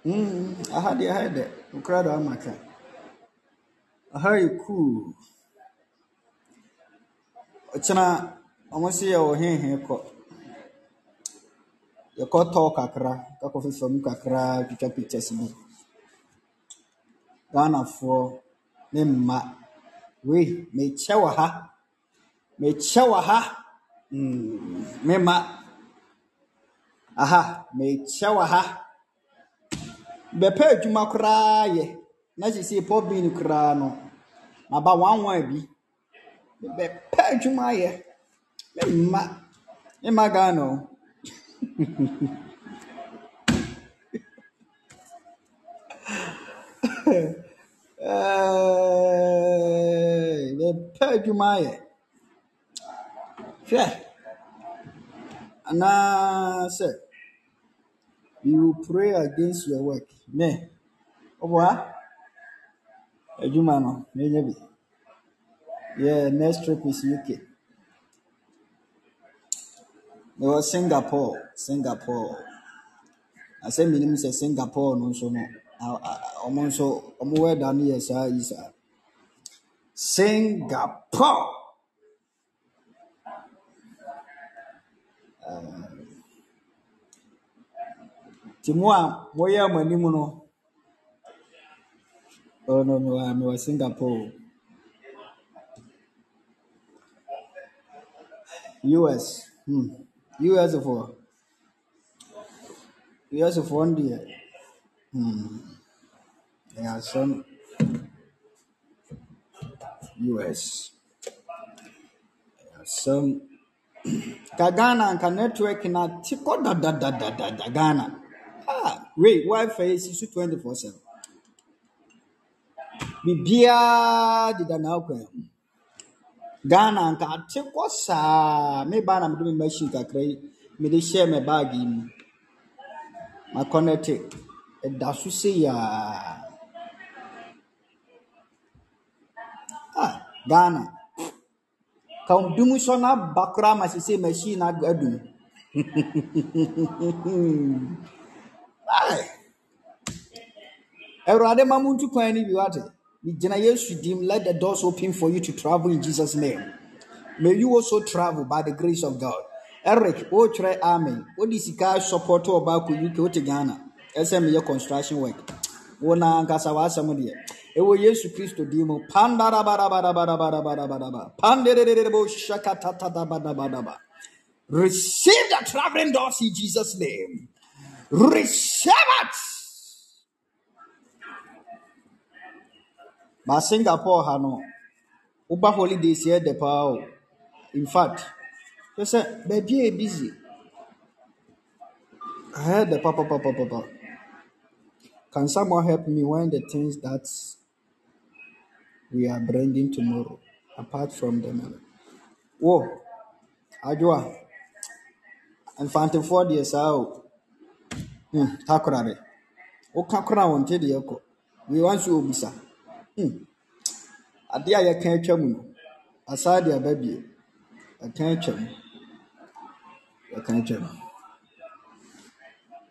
C: Mm, aha deɛ aha yɛ dɛ, okura do ama ka. Aha yɛ cool. Ɔkyena ɔmo se yɛwɔ hehe kɔ. Yɛkɔtɔ kakra, kakɔ fefa mu kakra, twitwa pictures bi. Ghanafoɔ ne mma. Wei, mekyɛ wɔ ha. Mekyɛ wɔ ha. Me mma. Aha, mekyɛ wɔ ha. Bɛpɛ adwuma koraa yɛ. Na sisi pɔ bin koraa no. Maba one bi. Bɛpɛ adwuma yɛ. Me mma. Me mma Ghana o. Ɛɛɛ, Bɛpɛ adwuma yɛ. Hwɛ. Anaasɛ you pray against your work. Me. Ɔboa. Adwuma no, menya bi. Yeah, next trip is UK. Mewɔ Singapore, Singapore. Asɛ menim sɛ Singapore no nso no, ɔmo nso ɔmo weather no yɛ saa yi saa. Singapore. Nti mo a moyɛ mo anim no, oh no, mewɔ mewɔ Singapore. US, hmm. US foɔ, US foɔ no deɛ, hmm, ɛyɛ asɛm. US, ɛyɛ asɛm. Ka Ghana nka network na te kɔ dadadadada Ghana. Ah, wei, Wi-Fi yi si so 24/7. Biribiara deda n'akwan mu. Ghana nka ate kɔ saa. Me ba na mede me machine kakra yi mede hyɛɛ me bag yi mu. Ma connect. Ɛda so seyaa. Ah, Ghana. Ka wo dum sɔ na aba koraa ma sese machine no ad- adum. Ai. Awurade ma mo ntu kwan no bi wate. Gyina Yesu dim. Let the doors open for you to travel in Jesus' name. May you also travel by the grace of God. Eric, oh, wotwerɛ amen. Wode sika support ɔbaa kɔ UK, wote Ghana. Ɛsɛ meyɛ construction work. Wo na ankasa w'asɛm deɛ. Ɛwɔ Yesu Kristo din mu. Pandarabarabarabarabarabarabaraba. Panderererebo shakatatabadabadaba. Receive the traveling doors in Jesus' name. Receive it. Ba Singapore ha no, woba holidays dɛ paa o. In fact, hwɛ sɛ a yɛ busy. Ɛyɛ dɛ papapapapa. Can someone help me when the things that we are bringing tomorrow, apart from the money? Whoa, adwoa, mfantefoɔ deɛ saa o. Hmm, takorare. Woka koraa wɔn nte deɛ kɔ. Wei wanso obisa. Hmm, adeɛ a yɛka atwa mu no, asaa de aba bio. Yɛka atwa mu. Yɛka atwa mu.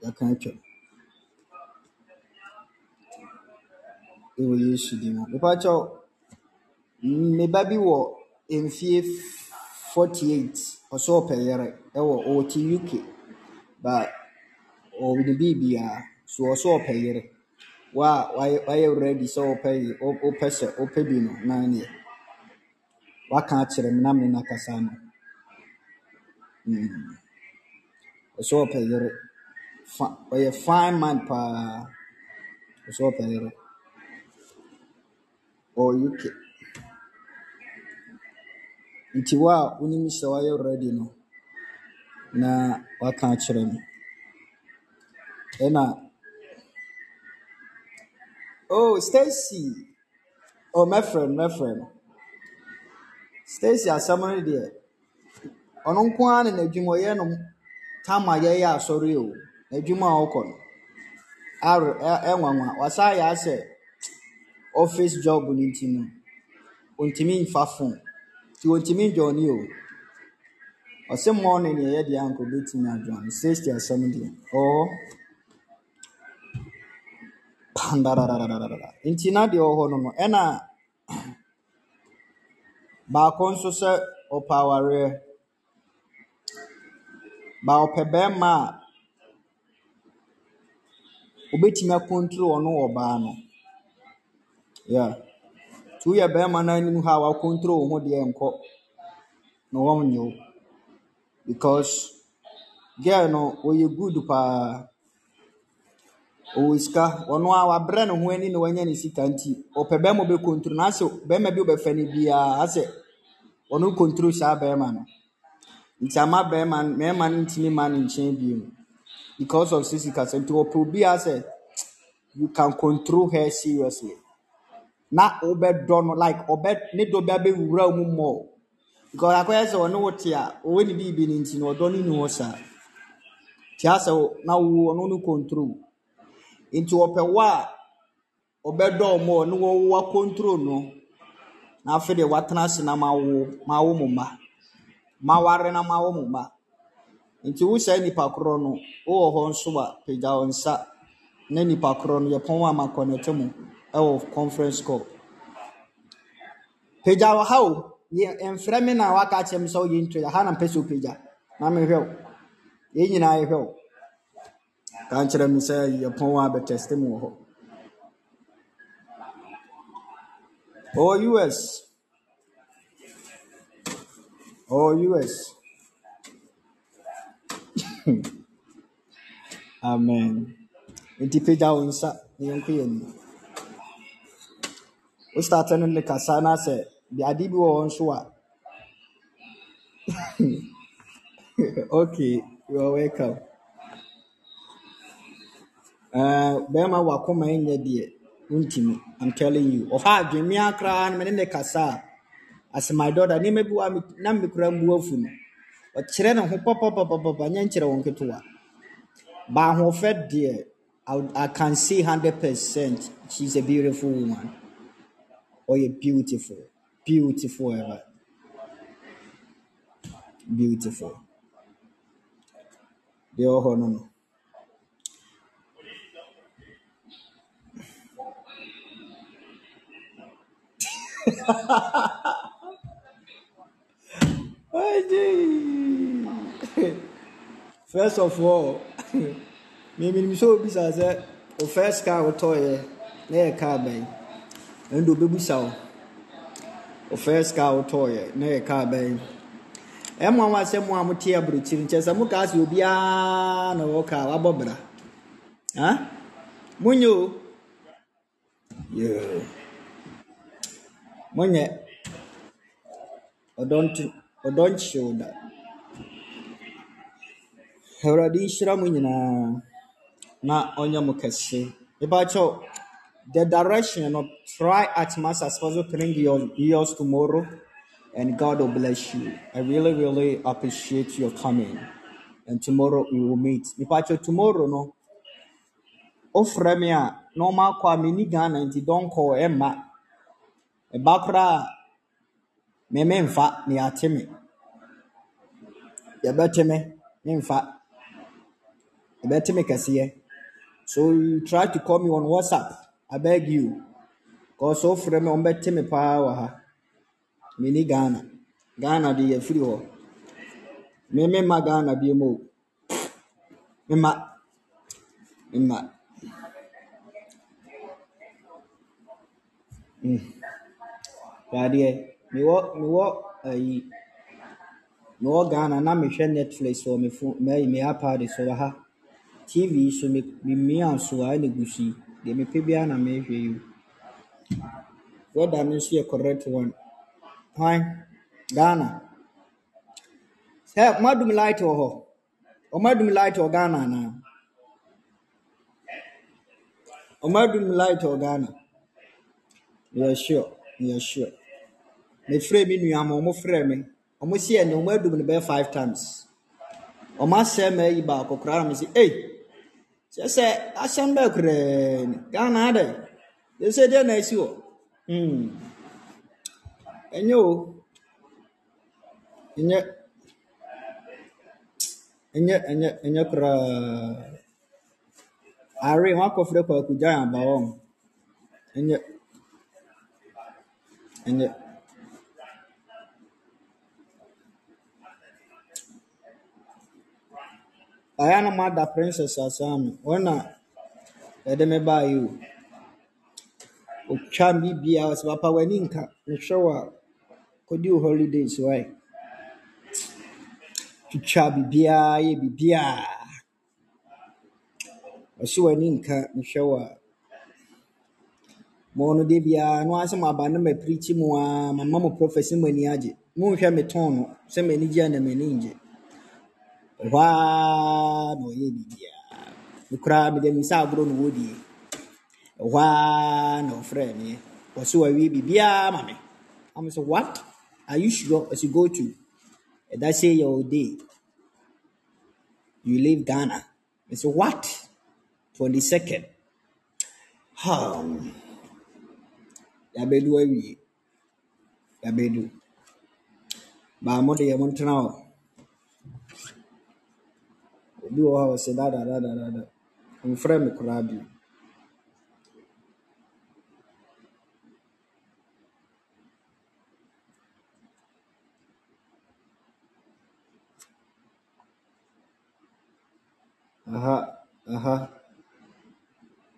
C: Yɛka atwa mu. Ɛwɔ Yesu din mu. Mepa kyɛw, me ba bi wɔ mfeɛ 48, ɔsɛ ɔpɛ yere. Ɛwɔ, ɔte UK. But ɔwɔ ne biribiara. So ɔsɛ ɔpɛ yere. Wo a wayɛ wayɛ ready sɛ wopɛ wopɛ sɛ wopɛ bi no, na neɛ. Waka akyerɛ me na me ne no akasa no. ɛsɛ Ɔsɛ ɔpɛ yere. Ɔyɛ fine man paa. ɛsɛ wɔpɛ yere. Ɔwɔ UK. Nti wo a wonim sɛ wayɛ ready no, na waka akyerɛ me. Ɛna, oh, Stacy. Oh, mɛfrɛ no, mɛfrɛ no. Stacy asɛm no deɛ, ɔno nko ara ne n'adwuma ɔyɛ no tam a yɛyɛ asɔre o. N'adwuma a ɔkɔ no. Are, ɛnwanwa. Wasan yɛ asɛ office job no nti no, ontumi mfa phone. Nti ontumi join o. Ɔsɛ morning yɛ yɛ deɛ anka obetumi ajoin. Stacy asɛm deɛ, ɔwɔ hɔ. Nti na deɛ ɔwɔ hɔ no no, ɛna baako nso sɛ ɔpɛ awareɛ. Ba ɔpɛ bɛrima a obetumi akontrol ɔno ɔbaa no. Yeah. Nti woyɛ bɛrima no anim ha a wakontrol wo ho deɛ nkɔ na wɔnnye wo. Because girl no ɔyɛ good paa. Ɔwɔ sika. Ɔno ara wabrɛ ne ho ani na wanya ne sika nti ɔpɛ bɛrima a ɔbɛkontrol no. Na sɛ bɛrima bi a ɔbɛfa no biara asɛ ɔno control saa bɛrima no. Nti ama bɛrima no mmarima no ntumi mma ne nkyɛn bio because of sɛ sikasɛm. Nti ɔpɛ obi a sɛ you can control her seriously. Na wobɛdɔ no like ɔbɛ ne dɔ bɛbɛwura wo mu more. Because akɔyɛ sɛ ɔne wo te a ɔwɔ ne biribi no nti no ɔdɔ no nni hɔ saa. Nti asɛ na wo ɔno no control. Nti ɔpɛ wo a ɔbɛdɔ wo more ne wo wo control no. Na afei deɛ watena ase na mawo mawo mo mma. Maware na mawo mo mma. Nti wo saa nipa korɔ no, wowɔ hɔ nso a, pagya wo nsa na nipa korɔ no yɛpɔn wo ama connect mo ɛwɔ conference call. pagya wɔ ha o Yɛ- ɛmfrɛ me na waka akyerɛ me sɛ woyɛ intro ha na mpɛ sɛ wopagya na mehwɛ wo yɛn nyinaa yɛhwɛ wo ka nkyerɛ me sɛ yɛpɔn a bɛtɛste mu wɔ hɔ. Ɔwɔ us ɔwɔ us amen. Nti pagya wo nsa na yɛnkɔ yɛ anim wo start no ne kasa na sɛ de ade bi wɔ hɔ nso a. Okay you are welcome bɛrima wakoma nyɛ deɛ wontimi. I'm telling you. Ɔha adwemmea koraa no mene ne kasa a as my daughter nneɛma bi a me- na mekora mbu afu no ɔkyerɛ ne ho pɔpɔpɔpɔpɔ nyɛ nkyerɛ wo nketewa baahoɔfɛ deɛ I, can say 100% she's a beautiful woman. A beautiful beautiful ever beautiful. Deɛ ɔwɔ hɔ no no first of all memenim sɛ obisa sɛ wo first car wotɔɔyɛ na yɛ car bɛn ɛnde obɛbusa wo wo first car wotɔɔyɛ na yɛ car bɛn ɛmoa mo asɛ mo a mote aburokyiri nkyɛ sɛ mokaa sɛ obiaa na wɔ car wabɔ bra. Ha monyɛ o Yeah. Monyɛ ɔdɔnto ɔdɔnkyew da awurade nhyira mo nyinaa na ɔnyɛ mo kɛse mebakyɛw the direction no try as much as possible bring your yours tomorrow and god will bless you. I really really appreciate your coming. And tomorrow we will meet. Mebakyɛw tomorrow no wofrɛ me a na ɔma akɔ a menni ghana ɛba koraa a me memfa ne yɛate me yɛbɛte me memfa. Yɛbɛte me kɛseɛ so you try to call me on whatsapp. I beg you. Cause wofrɛ me ɔmbɛte me paa wɔ ha menni ghana ghana de yɛfiri hɔ me memma ghana bio mu o memma memma yadeɛ mewɔ mewɔ ayi mewɔ ghana na mehwɛ netflix wɔ me phone me me ipad so wɔ ha. Tv so me memia so a ɛna gu so yi deɛ mepɛ biara na mehwɛ yi weather no nso yɛ correct one. Hwan ghana. Sɛ moadum light wɔ hɔ. Ɔmoadum light wɔ ghana anaa ɔmoadum light wɔ ghana. Yɛ sure yɛ sure mefrɛ me nua ma ɔmo frɛ me. Ɔmo si ɛne ɔmo adum no bɛyɛ five times. Ɔmo asɛ ma ayi baako koraa na me sɛ ei kyerɛ sɛ asɛm bɛɛ koraa ni ghana adɛ? Yɛ sɛ deɛ na asi hɔ hmm. Ɛnyɛ o. Ɛnyɛ. Ɛnyɛ ɛnyɛ ɛnyɛ koraa. Are wakɔfrɛ kwaku gyan aba hɔ ɛnyɛ ɛnyɛ ayɛ na mada princess asaa me wɔn na yɛde me baa yi o otwa me bia ɔsɛ papa w'ani nka mehwɛ wo a kɔdi wo holidays wae twitwa biribiaa yɛ biribiaa ɔse w'ani nka mehwɛ wo a mo no de biara no asɛ mo aba no ma pirikyi mu a mama mo prɔfɛsi mo ani agye. Monhwɛ me tɔn no sɛ m'ani gye a na m'ani ngye. Ɛhɔ a na ɔyɛ biribiaa me koraa mede me nsa agorɔ no wɔdie ɛhɔ a na ɔfrɛ me. Ɔse wawie biribiaa ma me. I'm so what? Are you sure as you go to? That say your day. You leave Ghana. I said what? 22nd um, yabedu wewie yabedu baamodeɛ montena hɔ obi wɔ hɔ a ɔsɛ dadadadadada mfrɛ me koraa bio aha aha.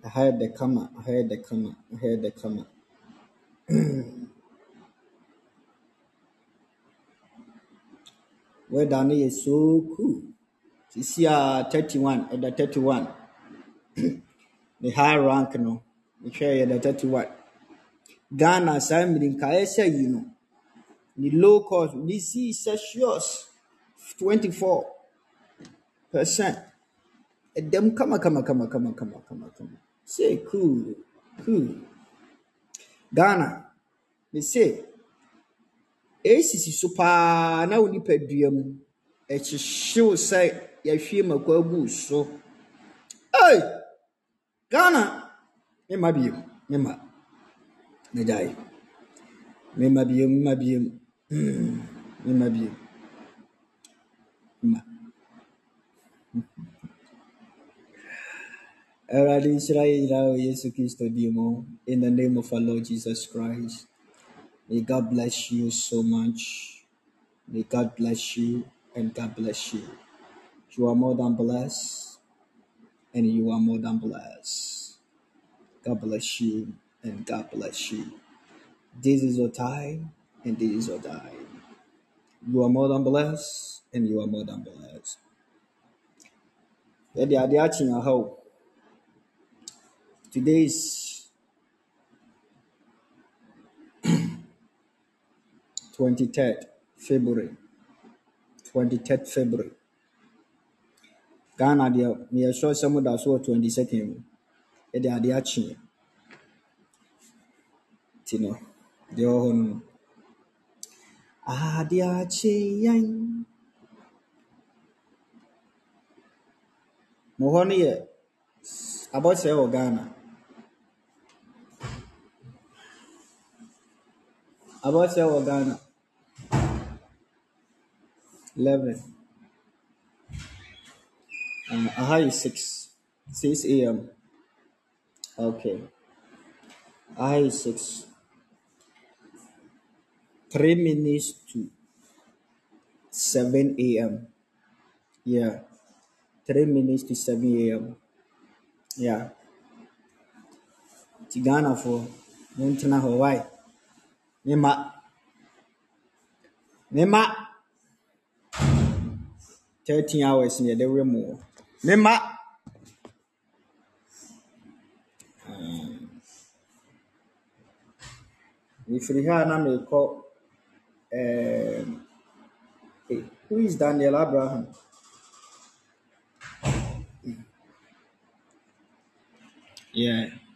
C: Aha yɛ dɛ kama aha yɛ dɛ kama aha yɛ dɛ kama. Weather no is so cool. Sisi a 31, ɛda 31. the high rank no, mehwɛ yɛ da 31. Ghana saa mmiri nkaeɛ sɛ yi no, ne low cost, ne si Celsius 24 percent. Ɛdam kama kama kama kama kama kama kama. Say cool, cool. Ghana, me say, esisi so paa na wo nipadua mu ɛhyehyew sɛ yɛahwie mako agu so. Hey! Ghana, mema biom, mema. Megyae. Mema biom, mema biom. Hmm, Mema biom. In the name of our Lord Jesus Christ. May God bless you so much. May God bless you and God bless you. You are more than blessed and you are more than blessed. God bless you and God bless you. This is your time and this is your time. You are more than blessed and you are more than blessed. Ade akye yɛn ha o. Today is 23rd February. 23rd February. Ghana deɛ meyɛ sure sɛ moda so wɔ 22nd mu. Yɛde ade akye yɛn. Nti no, deɛ ɛwɔ hɔ no. Ade akye yɛn. Na hɔ no yɛ abɔsɛe wɔ Ghana. Abɔsɛe wɔ Ghana. 11. Uh, aha is 6. 6 a.m. Okay. Aha is 6. 3 minutes to 7 a.m. Yeah. 3 minutes to 7 a.m. Yeah. Nti Ghanafoɔ, montena hɔ. Why? Mema. Mema. 13 hours na yɛde wɛ mu wɔ. Mema. Mefiri ha a na merekɔ um, eh, is Daniel Abraham? Yeah.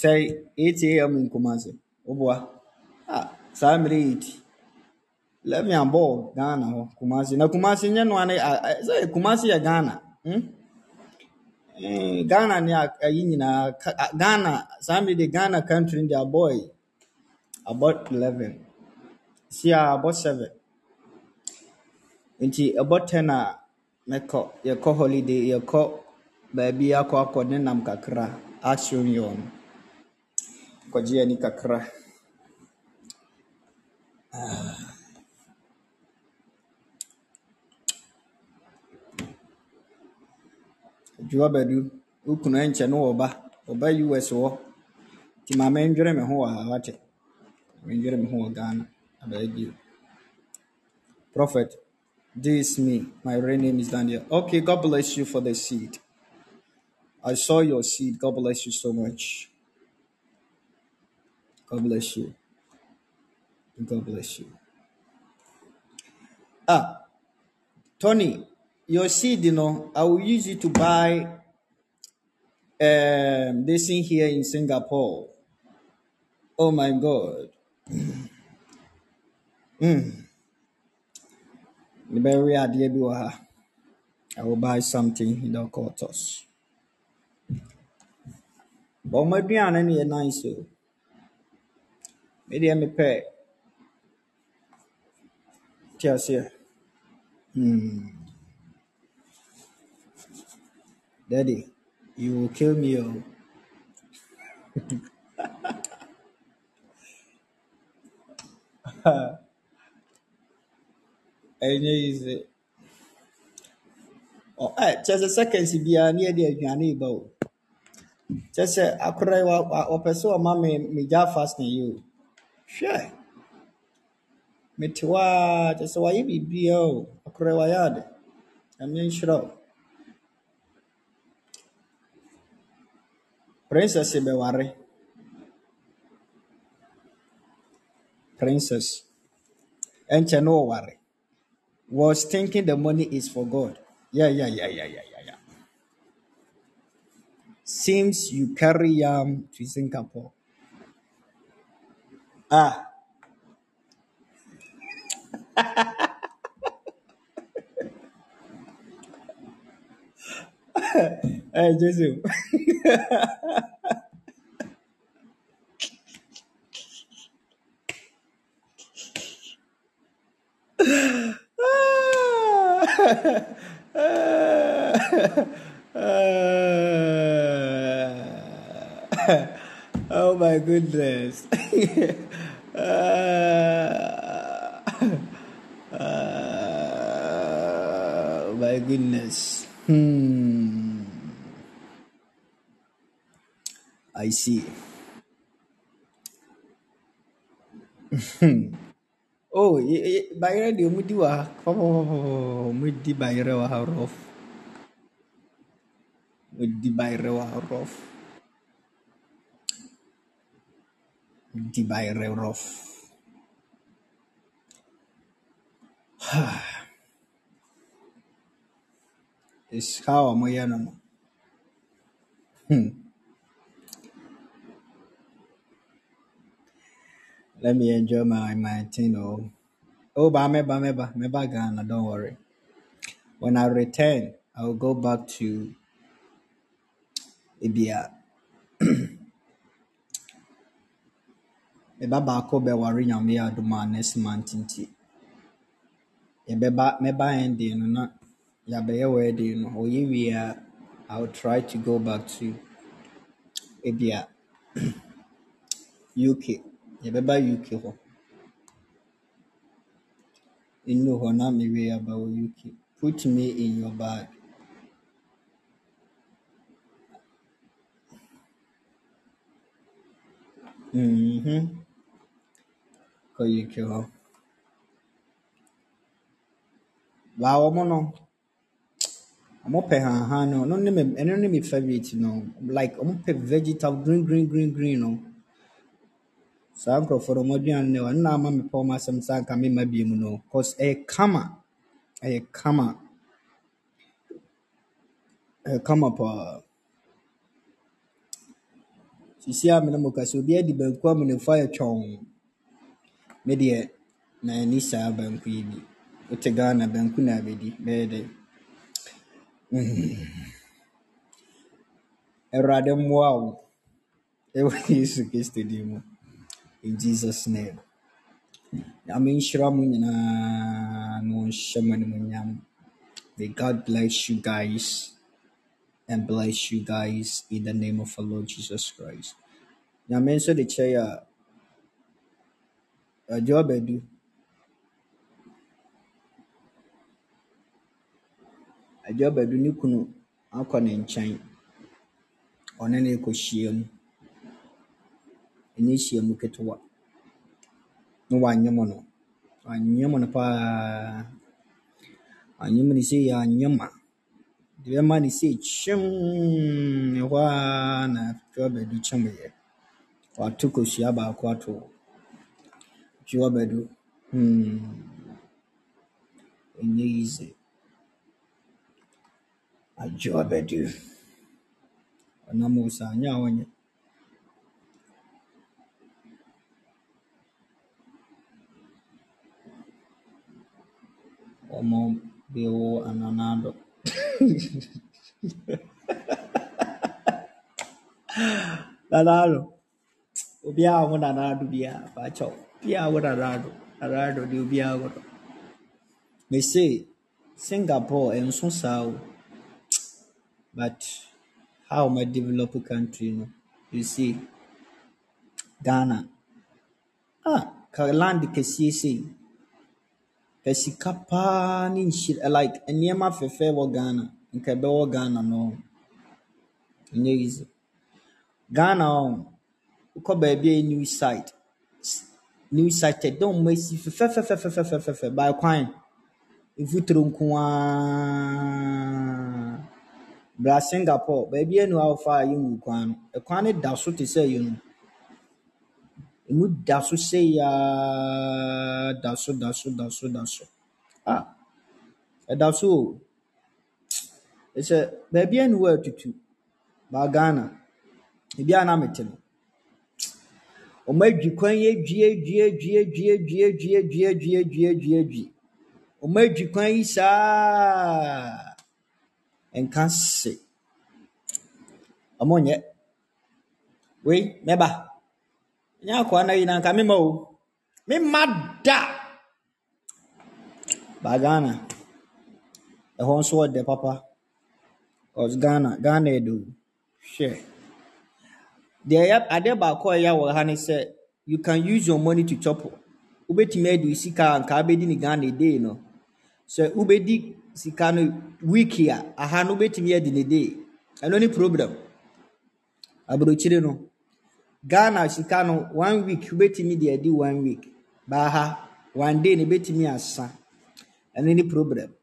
C: Say 8 a.m. in Kumasi. Oboa. Ah, saa mmere yi ti. On board Ghana hɔ Kumasi. Na Kumasi nyɛ no ane a- sɛ Kumasi yɛ Ghana. Hmm? Eh, Ghana ne ayi nyinaa Ghana saa mmere de Ghana country de abɔ yi about 11. Si a abɔ 7. Nti ɛbɔ 10 a mɛkɔ yɛkɔ holiday yɛkɔ baabi akɔ akɔ ne nam kakra action kɔgye ani kakra. Adwuma badu wo kunu no wɔ ba ɔba US hɔ nti ma mɛndwere me ho wɔ ha wate mɛndwere me ho wɔ Ghana abaabi Prophet this is me. My real name is Daniel. Okay God bless you for the seed. I saw your seed. God bless you so much God bless you. God bless you. Ah Tony your seed you know I will use it to buy um this thing here in Singapore. Oh my God. Wɔ ha I will buy something in the quarters. But ɔmo aduane no yɛ nice o me deɛ mepɛ te aseɛ. Hmm. daddy you will kill me o ɛnyɛ easy. Ɔ- ɛ, kyerɛ sɛ seconds biara ne yɛde aduane reba o kyerɛ sɛ akora yi wa- wa- ɔpɛ sɛ ɔma me megya fasting yi o hwɛ mete hɔ a kyerɛ sɛ wayɛ biribiaa o yi wayɛ ade nyame princess bɛware princess. Ɛnkyɛ was thinking the money is for god. Yeah yeah yeah yeah yeah yeah yeah. Seems you carry yam to singapore ah hey joseph oh my goodness. oh my goodness. Hmm. I see. Oh, y- y- bayerɛ deɛ ɔmudi wɔ ha. Ɔmudi bayerɛ wɔ ha rough. Ɔmudi bayerɛ rough. It's how ɔmoyɛ no no. Hmm. Let me enjoy my my thing. Oh, oh, but meba meba meba Ghana. Don't worry. When I return, I will go back to Ibia. Meba baako bɛware nyame adom a next month nti. Yɛbɛba mɛba ending no na yɛabɛyɛ wedding no. Ɔyɛ wie a, I will try to go back to Ibia, UK. Yɛbɛba UK hɔ. Nnu hɔ na mewie aba wɔ UK. Put me in your bag. Mhm. Kɔ UK hɔ. Baa wɔn no, wɔn no. Ɛno ne me ɛno ne me no. Like wɔn pɛ vegetable green green green green no. Saa nkurɔfoɔ no wɔn aduane no ɛno na ama mepɛ wɔn asɛm sɛ anka memma bio no. Cause ɛyɛ kama. Ɛyɛ kama. Ɛyɛ kama paa. Sisi a me ne mo kasa obi adi banku a menefo ayɛ twɔnn. Me deɛ manni saa banku yi bi. Wote Ghana banku na abɛdi bɛyɛ dɛ. Hmm. Awurade mmoa wo. Ɛwɔ Yesu Kristo din mu. In Jesus name. Nyame nhyira mo nyinaa na ɔnhyɛ mo animuonyam. May God bless you guys and bless you guys in the name of our Lord Jesus Christ. Nyame nso de kyerɛ yɛ Agye Ɔbɛdu. Agye Ɔbɛdu ne kunu akɔ ne nkyɛn. Ɔne no rekɔhyia mu. Ɛnyɛ hyiamu ketewa. Na wanyem no. Wanyem no paa. Wanyem no sei anyem a. De bɛma no sei kyem. Ɛhɔ ara na Agye Ɔbɛdu kyemeeɛ. Wato kosua baako ato. Agye Ɔbɛdu. Hmm. Ɛnyɛ easy. Agye Ɔbɛdu. Ɔnam wo so a ɛnyɛ a ɔnyɛ. Ɔmo bi wɔ ananado. Nanado. Obiara wɔ nanado biara. Baakyɛw. Obiara Piagot Arado, Arado di Piagot. Me say Singapore and so so, but how my developed country, you, you see, Ghana. Ah, Kaland kɛseɛ sei, ɛsika paa ne nhyira like nneɛma fɛfɛɛ wɔ Ghana. Nka ɛbɛwɔ Ghana no. Ɛnyɛ Ghana um, ɔ wokɔ baabi a new side new site ɛdɛ ɔmo asi fɛfɛfɛfɛfɛfɛfɛ by kwan mfuturo nko bra singapore baabi anu a wofa a yɛnwu kwan no ɛkwan no da so te sɛ yɛ no emu da so sɛ yaa da so da so da so da so ah ɛda so o ɛsɛ baabi anu a atutu ba ghana. Ebi a na no ɔmo adwi kwan yi adwi adwi adwi adwi adwi adwi adwi adwi adwi adwi adwi ɔmo adwi kwan yi saa nka wei mɛba nyɛ akɔa na yi na nka mema o mema da ba ghana ɛhɔ nso ɔdɛ deɛ adeɛ baako a ɛyɛ wɔ ha ne sɛ you can use your money to chop. Wobɛtumi adi sika a nka wobɛdi ne ghana day no. Sɛ wobɛdi sika no week a aha no wobɛtumi adi ne day. Ɛno ne problem. Aburokyire no ghana sika no one week wobɛtumi de adi one week. Baaha one day no wobɛtumi asa. Ɛno ne problem.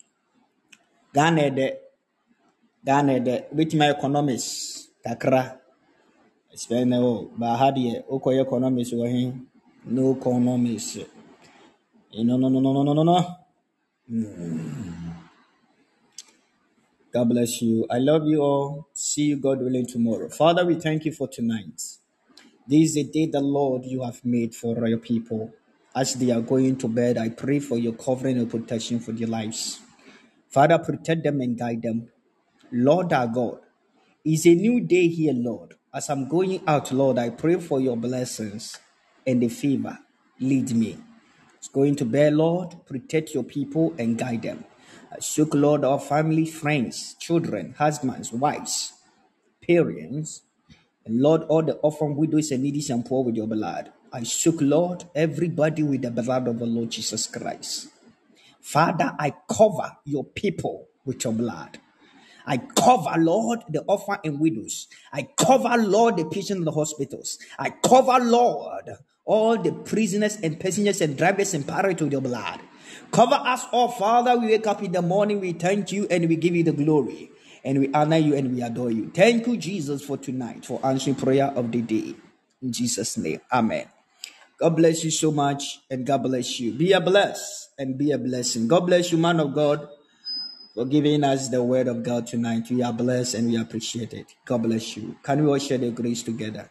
C: Ghana ɛdɛ ghana ɛdɛ wobɛtumi economics kakra sɛn na wɔ baaha deɛ wokɔyɛ economics wɔ he no economics no no no no no no no God bless you. I love you all. See you, God willing, tomorrow. Father, we thank you for tonight. This is the day the Lord you have made for your people. As they are going to bed, I pray for your covering and protection for their lives. Father, protect them and guide them. Lord our God, it's a new day here, Lord. As I'm going out, Lord, I pray for your blessings and the favor. Lead me. It's going to bear, Lord, protect your people and guide them. I soak, Lord, our family, friends, children, husbands, wives, parents, and Lord, all the orphan widows and needy and poor with your blood. I soak, Lord, everybody with the blood of the Lord Jesus Christ. Father, I cover your people with your blood. I cover, Lord, the orphan and widows. I cover, Lord, the patients in the hospitals. I cover, Lord, all the prisoners and passengers and drivers and pirates with your blood. Cover us all, Father. We wake up in the morning, we thank you and we give you the glory. And we honor you and we adore you. Thank you, Jesus, for tonight, for answering prayer of the day. In Jesus' name, Amen. God bless you so much and God bless you. Be a bless and be a blessing. God bless you, man of God, for giving us the word of God tonight. We are blessed and we appreciate it. God bless you. Can we all share the grace together?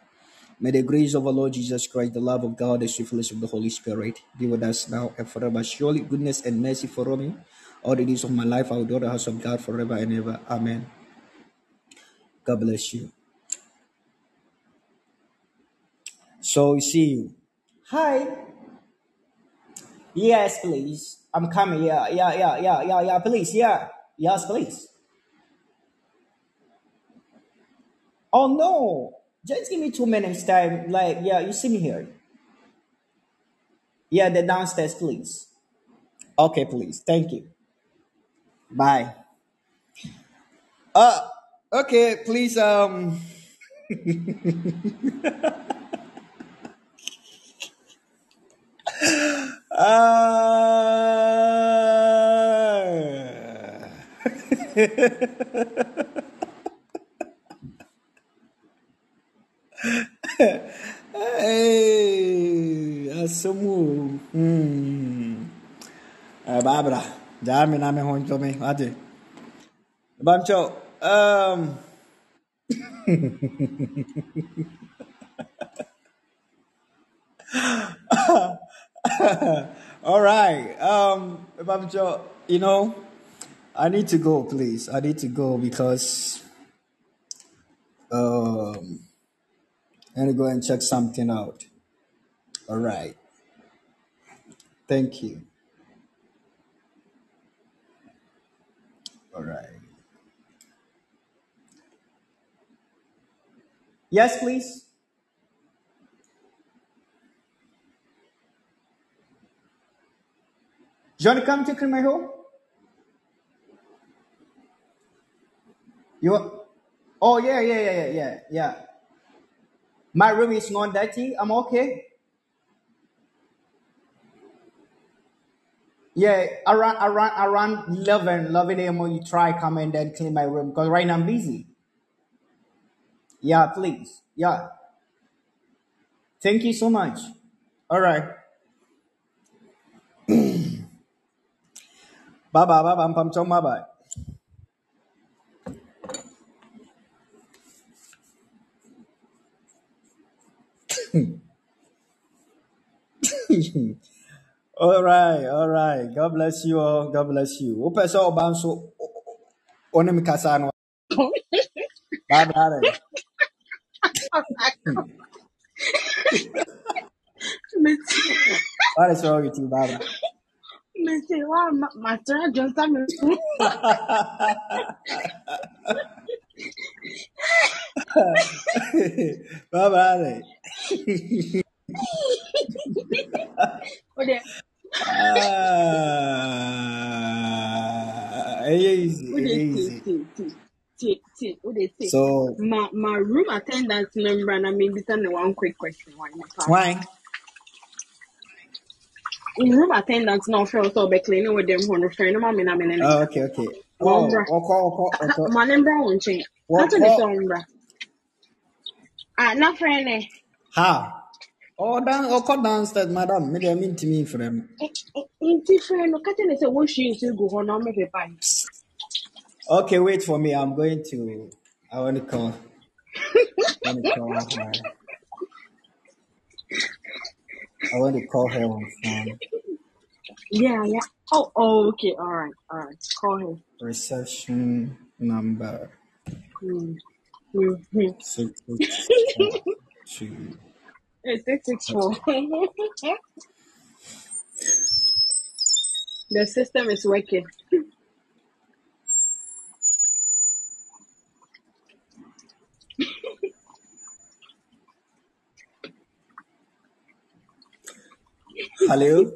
C: May the grace of our Lord Jesus Christ, the love of God, the sweet fellowship of the Holy Spirit be with us now and forever. Surely goodness and mercy follow me. All the days of my life, I will do the house of God forever and ever. Amen. God bless you. So we see you. Hi. Yes, please. I'm coming. Yeah, yeah, yeah, yeah, yeah, yeah. Please, yeah. Yes, please. Oh no. Just give me two minutes time. Like, yeah, you see me here. Yeah, the downstairs, please. Okay, please. Thank you. Bye. Uh okay, please um uh hey, assumo. Hum. É, Bárbara, já me nome ruim também. Ade. Um. All right. Um, you know, I need to go, please. I need to go because um, I need to go and check something out. All right. Thank you. All right. Yes, please. You want to come to my You. Oh yeah, yeah, yeah, yeah, yeah, yeah. My room is not dirty. I'm okay. Yeah, around around around 11, 11 a.m. You try come and then clean my room because right now I'm busy. Yeah, please. Yeah. Thank you so much. All right. bye bye bye bye. Bye bye. all right, all right. God bless you all. God bless you. Wo pɛ sɛ ɔba nso me kasa no. Bye. What is wrong with you, Baba?
F: mete, wa ma tra jonta me.
C: bye bye.
F: O de,
C: Ah, eh, eh, easy,
F: o de ti
C: easy.
F: O de ti.
C: So
F: Ma ma room attendant member na me bisa me one quick question why
C: why?
F: Room attendant na offer so be cleaning with them hono friend no ma me na me ne.
C: Oh, okay, okay.
F: Wa
C: Oh,
F: mbra. Ah, eh.
C: Oh, downstairs, madam. Me, I mean to me for them.
F: Inti friend no kata ne say wo shi nti go ho na me pe pa.
C: Okay, wait for me. I'm going to. I want to call. I want to call her. I want to call her on phone.
F: Yeah, yeah. Oh, oh, okay. All right, all right. Call him.
C: Reception number
F: Mm.
C: Six six four two.
F: It's six six four. the system is working.
C: Hello.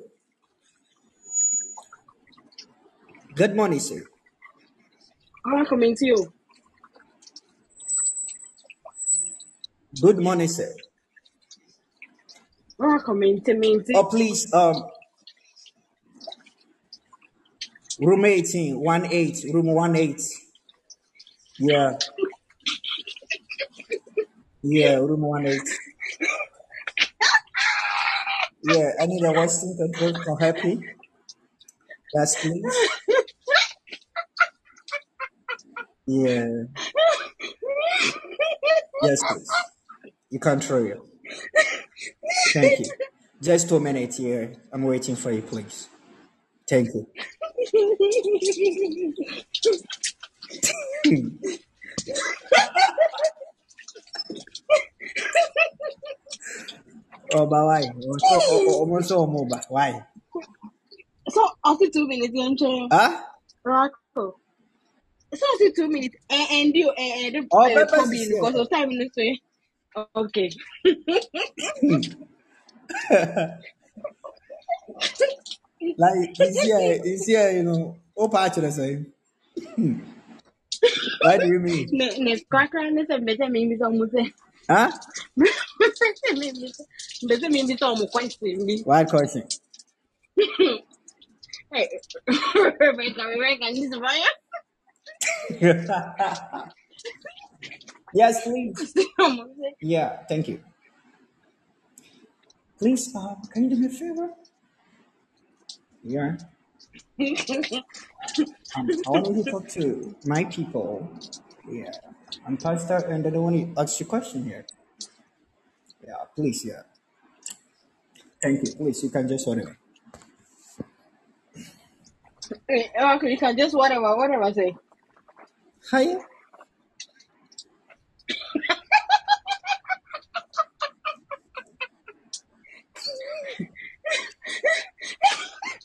C: Good morning, sir.
F: I'm coming to you.
C: Good morning, sir.
F: I'm coming to me.
C: Oh, please, um, room 18, 1 8, room 1 8. Yeah, yeah, room 1 8. Yeah, I need a Western control help me. Yes, please. Yeah, yes, please. You control it. Thank you. Just two minutes here. I'm waiting for you, please. Thank you. Oh, but why? Almost so mobile. Why?
F: so after two minutes, you know,
C: Huh?
F: Rocco. So after two minutes, eh, eh, and, and you eh, and and
C: Oh,
F: uh, Kobe
C: is
F: because of time this way. Okay. Hmm.
C: Like, it's here, it's here, you know. Oh, of the same. What do you mean?
F: Ne ne cracker ne se mbese mi mbisa omu se.
C: Huh?
F: Mbese mi mbisa mbese mi mbisa omu question bi.
C: What question?
F: Hey, Rebecca, Rebecca, she's fire.
C: yes, please. Yeah, thank you. Please, um, can you do me a favor? Yeah. Um, I want you to talk to my people. Yeah. I'm Pastor, and I don't want to ask you a question here. Yeah, please, yeah. Thank you. Please, you can just whatever.
F: Okay, you can just whatever, whatever say.
C: Hi.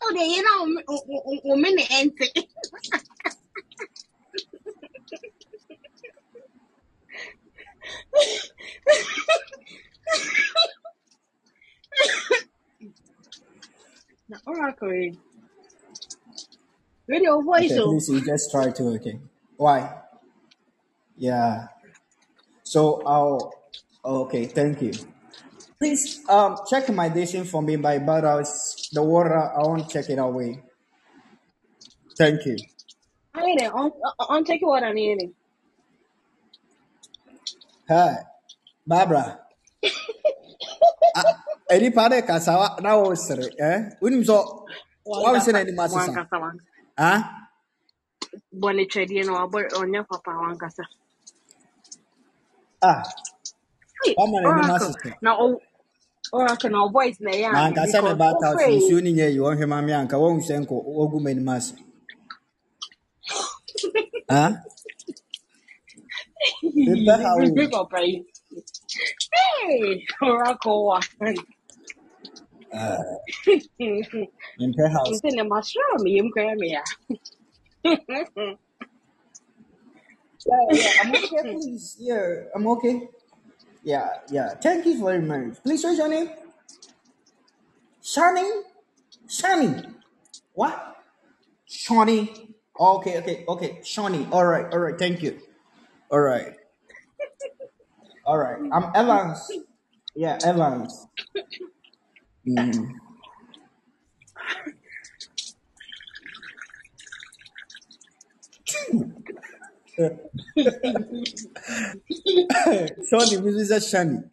F: Okay, you know, um, um, um, women ente. Na oracle. Radio voice
C: Okay,
F: oh.
C: please, you just try to, okay. Why? Yeah. So I'll. Okay, thank you. Please um check my dishing for me by but I was the water I won't check it away. Thank you.
F: Ayene, on on take what I need.
C: Hi, Barbara. Any part of Kasawa now sir, eh? Unim so what was in any masses?
F: Wankasa wankasa.
C: Huh?
F: Bɔne twɛdeɛ no wabɔ ɔnyɛ papa wankasa.
C: Ah,
F: Hey,
C: one man any
F: Oracle.
C: masses.
F: Na o Oracle na o voice na ɛyɛ
C: Na
F: ade
C: ankasa me
F: because
C: ba ta
F: wofrɛ
C: nsuo ni nyɛ yi wɔhwɛ ma me anka wɔn sɛ nko ogu m'anim ase. Huh? Mepɛ ha o.
F: papa yi. Hey, Oracle wa.
C: Mempɛ ha o.
F: Nti ne ma sure me yam kora me ya.
C: Yeah, yeah, I'm okay, please. Yeah, I'm okay. Yeah, yeah. Thank you very much. Please, what's your name? Shani? Shani? What? Shawnee. Okay, okay, okay. Shawnee. All right, all right. Thank you. All right, all right. I'm Evans. Yeah, Evans. Mm. Shawnee, Mrs. Shani.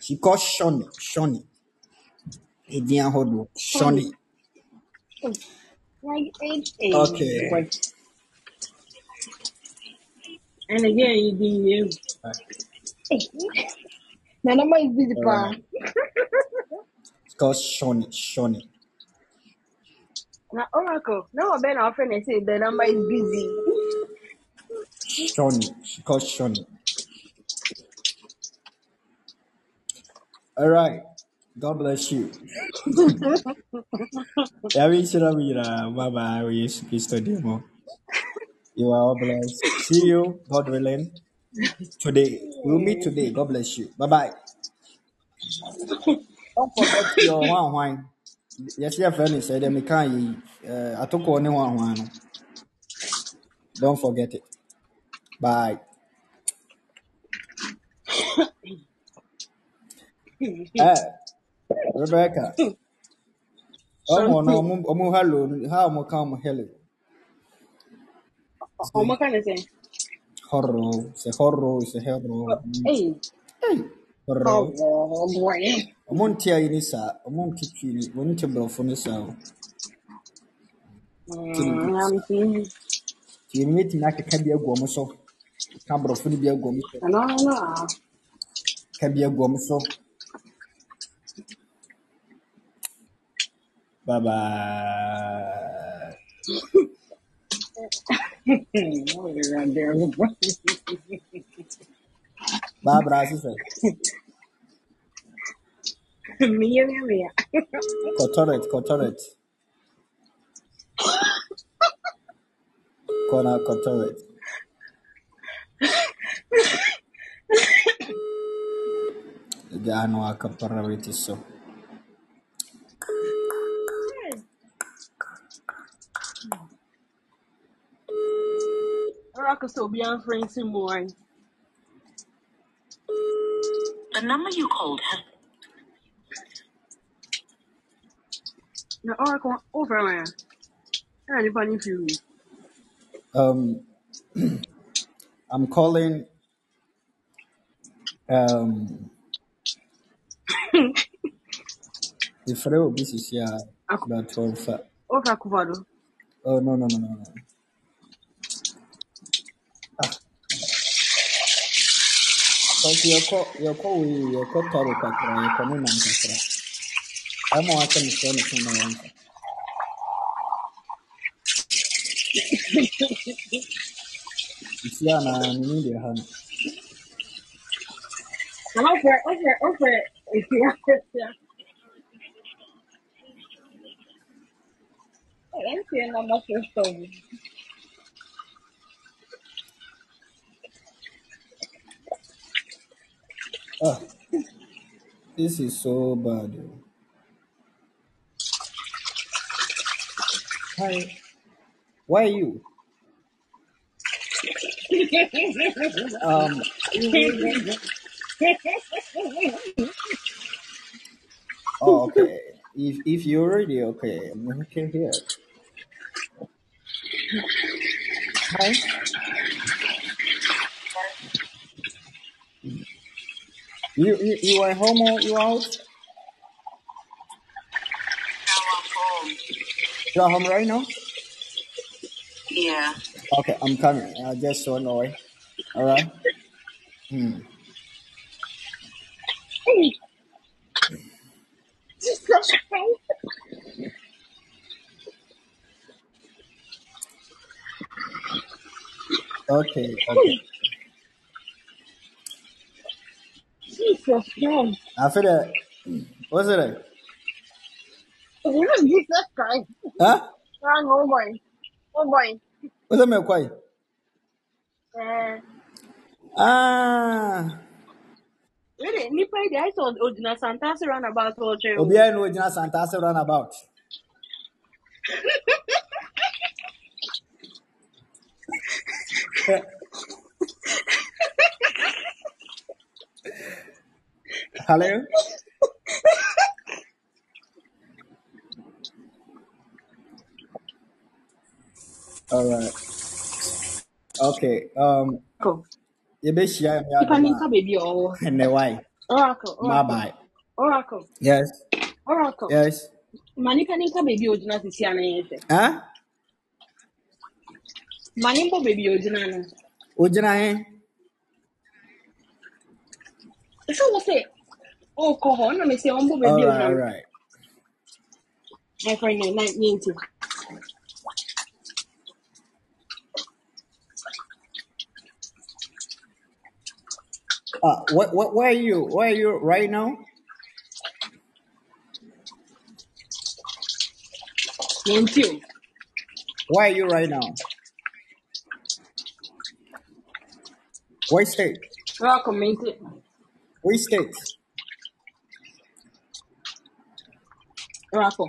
C: She called Shawnee. Shawnee. Edin ahodoɔ. Shawnee.
F: Like,
C: Okay.
F: And again, you did you. Na number is busy
C: All
F: pa.
C: It's called Shawnee. Shawnee.
F: Na Oracle. No been offering and say the number is busy.
C: Shawnee. She called Shawnee. All right. God bless you. Yàrá ìṣúra mi yìí bye bye. Yesu Kristo di mu. You are all blessed. See you, God willing, today. We'll meet today. God bless you. Bye bye. Don't forget your Yes, your friend said them can uh I took only one wine. Don't forget it. Bye. Eh, Rebecca. Oh no, omu omu hello. How omu come hello?
F: Oh, what kind of thing?
C: Horror. It's a horror. It's a horror.
F: Hey.
C: Horror.
F: Oh, boy.
C: Ɔmo nte ayi ne saa, ɔmo nte twi ne, wɔn nte borɔfo ne saa o. Tie ne metumi akeka bi agu ɔmo so, ka borɔfo no bi agu ɔmo so,
F: no.
C: ka bi agu ɔmo so. Bye. Barbara asesɛ,
F: Mia, mia, mia.
C: kɔ toilet, kɔ toilet. Kɔ na kɔ toilet. Gyaa no akapara so.
F: Oracle still be on friends some more.
G: The number you called has
F: Na Oracle over man. Anybody me?
C: Um, I'm calling um efrɛ obi sisi a but wɔmfa.
F: Over Kuvado.
C: Oh no no no no no. Because yɛkɔ yɛkɔ wei yɛkɔ tɔro kakra yɛkɔ ne nam kakra. Ɛma waka ne frɛ ne so na wɔmfa. A na menim deɛ ha
F: over, over, over. Yeah. I'm seeing.
C: Ah, this is so bad. Hi, are you? Um, oh, okay. If if you're ready, okay, I'm okay here. Hi. You you you are home or you out? You are home right now?
H: Yeah.
C: Okay, I'm coming. I just so annoyed. All right. Hmm.
F: Jesus Christ.
C: Okay. Okay.
F: Jesus Christ.
C: I feel that. What's it? Like?
F: What is Jesus Christ?
C: Huh?
F: Wrong, oh boy. Oh boy.
C: What's it? Me quiet.
F: Eh,
C: Ah.
F: really, nipa yi deɛ ayɛ sɛ ɔd- ogyina Santase roundabout hɔ ɔtwɛn wo.
C: Obiara no gyina Santase runabout. Hello. All right. Okay. Um.
F: Oracle.
C: Yɛbɛhyia me
F: Nipa ne
C: adom
F: nka baabi a ɔwɔ.
C: a.
F: Oracle.
C: Bye bye.
F: Oracle.
C: Yes.
F: Oracle.
C: Yes.
F: Ma nipa ne nka baabi a ogyina sisi a na.
C: Huh?
F: Ma ne mbɔ baabi a ogyina no.
C: Wogyina he?
F: Ɛsɛ wɔ sɛ ɔrekɔ hɔ ɛna mɛ sɛ ɔmbɔ baabi
C: All right. All
F: ogyina no.
C: right.
F: My friend na na
C: Uh, what, what, where are you? Where are you right now?
F: Nti o.
C: Where are you right now? What state?
F: Mɛ nti.
C: Which state?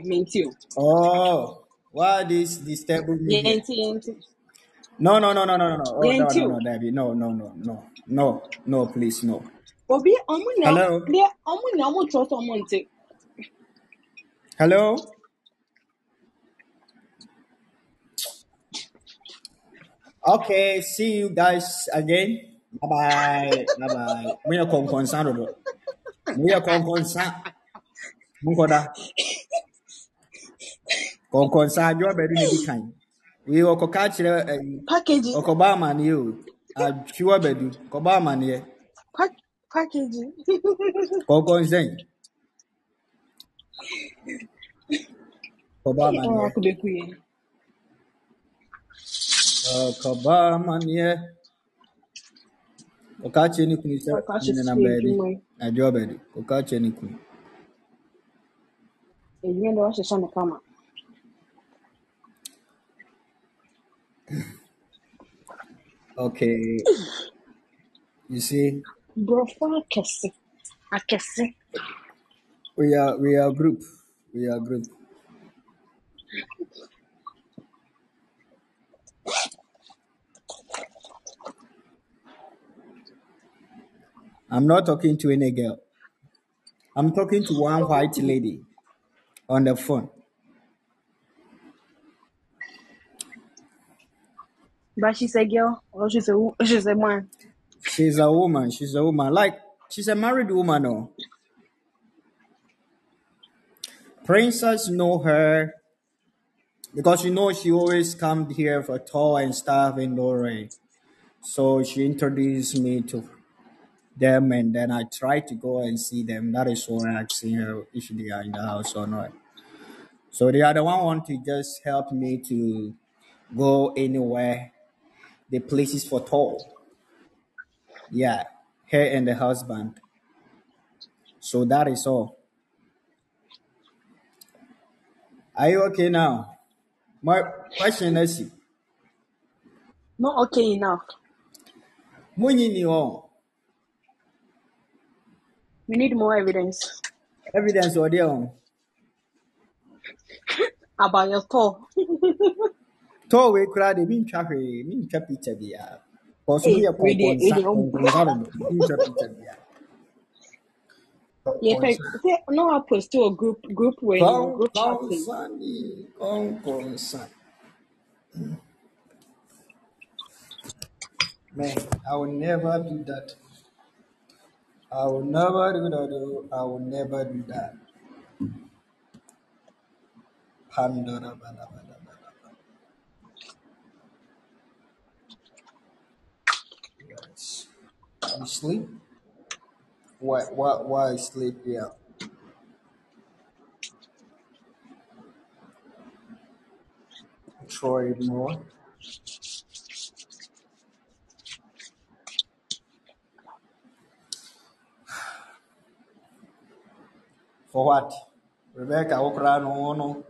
F: Mɛ nti.
C: Oh, why this disturbing me
F: Nye
C: here?
F: nti nye nti.
C: No, no, no, no, no, no, no. Oh, no, no, no, Debbie. No, no, no, no, no, no, please, no.
F: Obi na
C: Hello?
F: deɛ ɔmo na ɔmo trɔ sɛ nti.
C: Hello? Okay, see you guys again. Bye bye. Bye bye. We are konkonsa dodo. We are konkonsa. Munkoda. Konkonsa adwo bedu ne di kan. We okoka kire eh
F: Package.
C: okoba amane o. Adwo bedu. Koba amane.
F: Pa package.
C: Konkonsa. Koba
F: Hey,
C: amane.
F: Oracle beku yɛ.
C: Koba amane. Oka kire ne kunu sɛ
F: Oracle
C: ne
F: ahyɛ
C: na
F: sukuu
C: baabi.
F: adwuma yi.
C: Adwo bedu. Oka kire ne kunu.
F: Edwuma deɛ ɔhyehyɛ no kama.
C: Okay. You see,
F: Borɔfo akɛse. Akɛse.
C: we are we are group. We are group. I'm not talking to any girl. I'm talking to one white lady on the phone.
F: But she's a girl or she's a she's a man.
C: She's a woman. She's a woman. Like she's a married woman. Oh, princess know her because you know she always come here for tour and stuff in Lorraine. So she introduced me to them, and then I try to go and see them. That is why I asked her if they are in the house or not. So the other one want to just help me to go anywhere, the places for tour. Yeah, her and the husband. So that is all. Are you okay now? My question is,
F: Not okay enough.
C: Munyi ni on
F: We need more evidence
C: evidence or on
F: about your tour.
C: tour we crowd me ntwa hwee me ntwa picture bia. Because
F: Hey,
C: we are
F: we dey- we dey on-
C: concerned. Picture, picture, yeah.
F: Yeah, fact, say, no, I post to a group group
C: Con,
F: group chat. thing.
C: concern, con, concern. Mm. Man, I will never do that. I will never do that. oh. I will never do that. Pandora, bada, You sleep? Why, why, why sleep? Yeah. Troy more. For what? Rebecca, okra no no.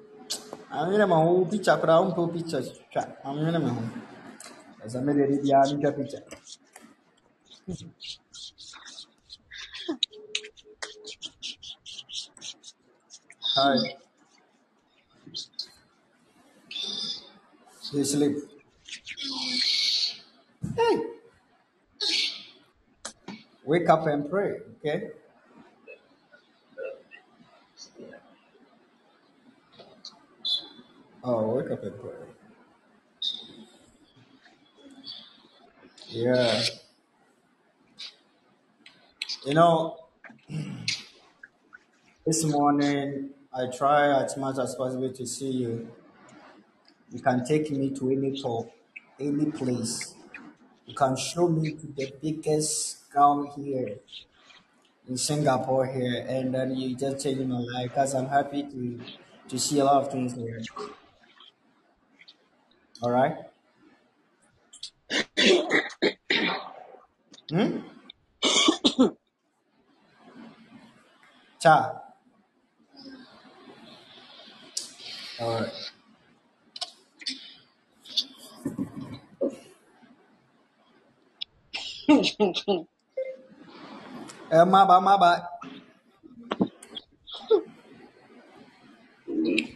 C: I'm in my whole picture, crown po picture. I'm in my home. As I'm in picture. Hi. You sleep. Hey. Wake up and pray, okay? Oh, wake up and pray. Yeah. You know, this morning I try as much as possible to see you. You can take me to any talk, any place. You can show me to the biggest ground here in Singapore here, and then you just change my life because I'm happy to to see a lot of things here. All right. Hmm. Cha. All right. Eh, maba, maba.